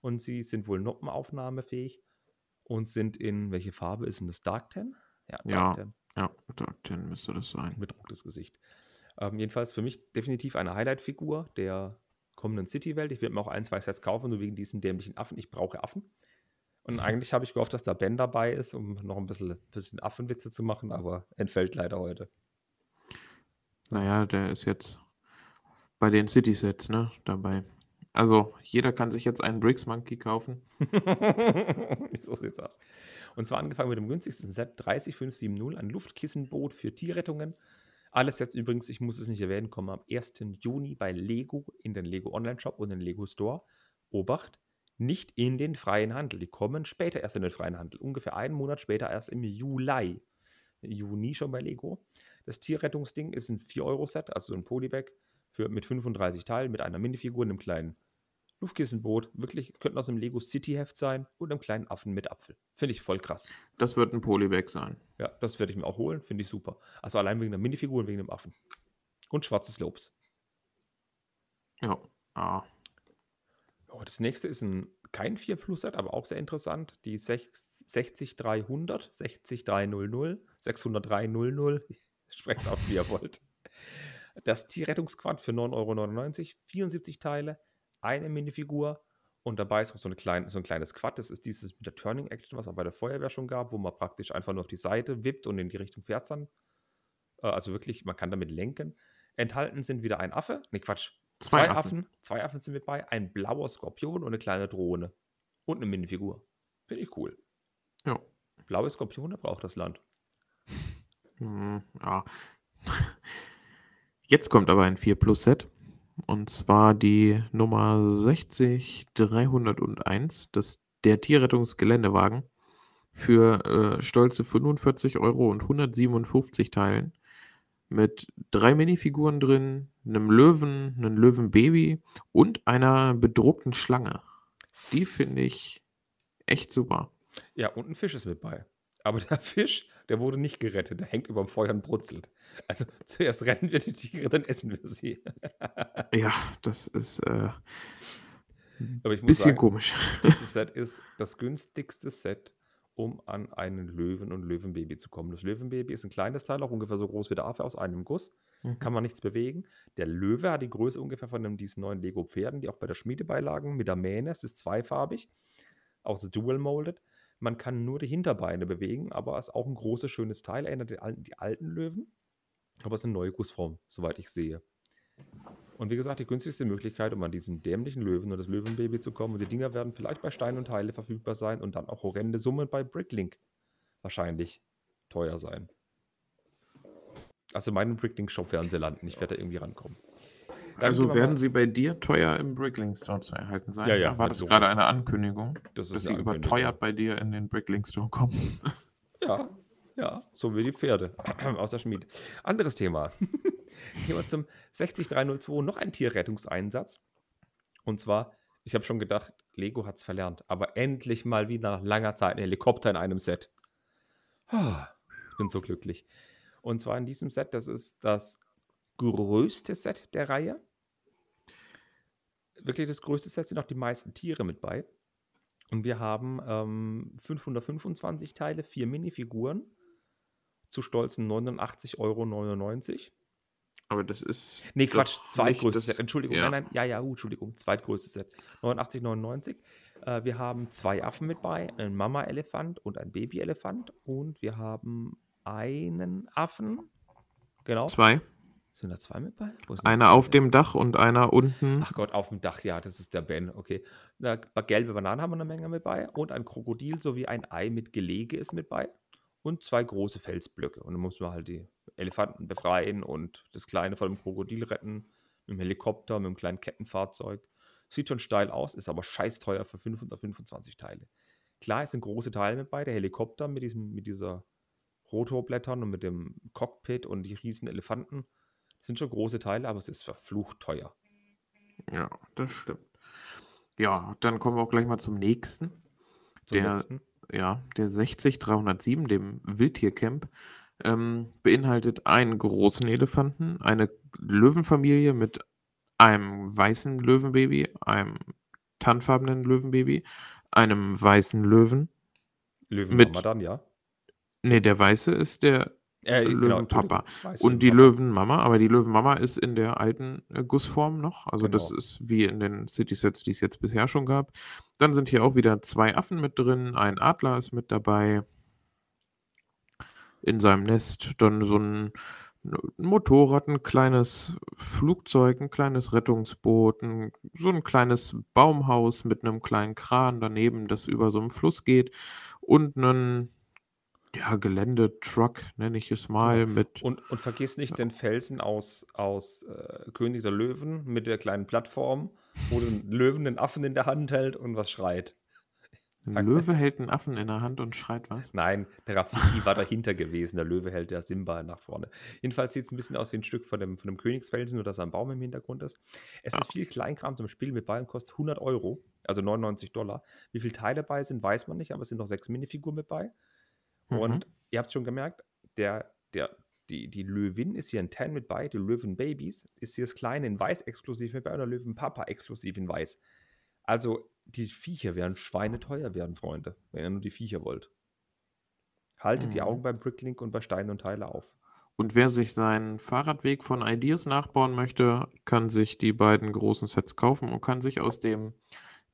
Und sie sind wohl noppenaufnahmefähig und sind in, welche Farbe ist denn das? Dark Ten? Ja, Dark ja, Ten. Ja, Dark Ten müsste das sein. Bedrucktes Gesicht. Ähm, jedenfalls für mich definitiv eine Highlight-Figur der kommenden City-Welt. Ich werde mir auch ein, zwei Sets kaufen, nur wegen diesem dämlichen Affen. Ich brauche Affen. Und *laughs* eigentlich habe ich gehofft, dass da Ben dabei ist, um noch ein bisschen, bisschen Affenwitze zu machen, aber entfällt leider heute. Naja, der ist jetzt bei den City-Sets, ne, dabei. Also, jeder kann sich jetzt einen Bricks Monkey kaufen. *laughs* so sieht's aus. Und zwar angefangen mit dem günstigsten Set 30570, ein Luftkissenboot für Tierrettungen. Alle Sets übrigens, ich muss es nicht erwähnen, kommen am 1. Juni bei Lego in den Lego Online Shop und den Lego Store. Obacht, nicht in den freien Handel. Die kommen später erst in den freien Handel. Ungefähr einen Monat später, erst im Juli. Juni schon bei Lego. Das Tierrettungsding ist ein 4-Euro-Set, also ein Polybag mit 35 Teilen, mit einer Minifigur, einem kleinen Luftkissenboot, wirklich, könnten aus einem Lego City Heft sein und einem kleinen Affen mit Apfel. Finde ich voll krass. Das wird ein Polybag sein. Ja, das werde ich mir auch holen, finde ich super. Also allein wegen der Minifigur und wegen dem Affen. Und schwarzes Lobs. Ja. Ah. Oh, das nächste ist ein kein 4 Plus Set, aber auch sehr interessant. Die 60300, 60300, 60300. Sprecht aus, wie ihr wollt. Das Tierrettungsquad für 9,99 Euro, 74 Teile, eine Minifigur und dabei ist auch so, eine kleine, so ein kleines Quad. Das ist dieses mit der Turning Action, was es auch bei der Feuerwehr schon gab, wo man praktisch einfach nur auf die Seite wippt und in die Richtung fährt dann. Äh, also wirklich, man kann damit lenken. Enthalten sind wieder ein Affe, ne Quatsch, zwei, zwei Affen. Affen. Zwei Affen sind mit bei, ein blauer Skorpion und eine kleine Drohne. Und eine Minifigur. Finde ich cool. Ja. Blaue Skorpione braucht das Land. Hm, ja. *laughs* Jetzt kommt aber ein 4 Plus Set. Und zwar die Nummer 60301, das, der Tierrettungsgeländewagen, für äh, stolze 45 Euro und 157 Teilen. Mit drei Minifiguren drin, einem Löwen, einem Löwenbaby und einer bedruckten Schlange. Die finde ich echt super. Ja, und ein Fisch ist mit bei. Aber der *laughs* Fisch, der wurde nicht gerettet. Der hängt über dem Feuer und brutzelt. Also *laughs* zuerst retten wir die Tiere, dann essen wir sie. *laughs* ja, das ist äh, ein bisschen sagen, komisch. Das Set ist *laughs* das günstigste Set, um an einen Löwen und Löwenbaby zu kommen. Das Löwenbaby ist ein kleines Teil, auch ungefähr so groß wie der Affe aus einem Guss. Mhm. Kann man nichts bewegen. Der Löwe hat die Größe ungefähr von einem, diesen neuen Lego-Pferden, die auch bei der Schmiede beilagen, mit der Mähne. Es ist zweifarbig, auch so dual-molded. Man kann nur die Hinterbeine bewegen, aber ist auch ein großes, schönes Teil. Erinnert die alten, die alten Löwen, aber es ist eine neue Gussform, soweit ich sehe. Und wie gesagt, die günstigste Möglichkeit, um an diesen dämlichen Löwen und das Löwenbaby zu kommen. Und die Dinger werden vielleicht bei Stein und Teile verfügbar sein und dann auch horrende Summen bei Bricklink wahrscheinlich teuer sein. Also in meinem Bricklink-Shop werden sie landen. Ich werde da irgendwie rankommen. Also werden sie bei dir teuer im Bricklink Store zu erhalten sein? Ja, ja, War das gerade eine Ankündigung, Das dass sie Ankündigung. überteuert bei dir in den Bricklink Store kommen? Ja, ja, so wie die Pferde *clears throat* aus der Schmied. Anderes Thema. *laughs* Gehen wir zum 60302, noch ein Tierrettungseinsatz. Und zwar, ich habe schon gedacht, Lego hat es verlernt, aber endlich mal wieder nach langer Zeit ein Helikopter in einem Set. Ah, Ich bin so glücklich. Und zwar in diesem Set, das ist das größte Set der Reihe. Wirklich das größte Set sind auch die meisten Tiere mit bei. Und wir haben ähm, 525 Teile, vier Minifiguren zu stolzen 89,99 Euro. Aber das ist. Nee, Quatsch, zweitgrößtes Set. Entschuldigung, ja. nein, nein, ja, ja, uh, Entschuldigung, zweitgrößtes Set. 89,99. Äh, wir haben zwei Affen mit bei, einen Mama-Elefant und ein Baby-Elefant. Und wir haben einen Affen. Genau. Zwei. Sind da zwei mit bei? Einer auf dem Dach und einer unten. Ach Gott, auf dem Dach, ja, das ist der Ben, okay. Ba- gelbe Bananen haben wir eine Menge mit bei und ein Krokodil sowie ein Ei mit Gelege ist mit bei und zwei große Felsblöcke. Und dann muss man halt die Elefanten befreien und das Kleine von dem Krokodil retten, mit dem Helikopter, mit dem kleinen Kettenfahrzeug. Sieht schon steil aus, ist aber scheiß teuer für 525 Teile. Klar, es sind große Teile mit bei, der Helikopter mit, diesem, mit dieser Rotorblättern und mit dem Cockpit und die riesen Elefanten. Sind schon große Teile, aber es ist verflucht teuer. Ja, das stimmt. Ja, dann kommen wir auch gleich mal zum nächsten. Zum Der- letzten. Ja, der 60307, dem Wildtiercamp, ähm, beinhaltet einen großen Elefanten, eine Löwenfamilie mit einem weißen Löwenbaby, einem tannfarbenen Löwenbaby, einem weißen Löwen. Löwenmama mit- dann, ja. Ne, der weiße ist der Äh, Löwenpapa. Entschuldigung, weiß und die Löwenmama. Aber die Löwenmama ist in der alten äh, Gussform noch. Also das Genau. ist wie in den City-Sets, die es jetzt bisher schon gab. Dann sind hier auch wieder zwei Affen mit drin, ein Adler ist mit dabei in seinem Nest. Dann so ein, ein Motorrad, ein kleines Flugzeug, ein kleines Rettungsboot, ein, so ein kleines Baumhaus mit einem kleinen Kran daneben, das über so einen Fluss geht und einen ja, Geländetruck, nenne ich es mal, mit Und, und vergiss nicht den Felsen aus, aus äh, König der Löwen mit der kleinen Plattform, wo den Löwen den Affen in der Hand hält und was schreit. Ein Löwe hält einen Affen in der Hand und schreit was? Nein, der Rafiki war dahinter gewesen. Der Löwe hält der Simba nach vorne. Jedenfalls sieht es ein bisschen aus wie ein Stück von dem, von dem Königsfelsen, nur dass ein Baum im Hintergrund ist. Es Ja. ist viel Kleinkram zum Spiel mit bei und kostet 100 Euro, also 99 Dollar. Wie viele Teile dabei sind, weiß man nicht, aber es sind noch sechs Minifiguren mit bei. Mhm. Und ihr habt schon gemerkt, der, der, die, die Löwin ist hier in Tan mit bei, die Löwenbabys ist hier das Kleine in Weiß exklusiv mit bei und der Löwenpapa exklusiv in Weiß. Also die Viecher werden schweineteuer werden, Freunde, wenn ihr nur die Viecher wollt. Haltet die Mhm. Augen beim Bricklink und bei Steine und Teile auf. Und wer sich seinen Fahrradweg von Ideas nachbauen möchte, kann sich die beiden großen Sets kaufen und kann sich aus dem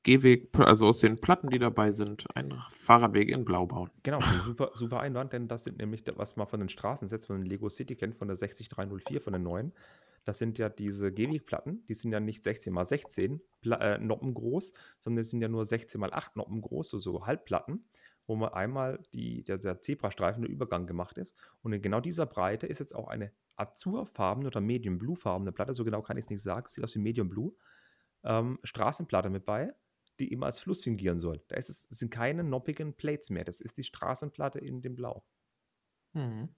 Gehweg, also aus den Platten, die dabei sind, einen Fahrradweg in Blau bauen. Genau, super, super Einwand, denn das sind nämlich, das, was man von den Straßensets von Lego City kennt, von der 60304, von den neuen. Das sind ja diese Gehwegplatten, die sind ja nicht 16 x 16 Pla äh, Noppen groß, sondern die sind ja nur 16 x 8 Noppen groß, so, so Halbplatten, wo man einmal die, der, der Zebrastreifen der Übergang gemacht ist. Und in genau dieser Breite ist jetzt auch eine azurfarbene oder Medium Blue farbene Platte, so genau kann ich es nicht sagen, sieht aus wie Medium Blue, ähm, Straßenplatte mit bei, die immer als Fluss fingieren soll. Da ist es, sind keine noppigen Plates mehr. Das ist die Straßenplatte in dem Blau. Mhm.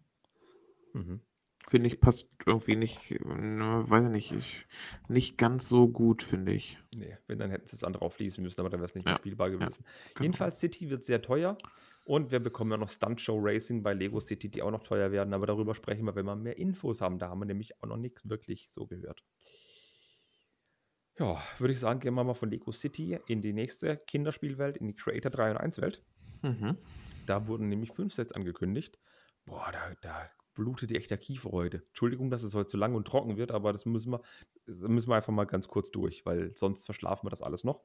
Finde ich, passt irgendwie nicht, ne, weiß ich nicht, ich, nicht ganz so gut, finde ich. Nee, wenn, dann hätten sie es andere aufließen müssen, aber dann wäre es nicht mehr Ja, spielbar ja, gewesen. Genau. Jedenfalls, City wird sehr teuer. Und wir bekommen ja noch Stunt Show Racing bei Lego City, die auch noch teuer werden. Aber darüber sprechen wir, wenn wir mehr Infos haben. Da haben wir nämlich auch noch nichts wirklich so gehört. Ja, würde ich sagen, gehen wir mal von Lego City in die nächste Kinderspielwelt, in die Creator 3 und 1 Welt. Mhm. Da wurden nämlich fünf Sets angekündigt. Boah, da, da blutet die echt der Kiefer heute. Entschuldigung, dass es heute zu lang und trocken wird, aber das müssen wir, das müssen wir einfach mal ganz kurz durch, weil sonst verschlafen wir das alles noch.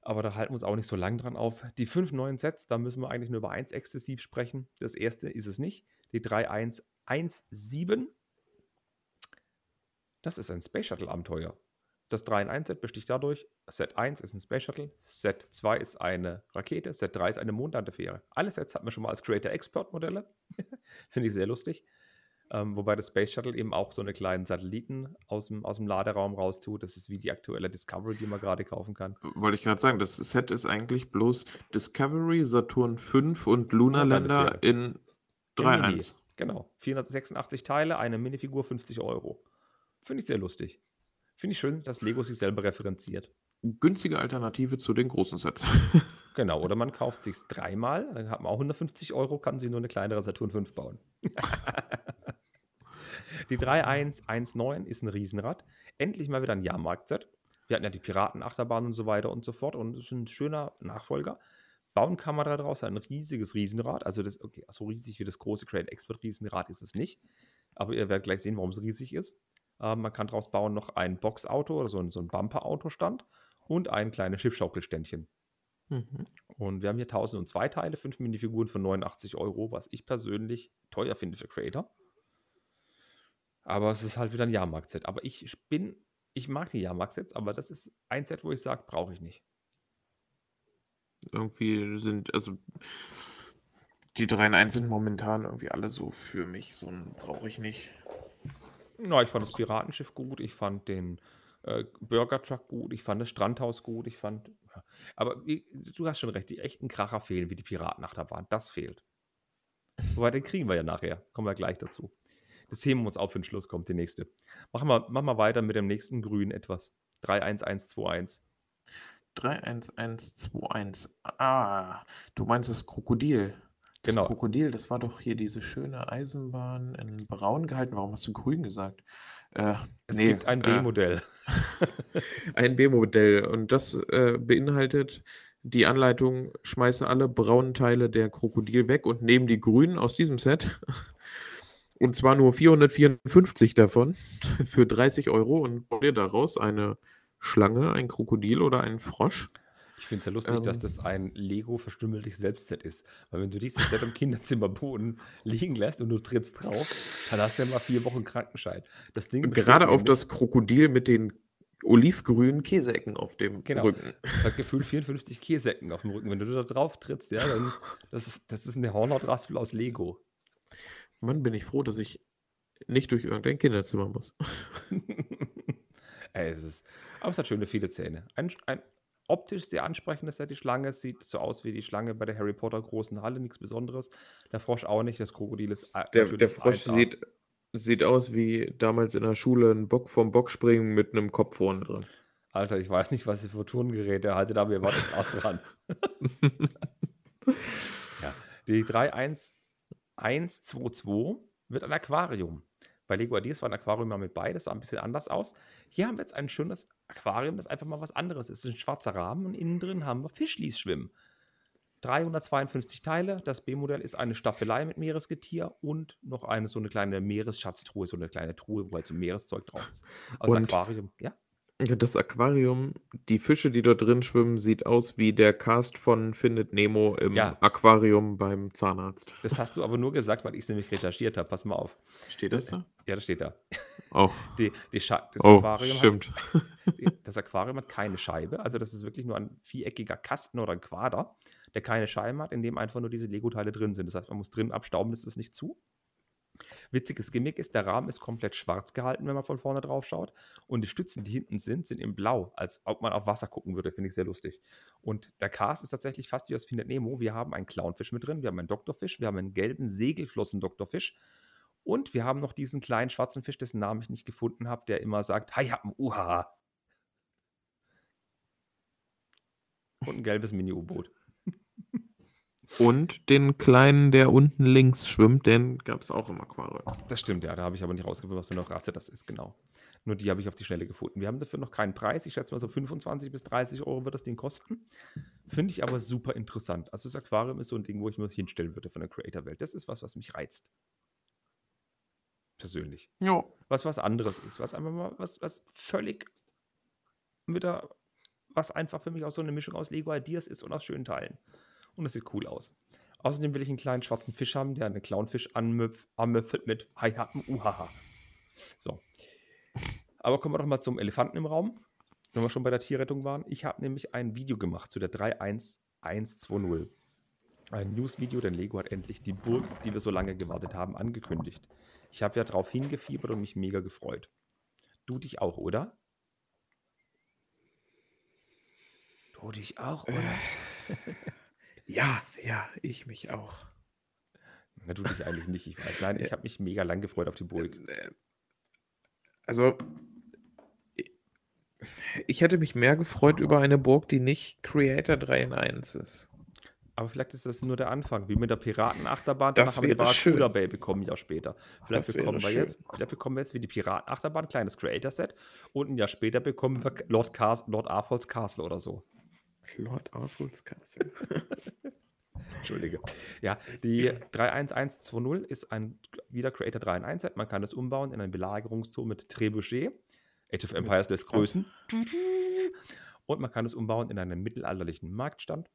Aber da halten wir uns auch nicht so lang dran auf. Die fünf neuen Sets, da müssen wir eigentlich nur über eins exzessiv sprechen. Das erste ist es nicht. Die 3117. Das ist ein Space Shuttle Abenteuer. Das 3 in 1 Set besticht dadurch, Set 1 ist ein Space Shuttle, Set 2 ist eine Rakete, Set 3 ist eine Mondlandefähre. Alle Sets hatten wir schon mal als Creator Expert Modelle. *laughs* Finde ich sehr lustig. Ähm, wobei das Space Shuttle eben auch so eine kleinen Satelliten aus dem, aus dem Laderaum raustut. Das ist wie die aktuelle Discovery, die man gerade kaufen kann. Wollte ich gerade sagen, das Set ist eigentlich bloß Discovery, Saturn 5 und Lunar Lander in In Mini. 3.1. Genau. 486 Teile, eine Minifigur, 50 Euro. Finde ich sehr lustig. Finde ich schön, dass Lego sich selber referenziert. Günstige Alternative zu den großen Sets. *laughs* Genau, oder man *laughs* kauft sich dreimal, dann hat man auch 150 Euro, kann sich nur eine kleinere Saturn 5 bauen. *laughs* die 3119 ist ein Riesenrad. Endlich mal wieder ein Jahrmarkt-Set. Wir hatten ja die Piratenachterbahn und so weiter und so fort und das ist ein schöner Nachfolger. Bauen kann man daraus ein riesiges Riesenrad. Also das, okay, so riesig wie das große Create Expert Riesenrad ist es nicht. Aber ihr werdet gleich sehen, warum es riesig ist. Ähm, man kann daraus bauen noch ein Boxauto oder so ein, so ein Bumper-Autostand und ein kleines Schiffschaukelständchen. Mhm. Und wir haben hier 1002 Teile, 5 Minifiguren für 89 Euro, was ich persönlich teuer finde für Creator. Aber es ist halt wieder ein Jahrmarkt-Set. Aber ich bin, ich mag die Jahrmarkt-Sets, aber das ist ein Set, wo ich sage, brauche ich nicht. Irgendwie sind, also die 3 in 1 sind momentan irgendwie alle so für mich, so ein brauche ich nicht. Na, ich fand das Piratenschiff gut, ich fand den äh, Burger Truck gut, ich fand das Strandhaus gut, ich fand. Ja. Aber wie, du hast schon recht, die echten Kracher fehlen, wie die Piratenachterbahn. Das fehlt. Wobei, den kriegen wir ja nachher. Kommen wir gleich dazu. Das heben wir uns auf den Schluss, kommt die nächste. Machen wir, machen wir weiter mit dem nächsten Grün etwas. 31121. 31121. Ah, du meinst das Krokodil. Das Genau. Krokodil, das war doch hier diese schöne Eisenbahn in Braun gehalten. Warum hast du grün gesagt? Äh, Es nee, gibt ein äh, B-Modell. *laughs* *laughs* Ein B-Modell und das äh, beinhaltet die Anleitung, schmeiße alle braunen Teile der Krokodil weg und nehme die grünen aus diesem Set. *laughs* Und zwar nur 454 davon für 30 Euro und bau dir daraus eine Schlange, ein Krokodil oder einen Frosch. Ich finde es ja lustig, dass Ähm. das ein Lego verstümmeltes Selbstset ist. Weil wenn du dieses Set im Kinderzimmerboden *laughs* liegen lässt und du trittst drauf, dann hast du ja mal vier Wochen Krankenschein. Das Ding Gerade auf das Krokodil mit den olivgrünen Käseecken auf dem Genau. Rücken. Das hat gefühlt 54 Käseecken auf dem Rücken. Wenn du da drauf trittst, ja, dann das ist, das ist eine Hornhautraspel aus Lego. Mann, bin ich froh, dass ich nicht durch irgendein Kinderzimmer muss. *laughs* Ey, es ist, aber es hat schöne viele Zähne. Ein, ein optisch sehr ansprechendes Set, die Schlange. Sieht so aus wie die Schlange bei der Harry Potter großen Halle, nichts Besonderes. Der Frosch auch nicht, das Krokodil ist äh, Der, der Frosch 1A. sieht, sieht aus wie damals in der Schule ein Bock vom Bock springen mit einem Kopf vorne drin. Alter, ich weiß nicht, was ihr für Turngeräte haltet, aber ihr wart jetzt auch dran. *laughs* ja, die 31122 wird ein Aquarium. Bei Lego Ideas war ein Aquarium mal mit bei, das sah ein bisschen anders aus. Hier haben wir jetzt ein schönes Aquarium, das einfach mal was anderes ist. Es ist ein schwarzer Rahmen und innen drin haben wir Fischlis schwimmen. 352 Teile. Das B-Modell ist eine Staffelei mit Meeresgetier und noch eine so eine kleine Meeresschatztruhe, so eine kleine Truhe, wo halt so Meereszeug drauf ist. Also Und- Aquarium, ja. Das Aquarium, die Fische, die dort drin schwimmen, sieht aus wie der Cast von Findet Nemo im Ja. Aquarium beim Zahnarzt. Das hast du aber nur gesagt, weil ich es nämlich recherchiert habe. Pass mal auf. Steht das da? Ja, das steht da. Oh, *laughs* Die, die Scha das, oh Aquarium stimmt. Hat, *laughs* die- das Aquarium hat keine Scheibe. Also, das ist wirklich nur ein viereckiger Kasten oder ein Quader, der keine Scheibe hat, in dem einfach nur diese Lego-Teile drin sind. Das heißt, man muss drin abstauben, das ist nicht zu. Witziges Gimmick ist, der Rahmen ist komplett schwarz gehalten, wenn man von vorne drauf schaut. Und die Stützen, die hinten sind, sind in blau, als ob man auf Wasser gucken würde. Finde ich sehr lustig. Und der Cast ist tatsächlich fast wie aus Findet Nemo. Wir haben einen Clownfisch mit drin, wir haben einen Doktorfisch, wir haben einen gelben Segelflossen-Doktorfisch. Und wir haben noch diesen kleinen schwarzen Fisch, dessen Namen ich nicht gefunden habe, der immer sagt, Hi, happen, uha. Und ein gelbes Mini-U-Boot. *laughs* Und den kleinen, der unten links schwimmt, den gab es auch im Aquarium. Das stimmt, ja. Da habe ich aber nicht rausgefunden, was für eine Rasse das ist, genau. Nur die habe ich auf die Schnelle gefunden. Wir haben dafür noch keinen Preis. Ich schätze mal so 25 bis 30 Euro wird das Ding kosten. Finde ich aber super interessant. Also das Aquarium ist so ein Ding, wo ich mir das hinstellen würde von der Creator-Welt. Das ist was, was mich reizt. Persönlich. Ja. Was was anderes ist. Was einfach mal, was, was völlig wieder, was einfach für mich auch so eine Mischung aus Lego Ideas ist und aus schönen Teilen. Und es sieht cool aus. Außerdem will ich einen kleinen schwarzen Fisch haben, der einen Clownfisch anmüffelt mit Hi Happen Uhaha. So. Aber kommen wir doch mal zum Elefanten im Raum, wenn wir schon bei der Tierrettung waren. Ich habe nämlich ein Video gemacht zu der 31120. Ein News-Video, denn Lego hat endlich die Burg, auf die wir so lange gewartet haben, angekündigt. Ich habe ja drauf hingefiebert und mich mega gefreut. Du dich auch, oder? Du dich auch, oder? Ja, ja, ich mich auch. Na, du dich eigentlich nicht, ich weiß. Nein, ich habe mich mega lang gefreut auf die Burg. Äh, Also, i- ich hätte mich mehr gefreut über eine Burg, die nicht Creator 3 in 1 ist. Aber vielleicht ist das nur der Anfang, wie mit der Piratenachterbahn. Das Danach haben wir Barracuda schön. Bay bekommen, ein Jahr später. Vielleicht Das bekommen, wir schön. jetzt, vielleicht bekommen wir jetzt wie die Piratenachterbahn ein kleines Creator-Set und ein Jahr später bekommen wir Lord, Cas Lord Arthal's Castle oder so. Lord Artful's Castle. *laughs* Entschuldige. Ja, die 31120 ist ein wieder Creator 3 in 1 Set. Man kann es umbauen in einen Belagerungsturm mit Trebuchet. Age of Empires lässt Größen. Und man kann es umbauen in einen mittelalterlichen Marktstand.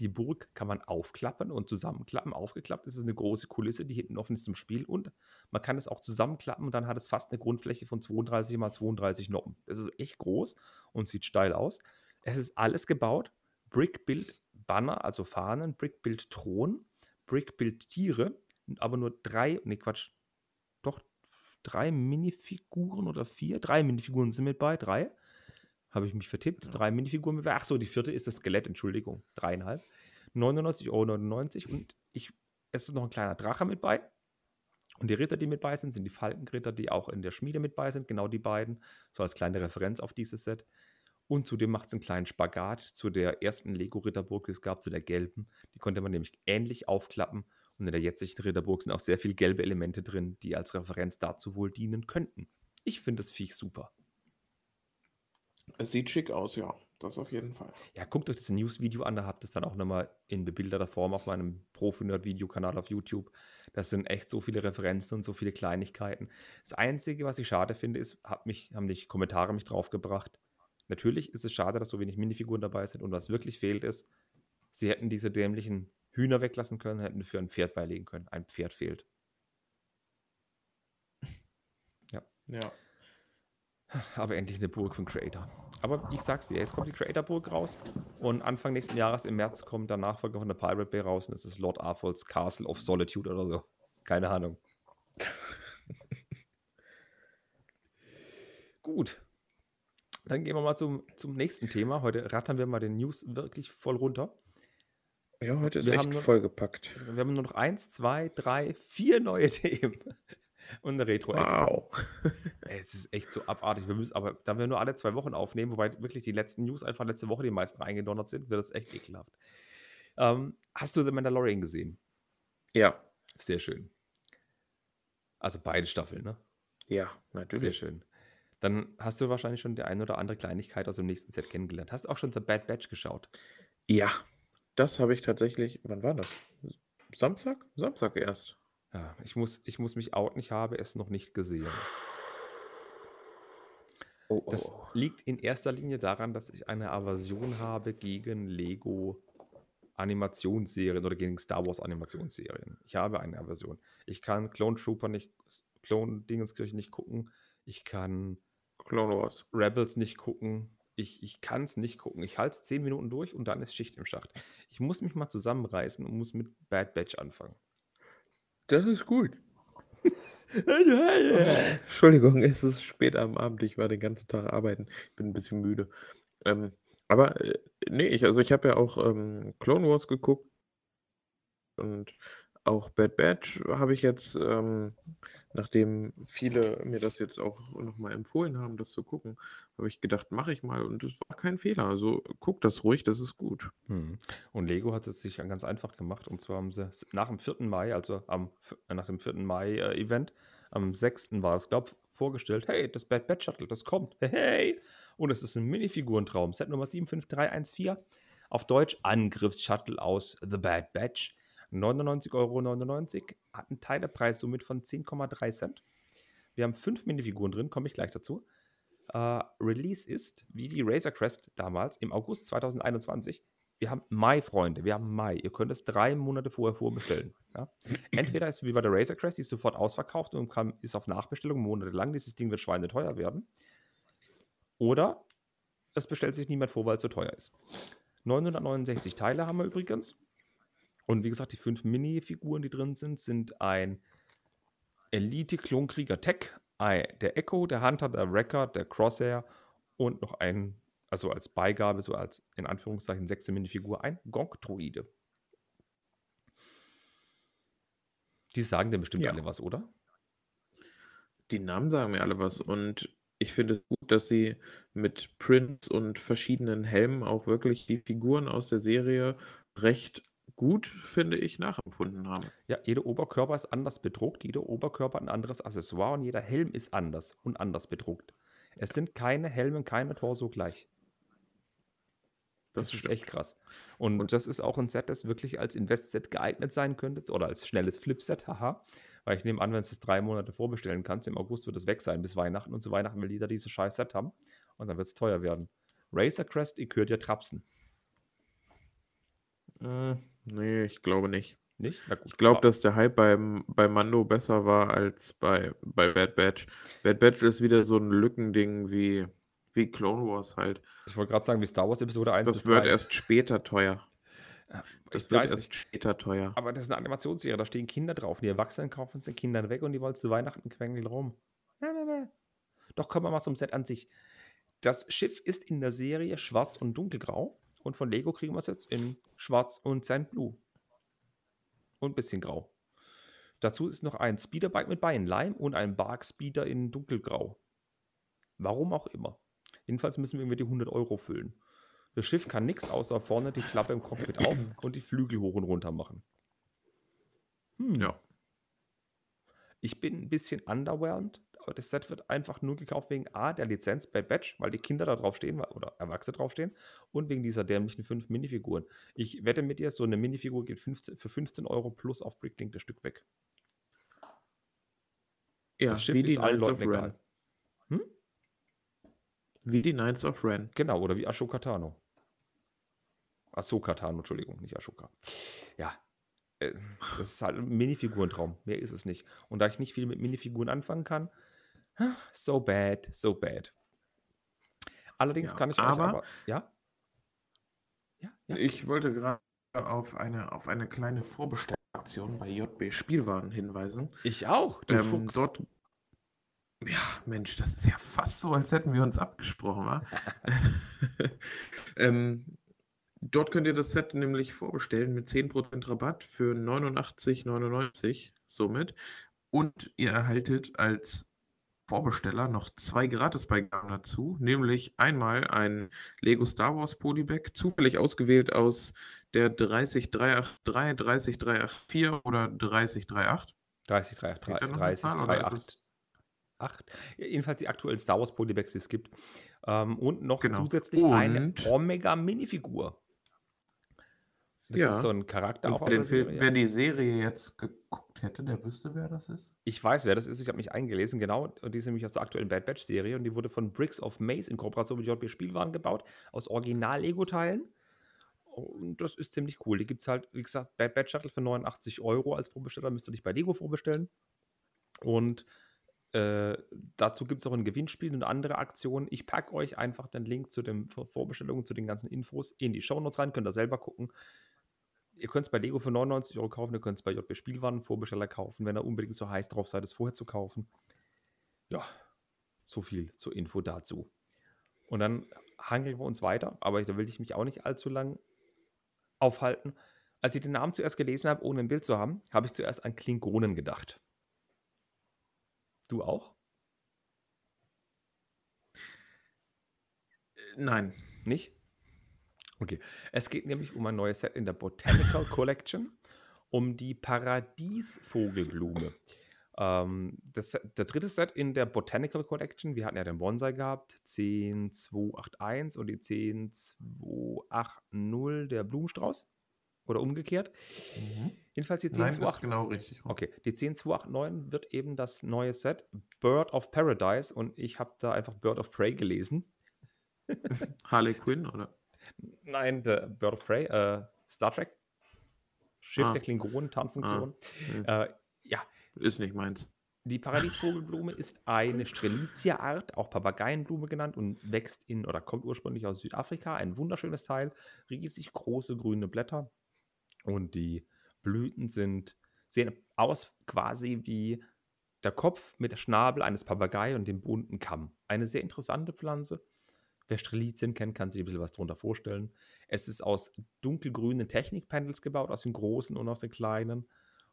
Die Burg kann man aufklappen und zusammenklappen. Aufgeklappt ist es eine große Kulisse, die hinten offen ist zum Spiel. Und man kann es auch zusammenklappen und dann hat es fast eine Grundfläche von 32 mal 32 Noppen. Das ist echt groß und sieht steil aus. Es ist alles gebaut. Brick-Build Banner, also Fahnen, Brick-Build Thron, Brick-Build Tiere, aber nur drei, nee Quatsch, doch drei Minifiguren oder vier? Drei Minifiguren sind mit bei, drei. Habe ich mich vertippt. Drei Minifiguren mit bei. Ach so, die vierte ist das Skelett, Entschuldigung. Dreieinhalb. 99,99 Euro. Und ich, es ist noch ein kleiner Drache mit bei. Und die Ritter, die mit bei sind, sind die Falkenritter, die auch in der Schmiede mit bei sind. Genau die beiden. So als kleine Referenz auf dieses Set. Und zudem macht es einen kleinen Spagat zu der ersten Lego-Ritterburg, die es gab, zu der gelben. Die konnte man nämlich ähnlich aufklappen. Und in der jetzigen Ritterburg sind auch sehr viele gelbe Elemente drin, die als Referenz dazu wohl dienen könnten. Ich finde das Viech super. Es sieht schick aus, ja. Das auf jeden Fall. Ja, guckt euch das News-Video an, da habt ihr es dann auch nochmal in bebilderter Form auf meinem Profi-Nerd-Videokanal auf YouTube. Das sind echt so viele Referenzen und so viele Kleinigkeiten. Das Einzige, was ich schade finde, ist, hat mich, haben nicht Kommentare mich draufgebracht. Natürlich ist es schade, dass so wenig Minifiguren dabei sind und was wirklich fehlt ist, sie hätten diese dämlichen Hühner weglassen können, hätten für ein Pferd beilegen können. Ein Pferd fehlt. *laughs* Ja. Aber endlich eine Burg von Creator. Aber ich sag's dir, jetzt kommt die Creator-Burg raus und Anfang nächsten Jahres im März kommt der Nachfolger von der Pirate Bay raus und das ist Lord Arthal's Castle of Solitude oder so. Keine Ahnung. *laughs* Gut. Dann gehen wir mal zum, zum nächsten Thema. Heute rattern wir mal den News wirklich voll runter. Ja, heute ist Wir echt nur- vollgepackt. Wir haben nur noch eins, zwei, drei, vier neue *laughs* Themen. Und eine retro -Ecke. Wow. *laughs* Es ist echt so abartig. Wir müssen, aber da wir nur alle zwei Wochen aufnehmen, wobei wirklich die letzten News einfach letzte Woche die meisten reingedonnert sind, wird das echt ekelhaft. Ähm, hast du The Mandalorian gesehen? Ja. Sehr schön. Also beide Staffeln, ne? Ja, Sehr natürlich. schön. Dann hast du wahrscheinlich schon die eine oder andere Kleinigkeit aus dem nächsten Set kennengelernt. Hast du auch schon The Bad Batch geschaut? Ja. Das habe ich tatsächlich. Wann war das? Samstag? Samstag erst. Ja, ich muss, ich muss mich outen, ich habe es noch nicht gesehen. Oh, oh, Das liegt in erster Linie daran, dass ich eine Aversion habe gegen Lego Animationsserien oder gegen Star Wars Animationsserien. Ich habe eine Aversion. Ich kann Clone Trooper nicht, Clone Dingenskirchen nicht gucken. Ich kann Clone Wars. Rebels nicht gucken. Ich, ich kann es nicht gucken. Ich halte es zehn Minuten durch und dann ist Schicht im Schacht. Ich muss mich mal zusammenreißen und muss mit Bad Batch anfangen. Das ist gut. *laughs* Entschuldigung, es ist spät am Abend. Ich war den ganzen Tag arbeiten. Ich bin ein bisschen müde. Ähm, aber äh, nee, ich, also ich habe ja auch ähm, Clone Wars geguckt und auch Bad Batch habe ich jetzt, ähm, nachdem viele mir das jetzt auch nochmal empfohlen haben, das zu gucken, habe ich gedacht, mache ich mal und es war kein Fehler. Also guck das ruhig, das ist gut. Hm. Und Lego hat es sich ganz einfach gemacht. Und zwar haben sie nach dem 4. Mai, also am, äh, nach dem 4. Mai-Event, am 6. war es, glaube ich, vorgestellt, hey, das Bad Batch Shuttle, das kommt. *laughs* Hey. Und es ist ein Minifigurentraum. Set Nummer 75314. Auf Deutsch Angriffs-Shuttle aus The Bad Batch. 99,99 Euro. Hat einen Teilepreis somit von 10,3 Cent. Wir haben fünf Minifiguren drin, komme ich gleich dazu. Äh, Release ist, wie die Razor Crest damals, im August 2021. Wir haben Mai, Freunde, wir haben Mai. Ihr könnt es drei Monate vorher vorbestellen. Ja? Entweder ist es wie bei der Razor Crest, die ist sofort ausverkauft und kann, ist auf Nachbestellung monatelang. Dieses Ding wird schweineteuer werden. Oder es bestellt sich niemand vor, weil es so teuer ist. 969 Teile haben wir übrigens. Und wie gesagt, die fünf Minifiguren, die drin sind, sind ein Elite Klonkrieger Tech, der Echo, der Hunter, der Wrecker, der Crosshair und noch ein, also als Beigabe, so als in Anführungszeichen sechste Minifigur, ein Gonk-Droide. Die sagen dir bestimmt Ja. alle was, oder? Die Namen sagen mir alle was und ich finde es gut, dass sie mit Prints und verschiedenen Helmen auch wirklich die Figuren aus der Serie recht gut, finde ich, nachempfunden haben. Ja, jeder Oberkörper ist anders bedruckt, jeder Oberkörper hat ein anderes Accessoire und jeder Helm ist anders und anders bedruckt. Es sind keine Helme, keine Torso gleich. Das, ist stimmt. echt krass. Und, Und- das ist auch ein Set, das wirklich als Invest-Set geeignet sein könnte oder als schnelles Flip-Set, haha. Weil ich nehme an, wenn du es drei Monate vorbestellen kannst, im August wird es weg sein bis Weihnachten und zu Weihnachten will jeder dieses scheiß Set haben und dann wird es teuer werden. Razor Crest, ihr könnt ja trapsen. Äh, nee, ich glaube nicht. Nicht? Na gut. Ich glaube, dass der Hype beim, bei Mando besser war als bei, bei Bad Batch. Bad Batch ist wieder so ein Lückending wie, wie Clone Wars halt. Ich wollte gerade sagen, wie Star Wars Episode 1 Das wird 3. erst später teuer. Das Ich wird erst nicht. später teuer. Aber das ist eine Animationsserie, da stehen Kinder drauf. Die Erwachsenen kaufen es den Kindern weg und die wollen zu Weihnachten quengeln rum. Doch kommen wir mal zum Set an sich. Das Schiff ist in der Serie schwarz und dunkelgrau. Und von Lego kriegen wir es jetzt in schwarz und Sandblue. Und ein bisschen grau. Dazu ist noch ein Speederbike mit Beinleim und ein Bark Speeder in dunkelgrau. Warum auch immer. Jedenfalls müssen wir irgendwie die 100 Euro füllen. Das Schiff kann nichts außer vorne die Klappe im Cockpit auf und die Flügel hoch und runter machen. Hm. Ja. Ich bin ein bisschen underwhelmed, das Set wird einfach nur gekauft wegen A, der Lizenz bei Batch, weil die Kinder da drauf stehen oder Erwachsene draufstehen und wegen dieser dämlichen fünf Minifiguren. Ich wette mit dir, so eine Minifigur geht 15, für 15 Euro plus auf Bricklink das Stück weg. Ja, das Schiff wie die ist allen Knights of Leuten Ren. egal. Hm? Wie die Knights of Ren. Genau, oder wie Ashoka Tano. Ahsoka Tano, Entschuldigung, nicht Ashoka. Ja, äh, das ist halt ein Minifigurentraum. Mehr ist es nicht. Und da ich nicht viel mit Minifiguren anfangen kann, so bad, so bad. Allerdings Ja, kann ich aber- euch aber, ja? Ja, ja. Ich wollte gerade auf eine, auf eine kleine Vorbestellaktion bei JB Spielwaren hinweisen. Ich auch, du Ähm, Fuchs. dort. Ja, Mensch, das ist ja fast so, als hätten wir uns abgesprochen, wa? *laughs* ähm, dort könnt ihr das Set nämlich vorbestellen mit 10% Rabatt für 89,99 somit. Und ihr erhaltet als Vorbesteller noch zwei Gratisbeigaben dazu, nämlich einmal ein Lego Star Wars Polybag, zufällig ausgewählt aus der 30383, 30384 oder 30338. 30, 3, Fehlt 3, da noch eine 30, Zahl, 3, oder ist 8. es- 8. Ja, jedenfalls die aktuellen Star Wars Polybags, die es gibt. Ähm, und noch Genau. zusätzlich eine Und- Omega Minifigur. Das Ja. ist so ein Charakter Und auch aus den wer die Serie jetzt geguckt hätte, der wüsste, wer das ist. Ich weiß, wer das ist. Ich habe mich eingelesen, genau. Und die ist nämlich aus der aktuellen Bad Batch Serie. Und die wurde von Bricks of Maze in Kooperation mit JB Spielwaren gebaut. Aus Original-Lego-Teilen. Und das ist ziemlich cool. Die gibt es halt, wie gesagt, Bad Batch Shuttle für 89 Euro als Vorbesteller. Müsst ihr dich bei Lego vorbestellen. Und äh, dazu gibt es auch ein Gewinnspiel und andere Aktionen. Ich packe euch einfach den Link zu den Vor- Vorbestellungen, zu den ganzen Infos in die Shownotes rein. Könnt ihr selber gucken. Ihr könnt es bei Lego für 99 Euro kaufen, ihr könnt es bei JB Spielwaren Vorbesteller kaufen, wenn ihr unbedingt so heiß drauf seid, es vorher zu kaufen. Ja, so viel zur Info dazu. Und dann hangeln wir uns weiter, aber da will ich mich auch nicht allzu lang aufhalten. Als ich den Namen zuerst gelesen habe, ohne ein Bild zu haben, habe ich zuerst an Klingonen gedacht. Du auch? Nein. Nicht? Okay. Es geht nämlich um ein neues Set in der Botanical Collection, um die Paradiesvogelblume. Ähm, das, der dritte Set in der Botanical Collection, wir hatten ja den Bonsai gehabt, 10281 und die 10280 der Blumenstrauß. Oder umgekehrt. Jedenfalls die Mhm. Nein, 10280. ist genau richtig. Okay, die 10289 wird eben das neue Set Bird of Paradise und ich habe da einfach Bird of Prey gelesen. *laughs* Harley Quinn, oder? Nein, der Bird of Prey, äh, Star Trek. Schiff Ah. der Klingonen, Tarnfunktion. Hm, Äh, ja, Ist nicht meins. die Paradiesvogelblume *laughs* ist eine Strelitzia-Art, auch Papageienblume genannt und wächst in oder kommt ursprünglich aus Südafrika. Ein wunderschönes Teil, riesig große grüne Blätter und die Blüten sind, sehen aus quasi wie der Kopf mit der Schnabel eines Papagei und dem bunten Kamm. Eine sehr interessante Pflanze. Wer Strelizien kennt, kann sich ein bisschen was darunter vorstellen. Es ist aus dunkelgrünen Technikpanels gebaut, aus den großen und aus den kleinen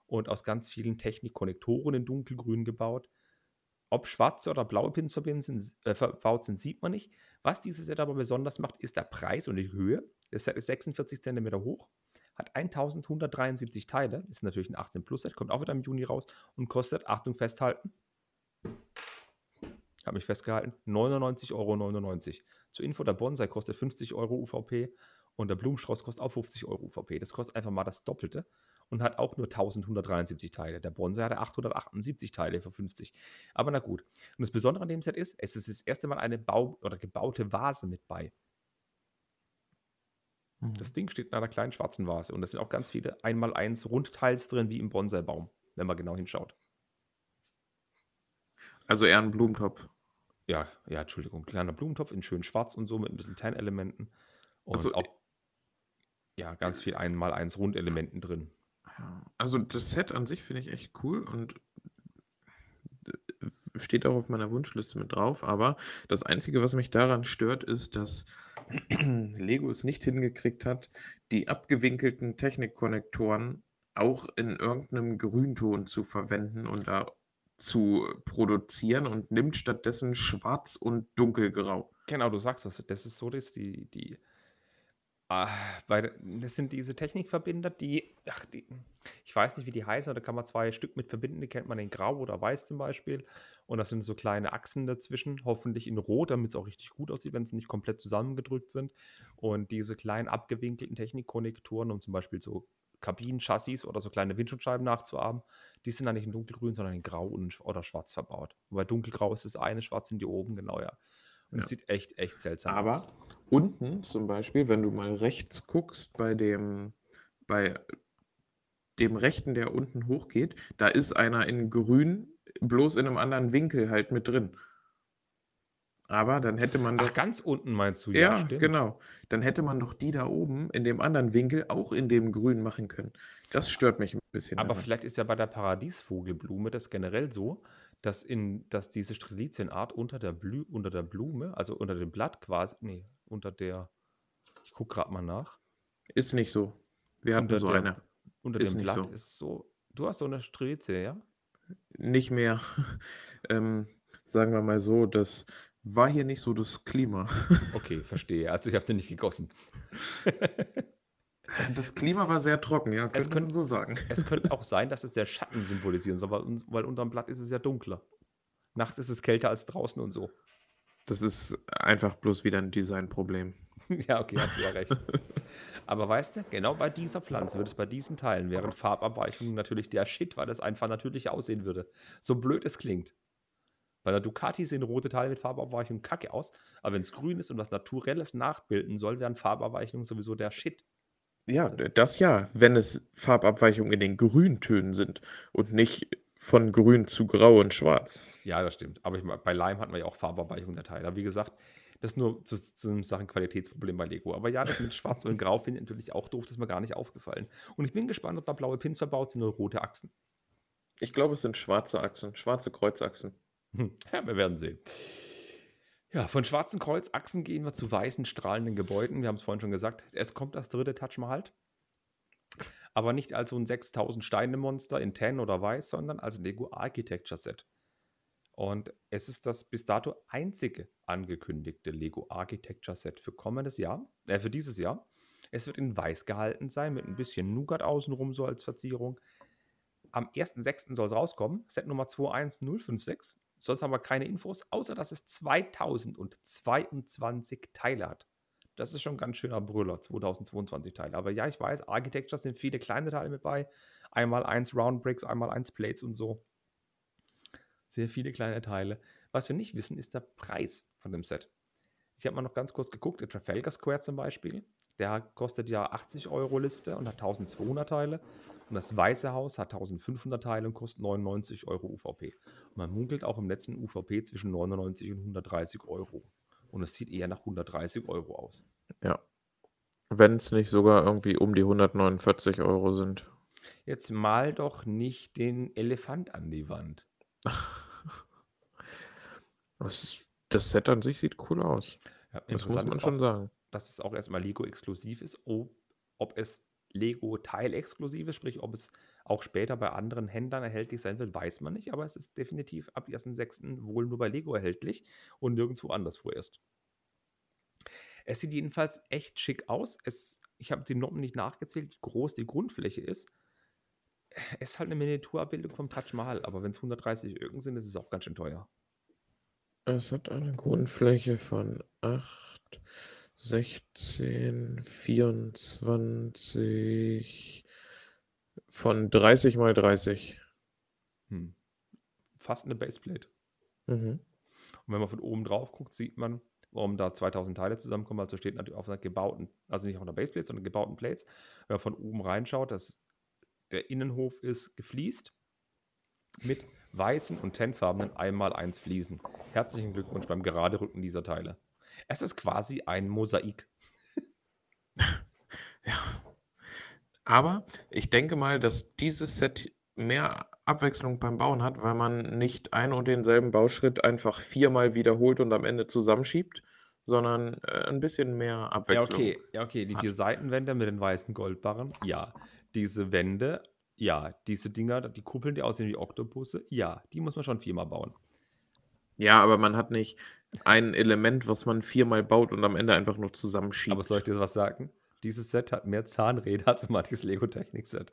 und aus ganz vielen Technikkonnektoren in dunkelgrün gebaut. Ob schwarze oder blaue Pins verbaut sind, äh, verbaut sind, sieht man nicht. Was dieses Set aber besonders macht, ist der Preis und die Höhe. Das Set ist 46 cm hoch, hat 1173 Teile, ist natürlich ein 18 Plus Set, kommt auch wieder im Juni raus und kostet, Achtung, festhalten, habe mich festgehalten, 99,99 Euro. Zur Info, der Bonsai kostet 50 Euro UVP und der Blumenstrauß kostet auch 50 Euro UVP. Das kostet einfach mal das Doppelte und hat auch nur 1173 Teile. Der Bonsai hatte 878 Teile für 50. Aber na gut. Und das Besondere an dem Set ist, es ist das erste Mal eine Bau oder gebaute Vase mit bei. Mhm. Das Ding steht in einer kleinen schwarzen Vase und da sind auch ganz viele 1x1 Rundteils drin, wie im Bonsai-Baum, wenn man genau hinschaut. Also eher ein Blumentopf. Ja, ja, Entschuldigung, kleiner Blumentopf in schön schwarz und so mit ein bisschen Tan-Elementen. Und Also, auch, ja, ganz viel 1x1 Rundelementen drin. Also das Set an sich finde ich echt cool und äh, steht auch auf meiner Wunschliste mit drauf, aber das Einzige, was mich daran stört, ist, dass *clears throat* Lego es nicht hingekriegt hat, die abgewinkelten Technikkonnektoren auch in irgendeinem Grünton zu verwenden und da zu produzieren und nimmt stattdessen schwarz und dunkelgrau. Genau, du sagst das. Das ist so, dass die, die, ah, bei, das sind diese Technikverbinder, die, ach, die, ich weiß nicht, wie die heißen, da kann man zwei Stück mit verbinden, die kennt man in Grau oder Weiß zum Beispiel. Und das sind so kleine Achsen dazwischen, hoffentlich in Rot, damit es auch richtig gut aussieht, wenn sie nicht komplett zusammengedrückt sind. Und diese kleinen abgewinkelten Technikkonnektoren, um zum Beispiel so Kabinenchassis oder so kleine Windschutzscheiben nachzuahmen, die sind dann nicht in dunkelgrün, sondern in grau und, oder schwarz verbaut. Und bei dunkelgrau ist das eine, schwarz sind die oben, genau, ja. Und es Ja. sieht echt, echt seltsam Aber aus. unten zum Beispiel, wenn du mal rechts guckst, bei dem, bei dem rechten, der unten hochgeht, da ist einer in grün, bloß in einem anderen Winkel halt mit drin. Aber dann hätte man Ach, doch, ganz unten meinst du? Ja, ja, stimmt. genau, dann hätte man doch die da oben in dem anderen Winkel auch in dem Grün machen können. Das stört mich ein bisschen Aber daran. vielleicht ist ja bei der Paradiesvogelblume das generell so, dass, in, dass diese Strelizienart unter der, Blü unter der Blume, also unter dem Blatt quasi, nee, unter der, ich gucke gerade mal nach, Ist nicht so. Wir hatten so der, eine. unter Ist dem Blatt so. ist so, du hast so eine Strelizie, ja? Nicht mehr. *laughs* ähm, sagen wir mal so, das war hier nicht so das Klima. *laughs* Okay, verstehe. Also ich habe sie nicht gegossen. *laughs* Das Klima war sehr trocken, ja, Es könnte man könnte, so sagen. es könnte *laughs* auch sein, dass es der Schatten symbolisieren soll, weil, weil unterm Blatt ist es ja dunkler. Nachts ist es kälter als draußen und so. Das ist einfach bloß wieder ein Designproblem. Ja, okay, hast du ja recht. Aber weißt du, genau bei dieser Pflanze würde es bei diesen Teilen wären Farbabweichungen natürlich der Shit, weil es einfach natürlich aussehen würde. So blöd es klingt. Bei der Ducati sehen rote Teile mit Farbabweichungen kacke aus, aber wenn es grün ist und was Naturelles nachbilden soll, wären Farbabweichungen sowieso der Shit. Ja, das ja, wenn es Farbabweichungen in den Grüntönen sind und nicht von grün zu grau und schwarz. Ja, das stimmt. Aber ich, bei Lime hatten wir ja auch Farbabweichungen der Teile. Aber wie gesagt, das ist nur zu, zu einem Sachen Qualitätsproblem bei Lego. Aber ja, das mit Schwarz und Grau finde ich natürlich auch doof, das ist mir gar nicht aufgefallen. Und ich bin gespannt, ob da blaue Pins verbaut sind oder rote Achsen. Ich glaube, es sind schwarze Achsen, schwarze Kreuzachsen. Hm, Ja, wir werden sehen. Ja, von schwarzen Kreuzachsen gehen wir zu weißen, strahlenden Gebäuden. Wir haben es vorhin schon gesagt. Es kommt das dritte Taj Mahal. Aber nicht als so ein 6000 Steine-Monster in Tan oder Weiß, sondern als Lego Architecture Set. Und es ist das bis dato einzige angekündigte Lego Architecture Set für kommendes Jahr, äh, für dieses Jahr. Es wird in Weiß gehalten sein, mit ein bisschen Nougat außenrum so als Verzierung. Am 1.6. soll es rauskommen, Set Nummer 21056. Sonst haben wir keine Infos, außer dass es 2022 Teile hat. Das ist schon ein ganz schöner Brüller, 2022 Teile. Aber ja, ich weiß, Architecture sind viele kleine Teile mit bei. Einmal eins Round Bricks, einmal eins Plates und so. Sehr viele kleine Teile. Was wir nicht wissen, ist der Preis von dem Set. Ich habe mal noch ganz kurz geguckt, der Trafalgar Square zum Beispiel, der kostet ja 80 Euro Liste und hat 1200 Teile. Und das Weiße Haus hat 1500 Teile und kostet 99 Euro UVP. Und man munkelt auch im letzten UVP zwischen 99 und 130 Euro. Und es sieht eher nach 130 Euro aus. Ja. Wenn es nicht sogar irgendwie um die 149 Euro sind. Jetzt mal doch nicht den Elefant an die Wand. *laughs* Das, das Set an sich sieht cool aus. Ja, Das muss man schon auch, sagen. dass es auch erstmal Lego-exklusiv ist, ob, ob es Lego-Teil-exklusiv ist, sprich, ob es auch später bei anderen Händlern erhältlich sein wird, weiß man nicht, aber es ist definitiv ab 1.6. wohl nur bei Lego erhältlich und nirgendwo anders vorerst. Es sieht jedenfalls echt schick aus. Es, ich habe die Noppen nicht nachgezählt, wie groß die Grundfläche ist. Es ist halt eine Miniaturabbildung vom Taj Mahal, aber wenn es 130 Öken sind, ist es auch ganz schön teuer. Es hat eine Grundfläche von 8, 16, 24, von 30 mal 30. Hm. Fast eine Baseplate. Mhm. Und wenn man von oben drauf guckt, sieht man, warum da 2000 Teile zusammenkommen. Also steht natürlich auf einer gebauten, also nicht auf einer Baseplate, sondern gebauten Plates. Wenn man von oben reinschaut, dass der Innenhof ist gefliest mit weißen und tentfarbenen 1x1 Fliesen. Herzlichen Glückwunsch beim Geraderücken dieser Teile. Es ist quasi ein Mosaik. *laughs* Ja. Aber ich denke mal, dass dieses Set mehr Abwechslung beim Bauen hat, weil man nicht ein und denselben Bauschritt einfach viermal wiederholt und am Ende zusammenschiebt, sondern äh, ein bisschen mehr Ja, Abwechslung. okay, ja, okay. Die hat. vier Seitenwände mit den weißen Goldbarren, ja. Diese Wände, ja. Diese Dinger, die Kuppeln, die aussehen wie Oktopusse, ja. Die muss man schon viermal bauen. Ja, aber man hat nicht ein Element, was man viermal baut und am Ende einfach nur zusammenschiebt. Aber soll ich dir was sagen? Dieses Set hat mehr Zahnräder als manches Lego-Technik-Set.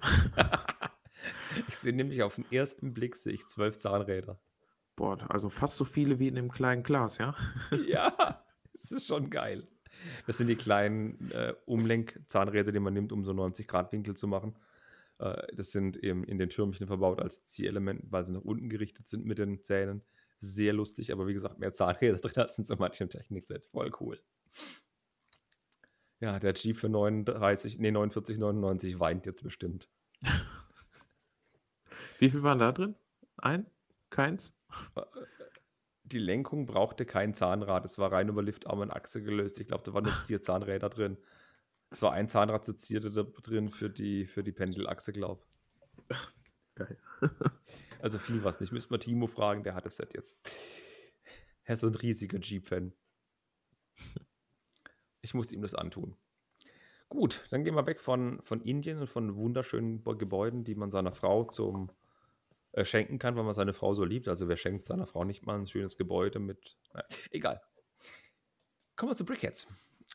*laughs* ich sehe nämlich auf den ersten Blick sehe ich zwölf Zahnräder. Boah, also fast so viele wie in dem kleinen Glas, ja? *laughs* ja, es ist schon geil. Das sind die kleinen äh, Umlenkzahnräder, die man nimmt, um so 90-Grad-Winkel zu machen. Äh, das sind eben in den Türmchen verbaut als Zierelement, weil sie nach unten gerichtet sind mit den Zähnen. Sehr lustig, aber wie gesagt, mehr Zahnräder *laughs* drin als in so manchem Technikset. Voll cool. Ja, der Jeep für 39, nee, 49,99 weint jetzt bestimmt. *laughs* Wie viel waren da drin? Ein? Keins? Die Lenkung brauchte kein Zahnrad. Es war rein über Liftarm und Achse gelöst. Ich glaube, da waren nur *laughs* vier Zahnräder drin. Es war ein Zahnrad zu Zierde drin für die, für die Pendelachse, glaube Geil. Also viel was nicht. Müsste man Timo fragen, der hat das Set jetzt. Er ist so ein riesiger Jeep-Fan. Ich musste ihm das antun. Gut, dann gehen wir weg von, von Indien und von wunderschönen Gebäuden, die man seiner Frau zum äh, schenken kann, weil man seine Frau so liebt. Also wer schenkt seiner Frau nicht mal ein schönes Gebäude mit. Naja, egal. Kommen wir zu Brickheads.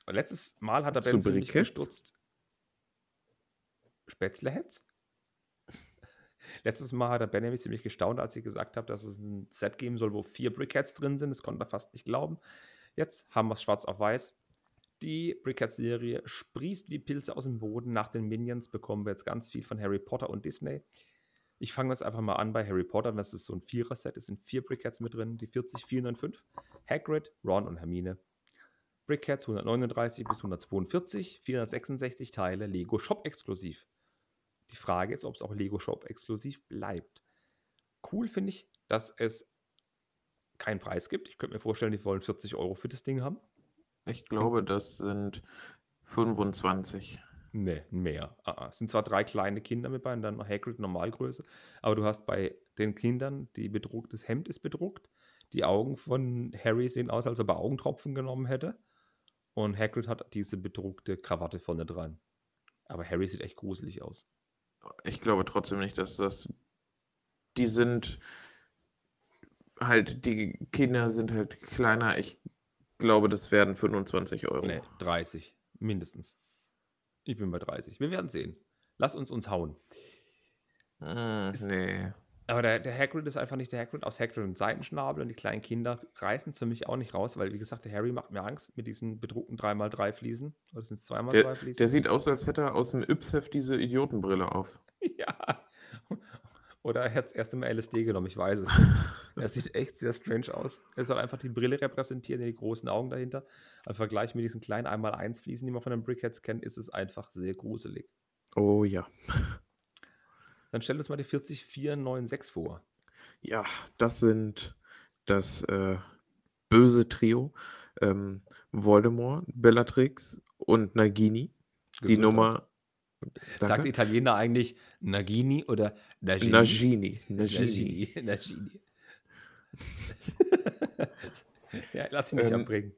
Letztes Mal hat er Ben ziemlich gestutzt. Spätzleheads? Letztes Mal hat der Ben nämlich ziemlich gestaunt, als ich gesagt habe, dass es ein Set geben soll, wo vier Brickheads drin sind. Das konnte er fast nicht glauben. Jetzt haben wir es schwarz auf weiß. Die Brickhead-Serie sprießt wie Pilze aus dem Boden. Nach den Minions bekommen wir jetzt ganz viel von Harry Potter und Disney. Ich fange jetzt einfach mal an bei Harry Potter. Das ist so ein Vierer-Set. Es sind vier Brickheads mit drin. Die 40, 405. Hagrid, Ron und Hermine. Brickheads 139 bis 142. 466 Teile. Lego Shop exklusiv. Die Frage ist, ob es auch Lego Shop exklusiv bleibt. Cool finde ich, dass es keinen Preis gibt. Ich könnte mir vorstellen, die wollen 40 Euro für das Ding haben. Ich glaube, das sind 25. Nee, mehr. Ah, ah. Es sind zwar drei kleine Kinder mit bei und dann noch Hagrid Normalgröße, aber du hast bei den Kindern, die bedrucktes Hemd ist bedruckt. Die Augen von Harry sehen aus, als ob er Augentropfen genommen hätte. Und Hagrid hat diese bedruckte Krawatte vorne dran. Aber Harry sieht echt gruselig aus. Ich glaube trotzdem nicht, dass das. Die sind halt, die Kinder sind halt kleiner. Ich glaube, das werden 25 Euro. Nee, 30. Mindestens. Ich bin bei 30. Wir werden sehen. Lass uns uns hauen. Mm, Ist- nee. Aber der, der Hagrid ist einfach nicht der Hagrid aus Hagrid und Seitenschnabel und die kleinen Kinder reißen es für mich auch nicht raus, weil, wie gesagt, der Harry macht mir Angst mit diesen bedruckten 3x3 Fliesen. Oder sind es 2x2 Der, Fliesen? der sieht aus, als hätte er aus dem Yps-Heft diese Idiotenbrille auf. *laughs* ja. Oder er hat das erste Mal LSD genommen, ich weiß es. *laughs* Er sieht echt sehr strange aus. Er soll einfach die Brille repräsentieren, die großen Augen dahinter. Im Vergleich mit diesen kleinen 1x1 Fliesen, die man von den Brickheads kennt, ist es einfach sehr gruselig. Oh ja. Dann stell uns mal die 40496 vor. Ja, das sind das äh, böse Trio. Ähm, Voldemort, Bellatrix und Nagini. Die Gesundheit. Nummer. Sagt Danke. Italiener eigentlich Nagini oder Nagini? Nagini. *laughs* Nagini. Nagini. Nagini. *laughs* ja, lass ihn nicht Ähm, abbringen.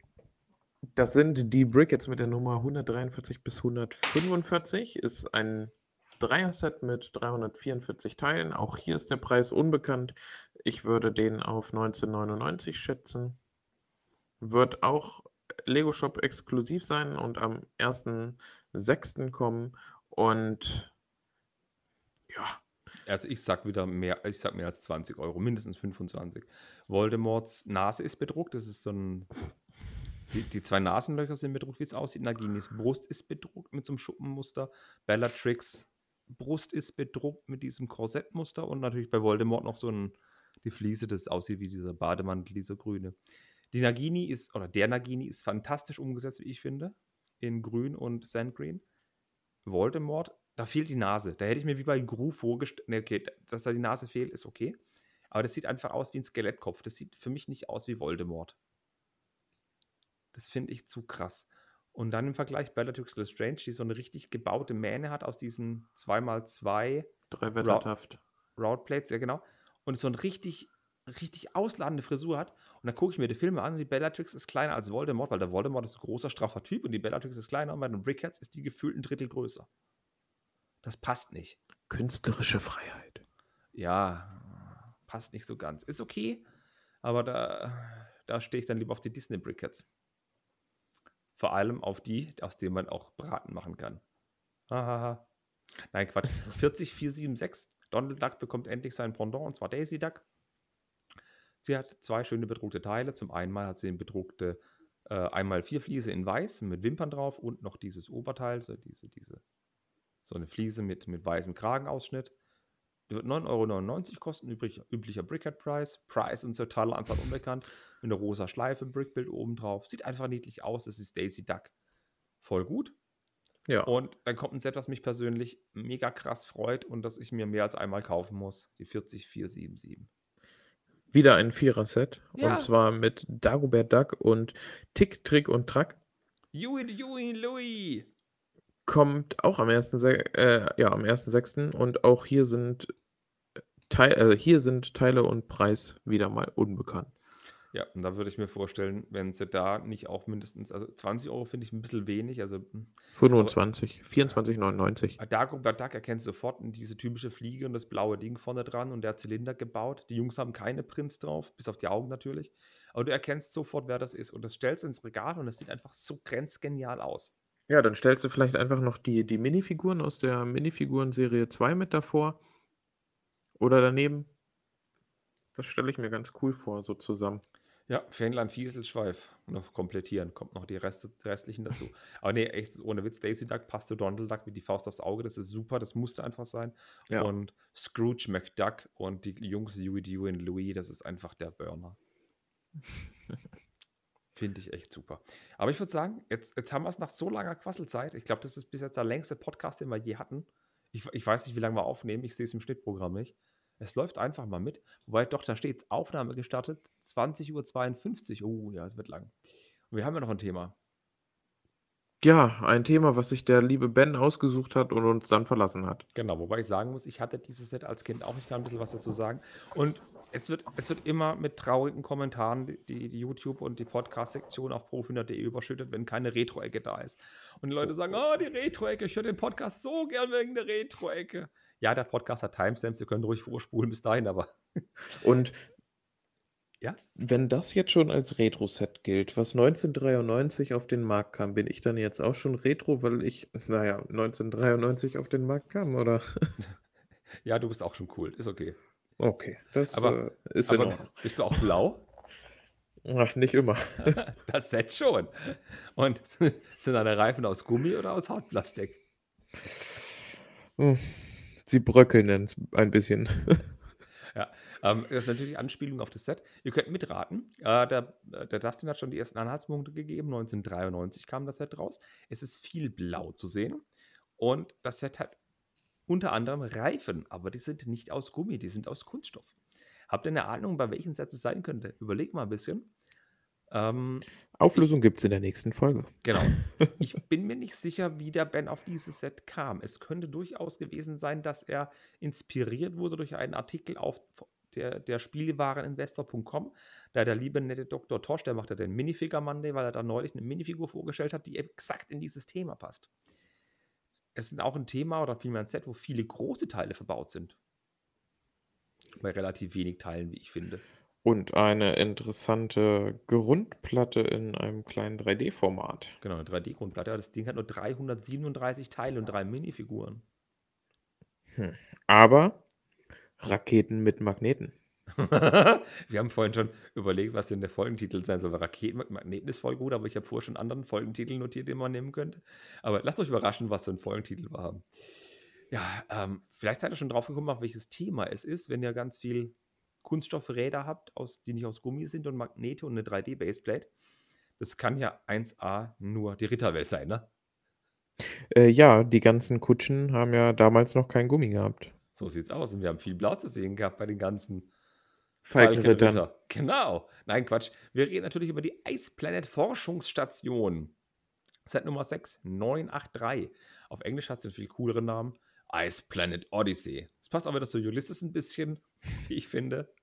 Das sind die Brickets mit der Nummer 143 bis 145. Ist ein Dreier-Set mit 344 Teilen. Auch hier ist der Preis unbekannt. Ich würde den auf 1999 schätzen. Wird auch Lego Shop exklusiv sein und am 1.6. kommen. Und ja, Also ich sag wieder mehr, ich sag mehr als 20 Euro, mindestens 25. Voldemorts Nase ist bedruckt, das ist so ein. Die, die zwei Nasenlöcher sind bedruckt, wie es aussieht. Naginis Brust ist bedruckt mit so einem Schuppenmuster. Bellatrix Brust ist bedruckt mit diesem Korsettmuster und natürlich bei Voldemort noch so ein, die Fliese, das aussieht wie dieser Bademantel, dieser grüne. Die Nagini ist, oder der Nagini ist fantastisch umgesetzt, wie ich finde. In grün und sandgreen. Voldemort, da fehlt die Nase. Da hätte ich mir wie bei Gru vorgestellt, ne, okay, dass da die Nase fehlt, ist okay. Aber das sieht einfach aus wie ein Skelettkopf. Das sieht für mich nicht aus wie Voldemort. Das finde ich zu krass. Und dann im Vergleich Bellatrix Lestrange, die so eine richtig gebaute Mähne hat aus diesen 2x2 drei Wettertaft. Roundplates, ja genau. Und so eine richtig, richtig ausladende Frisur hat. Und dann gucke ich mir die Filme an und die Bellatrix ist kleiner als Voldemort, weil der Voldemort ist ein großer, straffer Typ und die Bellatrix ist kleiner und bei den Brickheads ist die gefühlt ein Drittel größer. Das passt nicht. Künstlerische Freiheit. Ja, passt nicht so ganz. Ist okay, aber da, da stehe ich dann lieber auf die Disney Brickheads. Vor allem auf die, aus denen man auch Braten machen kann. Hahaha. Nein, Quatsch. *laughs* 40476. Donald Duck bekommt endlich sein Pendant, und zwar Daisy Duck. Sie hat zwei schöne bedruckte Teile. Zum einen hat sie eine bedruckte äh, einmal vier Fliese in weiß mit Wimpern drauf und noch dieses Oberteil, so diese, diese, so eine Fliese mit, mit weißem Kragenausschnitt. Die wird 9,99 Euro kosten, übrig, üblicher Brickhead-Preis. Preis und totale Anzahl unbekannt. Mit einer rosa Schleife, Brickbild oben drauf. Sieht einfach niedlich aus. Es ist Daisy Duck. Voll gut. Ja. Und dann kommt ein Set, was mich persönlich mega krass freut und das ich mir mehr als einmal kaufen muss. Die 40477. Wieder ein Vierer-Set. Ja. Und zwar mit Dagobert Duck und Tick, Trick und Track. Yui, Yui, Louis. Kommt auch am 1.6. Äh, ja, am 1.6. Und auch hier sind, Teil, also hier sind Teile und Preis wieder mal unbekannt. Ja, und da würde ich mir vorstellen, wenn sie da nicht auch mindestens, also 20 Euro finde ich ein bisschen wenig. Also hm, 25, 24,99. Dagobert Duck erkennst du sofort diese typische Fliege und das blaue Ding vorne dran und der Zylinder gebaut. Die Jungs haben keine Prints drauf, bis auf die Augen natürlich. Aber du erkennst sofort, wer das ist. Und das stellst du ins Regal und es sieht einfach so grenzgenial aus. Ja, dann stellst du vielleicht einfach noch die, die Minifiguren aus der Minifiguren-Serie 2 mit davor. Oder daneben. Das stelle ich mir ganz cool vor, so zusammen. Ja, Fähnlein Fieselschweif noch komplettieren, kommt noch die, Reste, die restlichen dazu. *laughs* Aber nee, echt ohne Witz, Daisy Duck passt zu Donald Duck wie die Faust aufs Auge, das ist super, das musste einfach sein. Ja. Und Scrooge McDuck und die Jungs Huey, Dewey und Louis, das ist einfach der Burner. *laughs* Finde ich echt super. Aber ich würde sagen, jetzt, jetzt haben wir es nach so langer Quasselzeit. Ich glaube, das ist bis jetzt der längste Podcast, den wir je hatten. Ich, ich weiß nicht, wie lange wir aufnehmen. Ich sehe es im Schnittprogramm nicht. Es läuft einfach mal mit. Wobei doch, da steht Aufnahme gestartet, 20.52 Uhr. Oh, ja, es wird lang. Und wir haben ja noch ein Thema. Ja, ein Thema, was sich der liebe Ben ausgesucht hat und uns dann verlassen hat. Genau, wobei ich sagen muss, ich hatte dieses Set als Kind auch. Ich kann ein bisschen was dazu sagen. Und es wird, es wird immer mit traurigen Kommentaren die, die, YouTube- und die Podcast-Sektion auf profinder.de überschüttet, wenn keine Retro-Ecke da ist. Und die Leute sagen, oh, die Retro-Ecke, ich höre den Podcast so gern wegen der Retro-Ecke. Ja, der Podcast hat Timestamps, ihr könnt ruhig vorspulen bis dahin, aber *laughs* Und ja, wenn das jetzt schon als Retro-Set gilt, was 1993 auf den Markt kam, bin ich dann jetzt auch schon Retro, weil ich, naja, 1993 auf den Markt kam, oder? *laughs* ja, du bist auch schon cool, ist okay. Okay, das Aber- äh, ist in Ordnung. bist du auch blau? *laughs* Ach, nicht immer. *laughs* Das Set schon. Und *laughs* sind deine Reifen aus Gummi oder aus Hartplastik? Hm, Sie bröckeln ein- ein bisschen. Ähm, das ist natürlich Anspielung auf das Set. Ihr könnt mitraten. Äh, der, der Dustin hat schon die ersten Anhaltspunkte gegeben. 1993 kam das Set raus. Es ist viel blau zu sehen. Und das Set hat unter anderem Reifen, aber die sind nicht aus Gummi, die sind aus Kunststoff. Habt ihr eine Ahnung, bei welchen Sets es sein könnte? Überleg mal ein bisschen. Ähm, Auflösung gibt es in der nächsten Folge. Genau. *laughs* Ich bin mir nicht sicher, wie der Ben auf dieses Set kam. Es könnte durchaus gewesen sein, dass er inspiriert wurde durch einen Artikel auf der, der Spielwareninvestor.com. Da der liebe nette Dr. Tosch, der macht ja den Minifigure Monday, weil er da neulich eine Minifigur vorgestellt hat, die exakt in dieses Thema passt. Es ist auch ein Thema oder vielmehr ein Set, wo viele große Teile verbaut sind. Bei relativ wenig Teilen, wie ich finde. Und eine interessante Grundplatte in einem kleinen 3D-Format. Genau, eine 3D-Grundplatte. Ja, Das Ding hat nur 337 Teile und drei Minifiguren. Aber Raketen mit Magneten. Wir haben vorhin schon überlegt, was denn der Folgentitel sein soll. weil Raketen mit Magneten ist voll gut, aber ich habe vorher schon einen anderen Folgentitel notiert, den man nehmen könnte. Aber lasst euch überraschen, was für ein Folgentitel wir haben. Ja, ähm, vielleicht seid ihr schon drauf gekommen, auf welches Thema es ist, wenn ihr ganz viel Kunststoffräder habt, aus, die nicht aus Gummi sind und Magnete und eine 3D-Baseplate. Das kann ja 1A nur die Ritterwelt sein, ne? Äh, ja, die ganzen Kutschen haben ja damals noch kein Gummi gehabt. So sieht's aus. Und wir haben viel Blau zu sehen gehabt bei den ganzen. Falkenritter. Genau. Nein, Quatsch. Wir reden natürlich über die Ice Planet Forschungsstation. Set Nummer 6983. Auf Englisch hat es einen viel cooleren Namen. Ice Planet Odyssey. Das passt auch wieder zu Ulysses ein bisschen, *laughs* wie ich finde.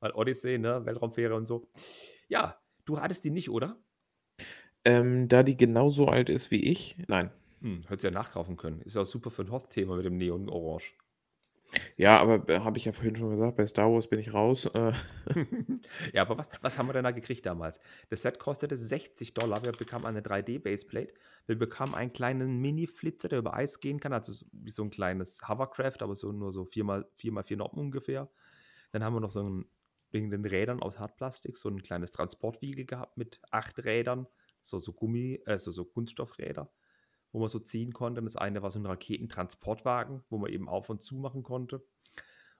Weil Odyssey, ne, Weltraumfähre und so. Ja, du hattest die nicht, oder? Ähm, da die genauso alt ist wie ich, nein. Hm, hättest du ja nachkaufen können. Ist ja auch super für ein Hoth-Thema mit dem Neon Orange. Ja, aber äh, habe ich ja vorhin schon gesagt, bei Star Wars bin ich raus. Äh, *laughs* ja, aber was, was haben wir denn da gekriegt damals? Das Set kostete 60 Dollar. Wir bekamen eine 3D-Baseplate. Wir bekamen einen kleinen Mini-Flitzer, der über Eis gehen kann. Also so- wie so ein kleines Hovercraft, aber so nur so 4x4 Noppen ungefähr. Dann haben wir noch so ein, wegen den Rädern aus Hartplastik, so ein kleines Transportwiegel gehabt mit acht Rädern. So, so Gummi, also so Kunststoffräder, wo man so ziehen konnte. Und das eine war so ein Raketentransportwagen, wo man eben auf und zu machen konnte.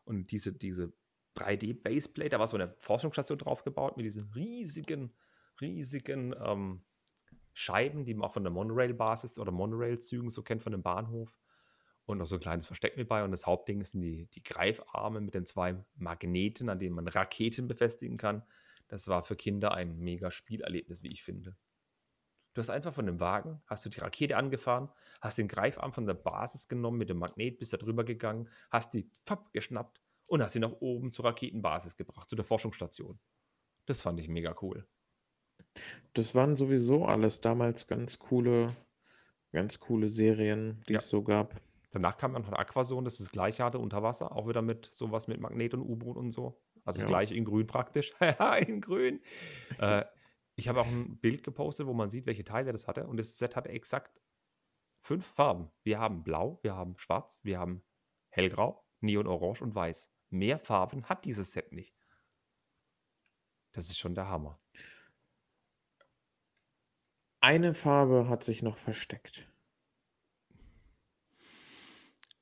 Und diese, diese 3D-Baseplate, da war so eine Forschungsstation draufgebaut mit diesen riesigen, riesigen ähm, Scheiben, die man auch von der Monorail-Basis oder Monorail-Zügen so kennt von dem Bahnhof. Und noch so ein kleines Versteck mit bei. Und das Hauptding sind die, die Greifarme mit den zwei Magneten, an denen man Raketen befestigen kann. Das war für Kinder ein mega Spielerlebnis, wie ich finde. Du hast einfach von dem Wagen, hast du die Rakete angefahren, hast den Greifarm von der Basis genommen mit dem Magnet, bist da drüber gegangen, hast die pfapp, geschnappt und hast sie nach oben zur Raketenbasis gebracht, zu der Forschungsstation. Das fand ich mega cool. das waren sowieso alles damals ganz coole, ganz coole Serien, die Ja. es so gab. Danach kam dann noch Aquazone, das ist das gleiche hatte unter Wasser, auch wieder mit sowas mit Magnet und U-Boot und so. Also Ja. gleiche in grün praktisch. *laughs* In grün. äh, ich habe auch ein Bild gepostet, wo man sieht, welche Teile das hatte. Und das Set hatte exakt fünf Farben. Wir haben blau, wir haben schwarz, wir haben hellgrau, neon orange und weiß. Mehr Farben hat dieses Set nicht. Das ist schon der Hammer. Eine Farbe hat sich noch versteckt.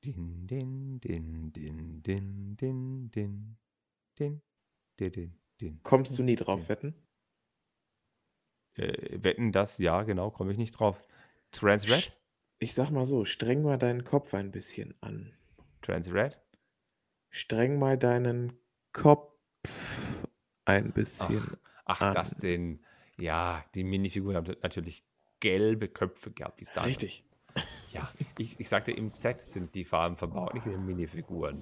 Din, din, din, din, din, din, din, din, din, din. Kommst du nie drauf wetten? Äh, wetten das? Ja, genau, komme ich nicht drauf. Transred? Ich sag mal so, streng mal deinen Kopf ein bisschen an. Transred? Streng mal deinen Kopf ein bisschen. Ach, an. das denn. Ja, die Minifiguren haben natürlich gelbe Köpfe gehabt, wie es da Richtig. Ja, ich, ich sagte, im Set sind die Farben verbaut, nicht in den Minifiguren.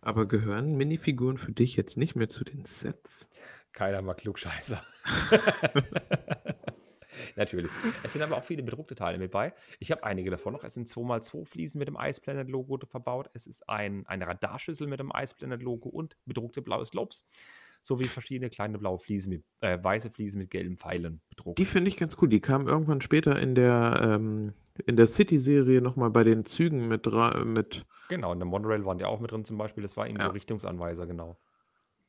Aber gehören Minifiguren für dich jetzt nicht mehr zu den Sets? Keiner mag Klugscheißer. *laughs* Natürlich. Es sind aber auch viele bedruckte Teile mit bei. Ich habe einige davon noch. Es sind 2x2 Fliesen mit dem Ice Planet Logo verbaut. Es ist ein, eine Radarschüssel mit dem Ice Planet Logo und bedruckte blaue Slopes. Sowie verschiedene kleine blaue Fliesen mit, äh, weiße Fliesen mit gelben Pfeilen bedruckt. Die finde ich ganz cool. Die kamen irgendwann später in der, ähm, in der City-Serie nochmal bei den Zügen mit, mit. Genau, in der Monorail waren die auch mit drin zum Beispiel. Das war eben Ja. Richtungsanweiser, genau.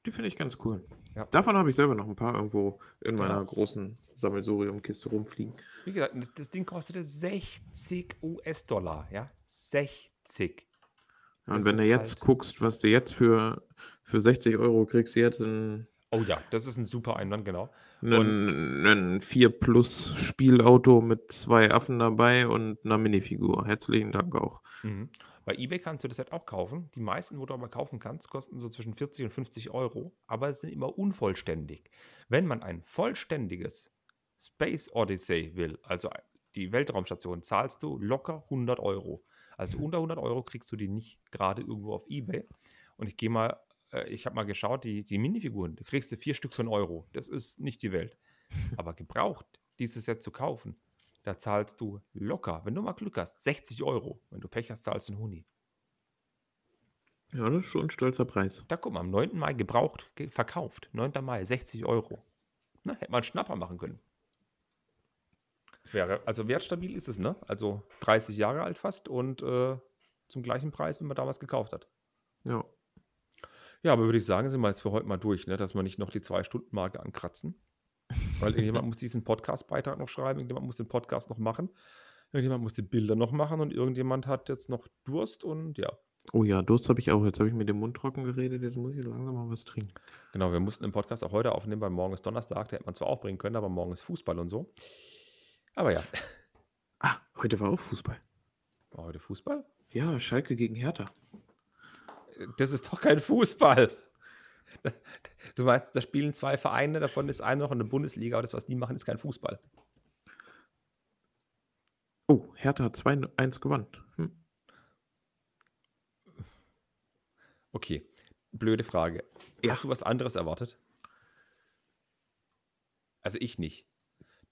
Die finde ich ganz cool. Ja. Davon habe ich selber noch ein paar irgendwo in meiner Genau. großen Sammelsurium-Kiste rumfliegen. Wie gesagt, das, Ding kostete 60 US-Dollar, ja? 60. Ja, und Das wenn du jetzt halt- guckst, was du jetzt für, für 60 Euro kriegst, jetzt ein, Oh ja, das ist ein super Einwand, genau. ein, ein 4 Plus Spielauto mit zwei Affen dabei und einer Minifigur. Herzlichen Dank auch. Mhm. Bei eBay kannst du das Set auch kaufen. Die meisten, wo du aber kaufen kannst, kosten so zwischen 40 und 50 Euro, aber sind immer unvollständig. Wenn man ein vollständiges Space Odyssey will, also die Weltraumstation, zahlst du locker 100 Euro. Also unter 100 Euro kriegst du die nicht gerade irgendwo auf eBay. Und ich gehe mal äh, ich habe mal geschaut, die, die Minifiguren, da kriegst du vier Stück für einen Euro. Das ist nicht die Welt. *laughs* Aber gebraucht, dieses Set zu kaufen, da zahlst du locker, wenn du mal Glück hast, 60 Euro. Wenn du Pech hast, zahlst du einen Huni. Ja, das ist schon ein stolzer Preis. Da guck mal, am 9. Mai gebraucht, ge verkauft. 9. Mai, 60 Euro. Na, hätte man einen Schnapper machen können. Wäre, also wertstabil ist es, ne? Also 30 Jahre alt fast und äh, zum gleichen Preis, wie man damals gekauft hat. Ja. Ja, aber würde ich sagen, sind wir jetzt für heute mal durch, ne? dass wir nicht noch die Zwei-Stunden-Marke ankratzen. Weil irgendjemand muss diesen Podcast-Beitrag noch schreiben, irgendjemand muss den Podcast noch machen, irgendjemand muss die Bilder noch machen und irgendjemand hat jetzt noch Durst und ja. Oh ja, Durst habe ich auch. Jetzt habe ich mit dem Mund trocken geredet, jetzt muss ich langsam mal was trinken. Genau, wir mussten den Podcast auch heute aufnehmen, weil morgen ist Donnerstag, der hätte man zwar auch bringen können, aber morgen ist Fußball und so. Aber ja. Ah, heute war auch Fußball. War heute Fußball? Ja, Schalke gegen Hertha. Das ist doch kein Fußball. *laughs* Du weißt, da spielen zwei Vereine, davon ist einer noch in der Bundesliga, aber das, was die machen, ist kein Fußball. Oh, Hertha hat 2-1 gewonnen. Hm. Okay, blöde Frage. Ja. Hast du was anderes erwartet? Also ich nicht.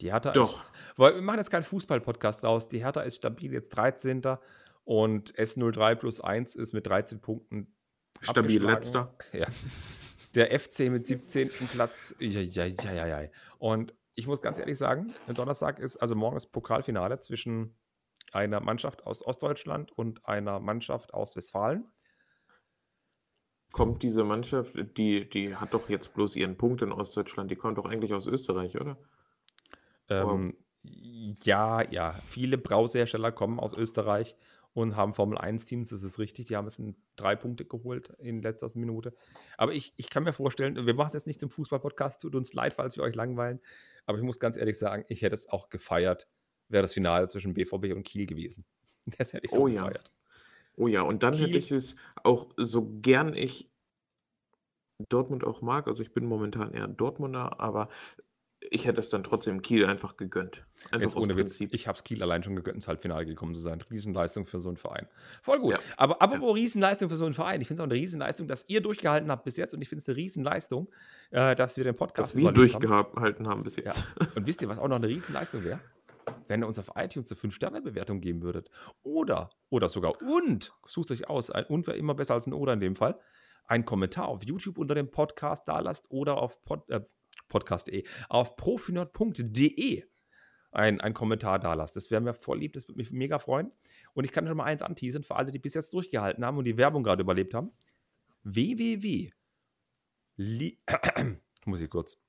Die Hertha Doch. ist. Wir machen jetzt keinen Fußball-Podcast raus. Die Hertha ist stabil jetzt 13. und S03 plus 1 ist mit 13 Punkten. Stabil letzter. Ja. *laughs* Der FC mit 17. Platz. Ja, ja, ja, ja. Und ich muss ganz ehrlich sagen, Donnerstag ist, also morgen ist Pokalfinale zwischen einer Mannschaft aus Ostdeutschland und einer Mannschaft aus Westfalen. Kommt diese Mannschaft, die, die hat doch jetzt bloß ihren Punkt in Ostdeutschland, die kommt doch eigentlich aus Österreich, oder? Ähm, ja, ja, viele Brausehersteller kommen aus Österreich und haben Formel 1-Teams, das ist richtig. Die haben es in drei Punkte geholt in letzter Minute. Aber ich, ich kann mir vorstellen, wir machen es jetzt nicht zum Fußball-Podcast, tut uns leid, falls wir euch langweilen. Aber ich muss ganz ehrlich sagen, ich hätte es auch gefeiert, wäre das Finale zwischen BVB und Kiel gewesen. *laughs* Das hätte ich so Oh ja. gefeiert. Oh ja, und dann hätte Kiel- ich es auch, so gern ich Dortmund auch mag, also ich bin momentan eher Dortmunder, aber ich hätte es dann trotzdem Kiel einfach gegönnt. Einfach Jetzt ohne Witz, Prinzip. ich habe es Kiel allein schon gegönnt, ins Halbfinale gekommen zu sein. Riesenleistung für so einen Verein. Voll gut. Ja. Aber apropos Riesenleistung für so einen Verein. Ich finde es auch eine Riesenleistung, dass ihr durchgehalten habt bis jetzt. Und ich finde es eine Riesenleistung, äh, dass wir den Podcast Dass wir überlebt haben. durchgehalten haben bis Ja. jetzt. Und wisst ihr, was auch noch eine Riesenleistung wäre? Wenn ihr uns auf iTunes eine 5-Sterne-Bewertung geben würdet. Oder, oder sogar und, sucht euch aus, ein und wäre immer besser als ein oder in dem Fall, einen Kommentar auf YouTube unter dem Podcast da lasst oder auf Pod, äh, podcast.de, auf profinord.de ein, ein Kommentar da lasst. Das wäre mir voll lieb, das würde mich mega freuen. Und ich kann schon mal eins anteasern für alle, die bis jetzt durchgehalten haben und die Werbung gerade überlebt haben. www. Li *clears throat* muss ich kurz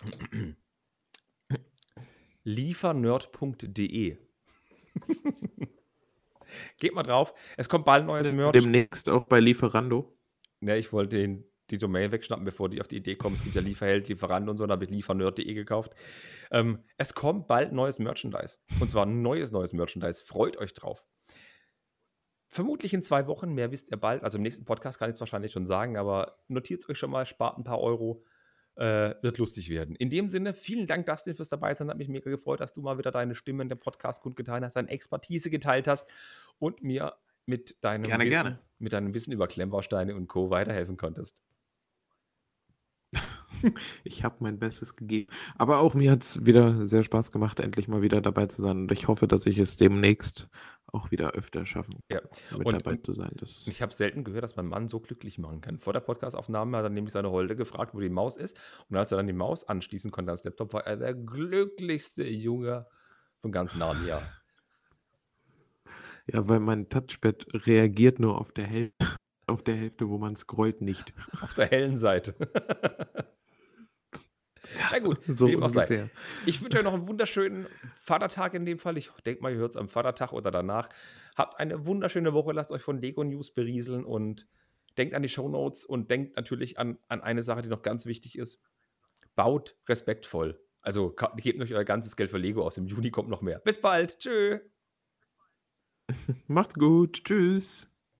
*clears throat* liefernerd.de. *laughs* Geht mal drauf. Es kommt bald neues Merch. Demnächst auch bei Lieferando. Ja, ich wollte den, die Domain wegschnappen, bevor die auf die Idee kommen. Es gibt ja Lieferheld, Lieferant und so, dann habe ich liefernerd.de gekauft. Ähm, es kommt bald neues Merchandise. Und zwar neues, neues Merchandise. Freut euch drauf. Vermutlich in zwei Wochen, mehr wisst ihr bald. Also im nächsten Podcast kann ich es wahrscheinlich schon sagen, aber notiert es euch schon mal, spart ein paar Euro. Äh, wird lustig werden. In dem Sinne, vielen Dank, Dustin, fürs dabei sein. Hat mich mega gefreut, dass du mal wieder deine Stimme in dem Podcast kundgetan hast, deine Expertise geteilt hast und mir mit deinem, Gerne, Wissen, gerne. mit deinem Wissen über Klemmbausteine und Co. weiterhelfen konntest. *laughs* Ich habe mein Bestes gegeben. Aber auch mir hat es wieder sehr Spaß gemacht, endlich mal wieder dabei zu sein. Und ich hoffe, dass ich es demnächst auch wieder öfter schaffen Ja. mit dabei zu sein. Das, Ich habe selten gehört, dass mein Mann so glücklich machen kann. Vor der Podcastaufnahme hat er nämlich seine Holde gefragt, wo die Maus ist. Und als er dann die Maus anschließen konnte ans Laptop, war er der glücklichste Junge von ganz Narnia. ja, weil mein Touchpad reagiert nur auf der, Häl *laughs* auf der Hälfte, wo man scrollt, nicht. Auf der hellen Seite. *laughs* Na gut, So dem auch ungefähr. Ich wünsche euch noch einen wunderschönen Vatertag in dem Fall. Ich denke mal, ihr hört es am Vatertag oder danach. Habt eine wunderschöne Woche. Lasst euch von Lego News berieseln und denkt an die Shownotes und denkt natürlich an, an eine Sache, die noch ganz wichtig ist. Baut respektvoll. Also gebt euch euer ganzes Geld für Lego aus. Im Juni kommt noch mehr. Bis bald. Tschö. *laughs* Macht's gut. Tschüss.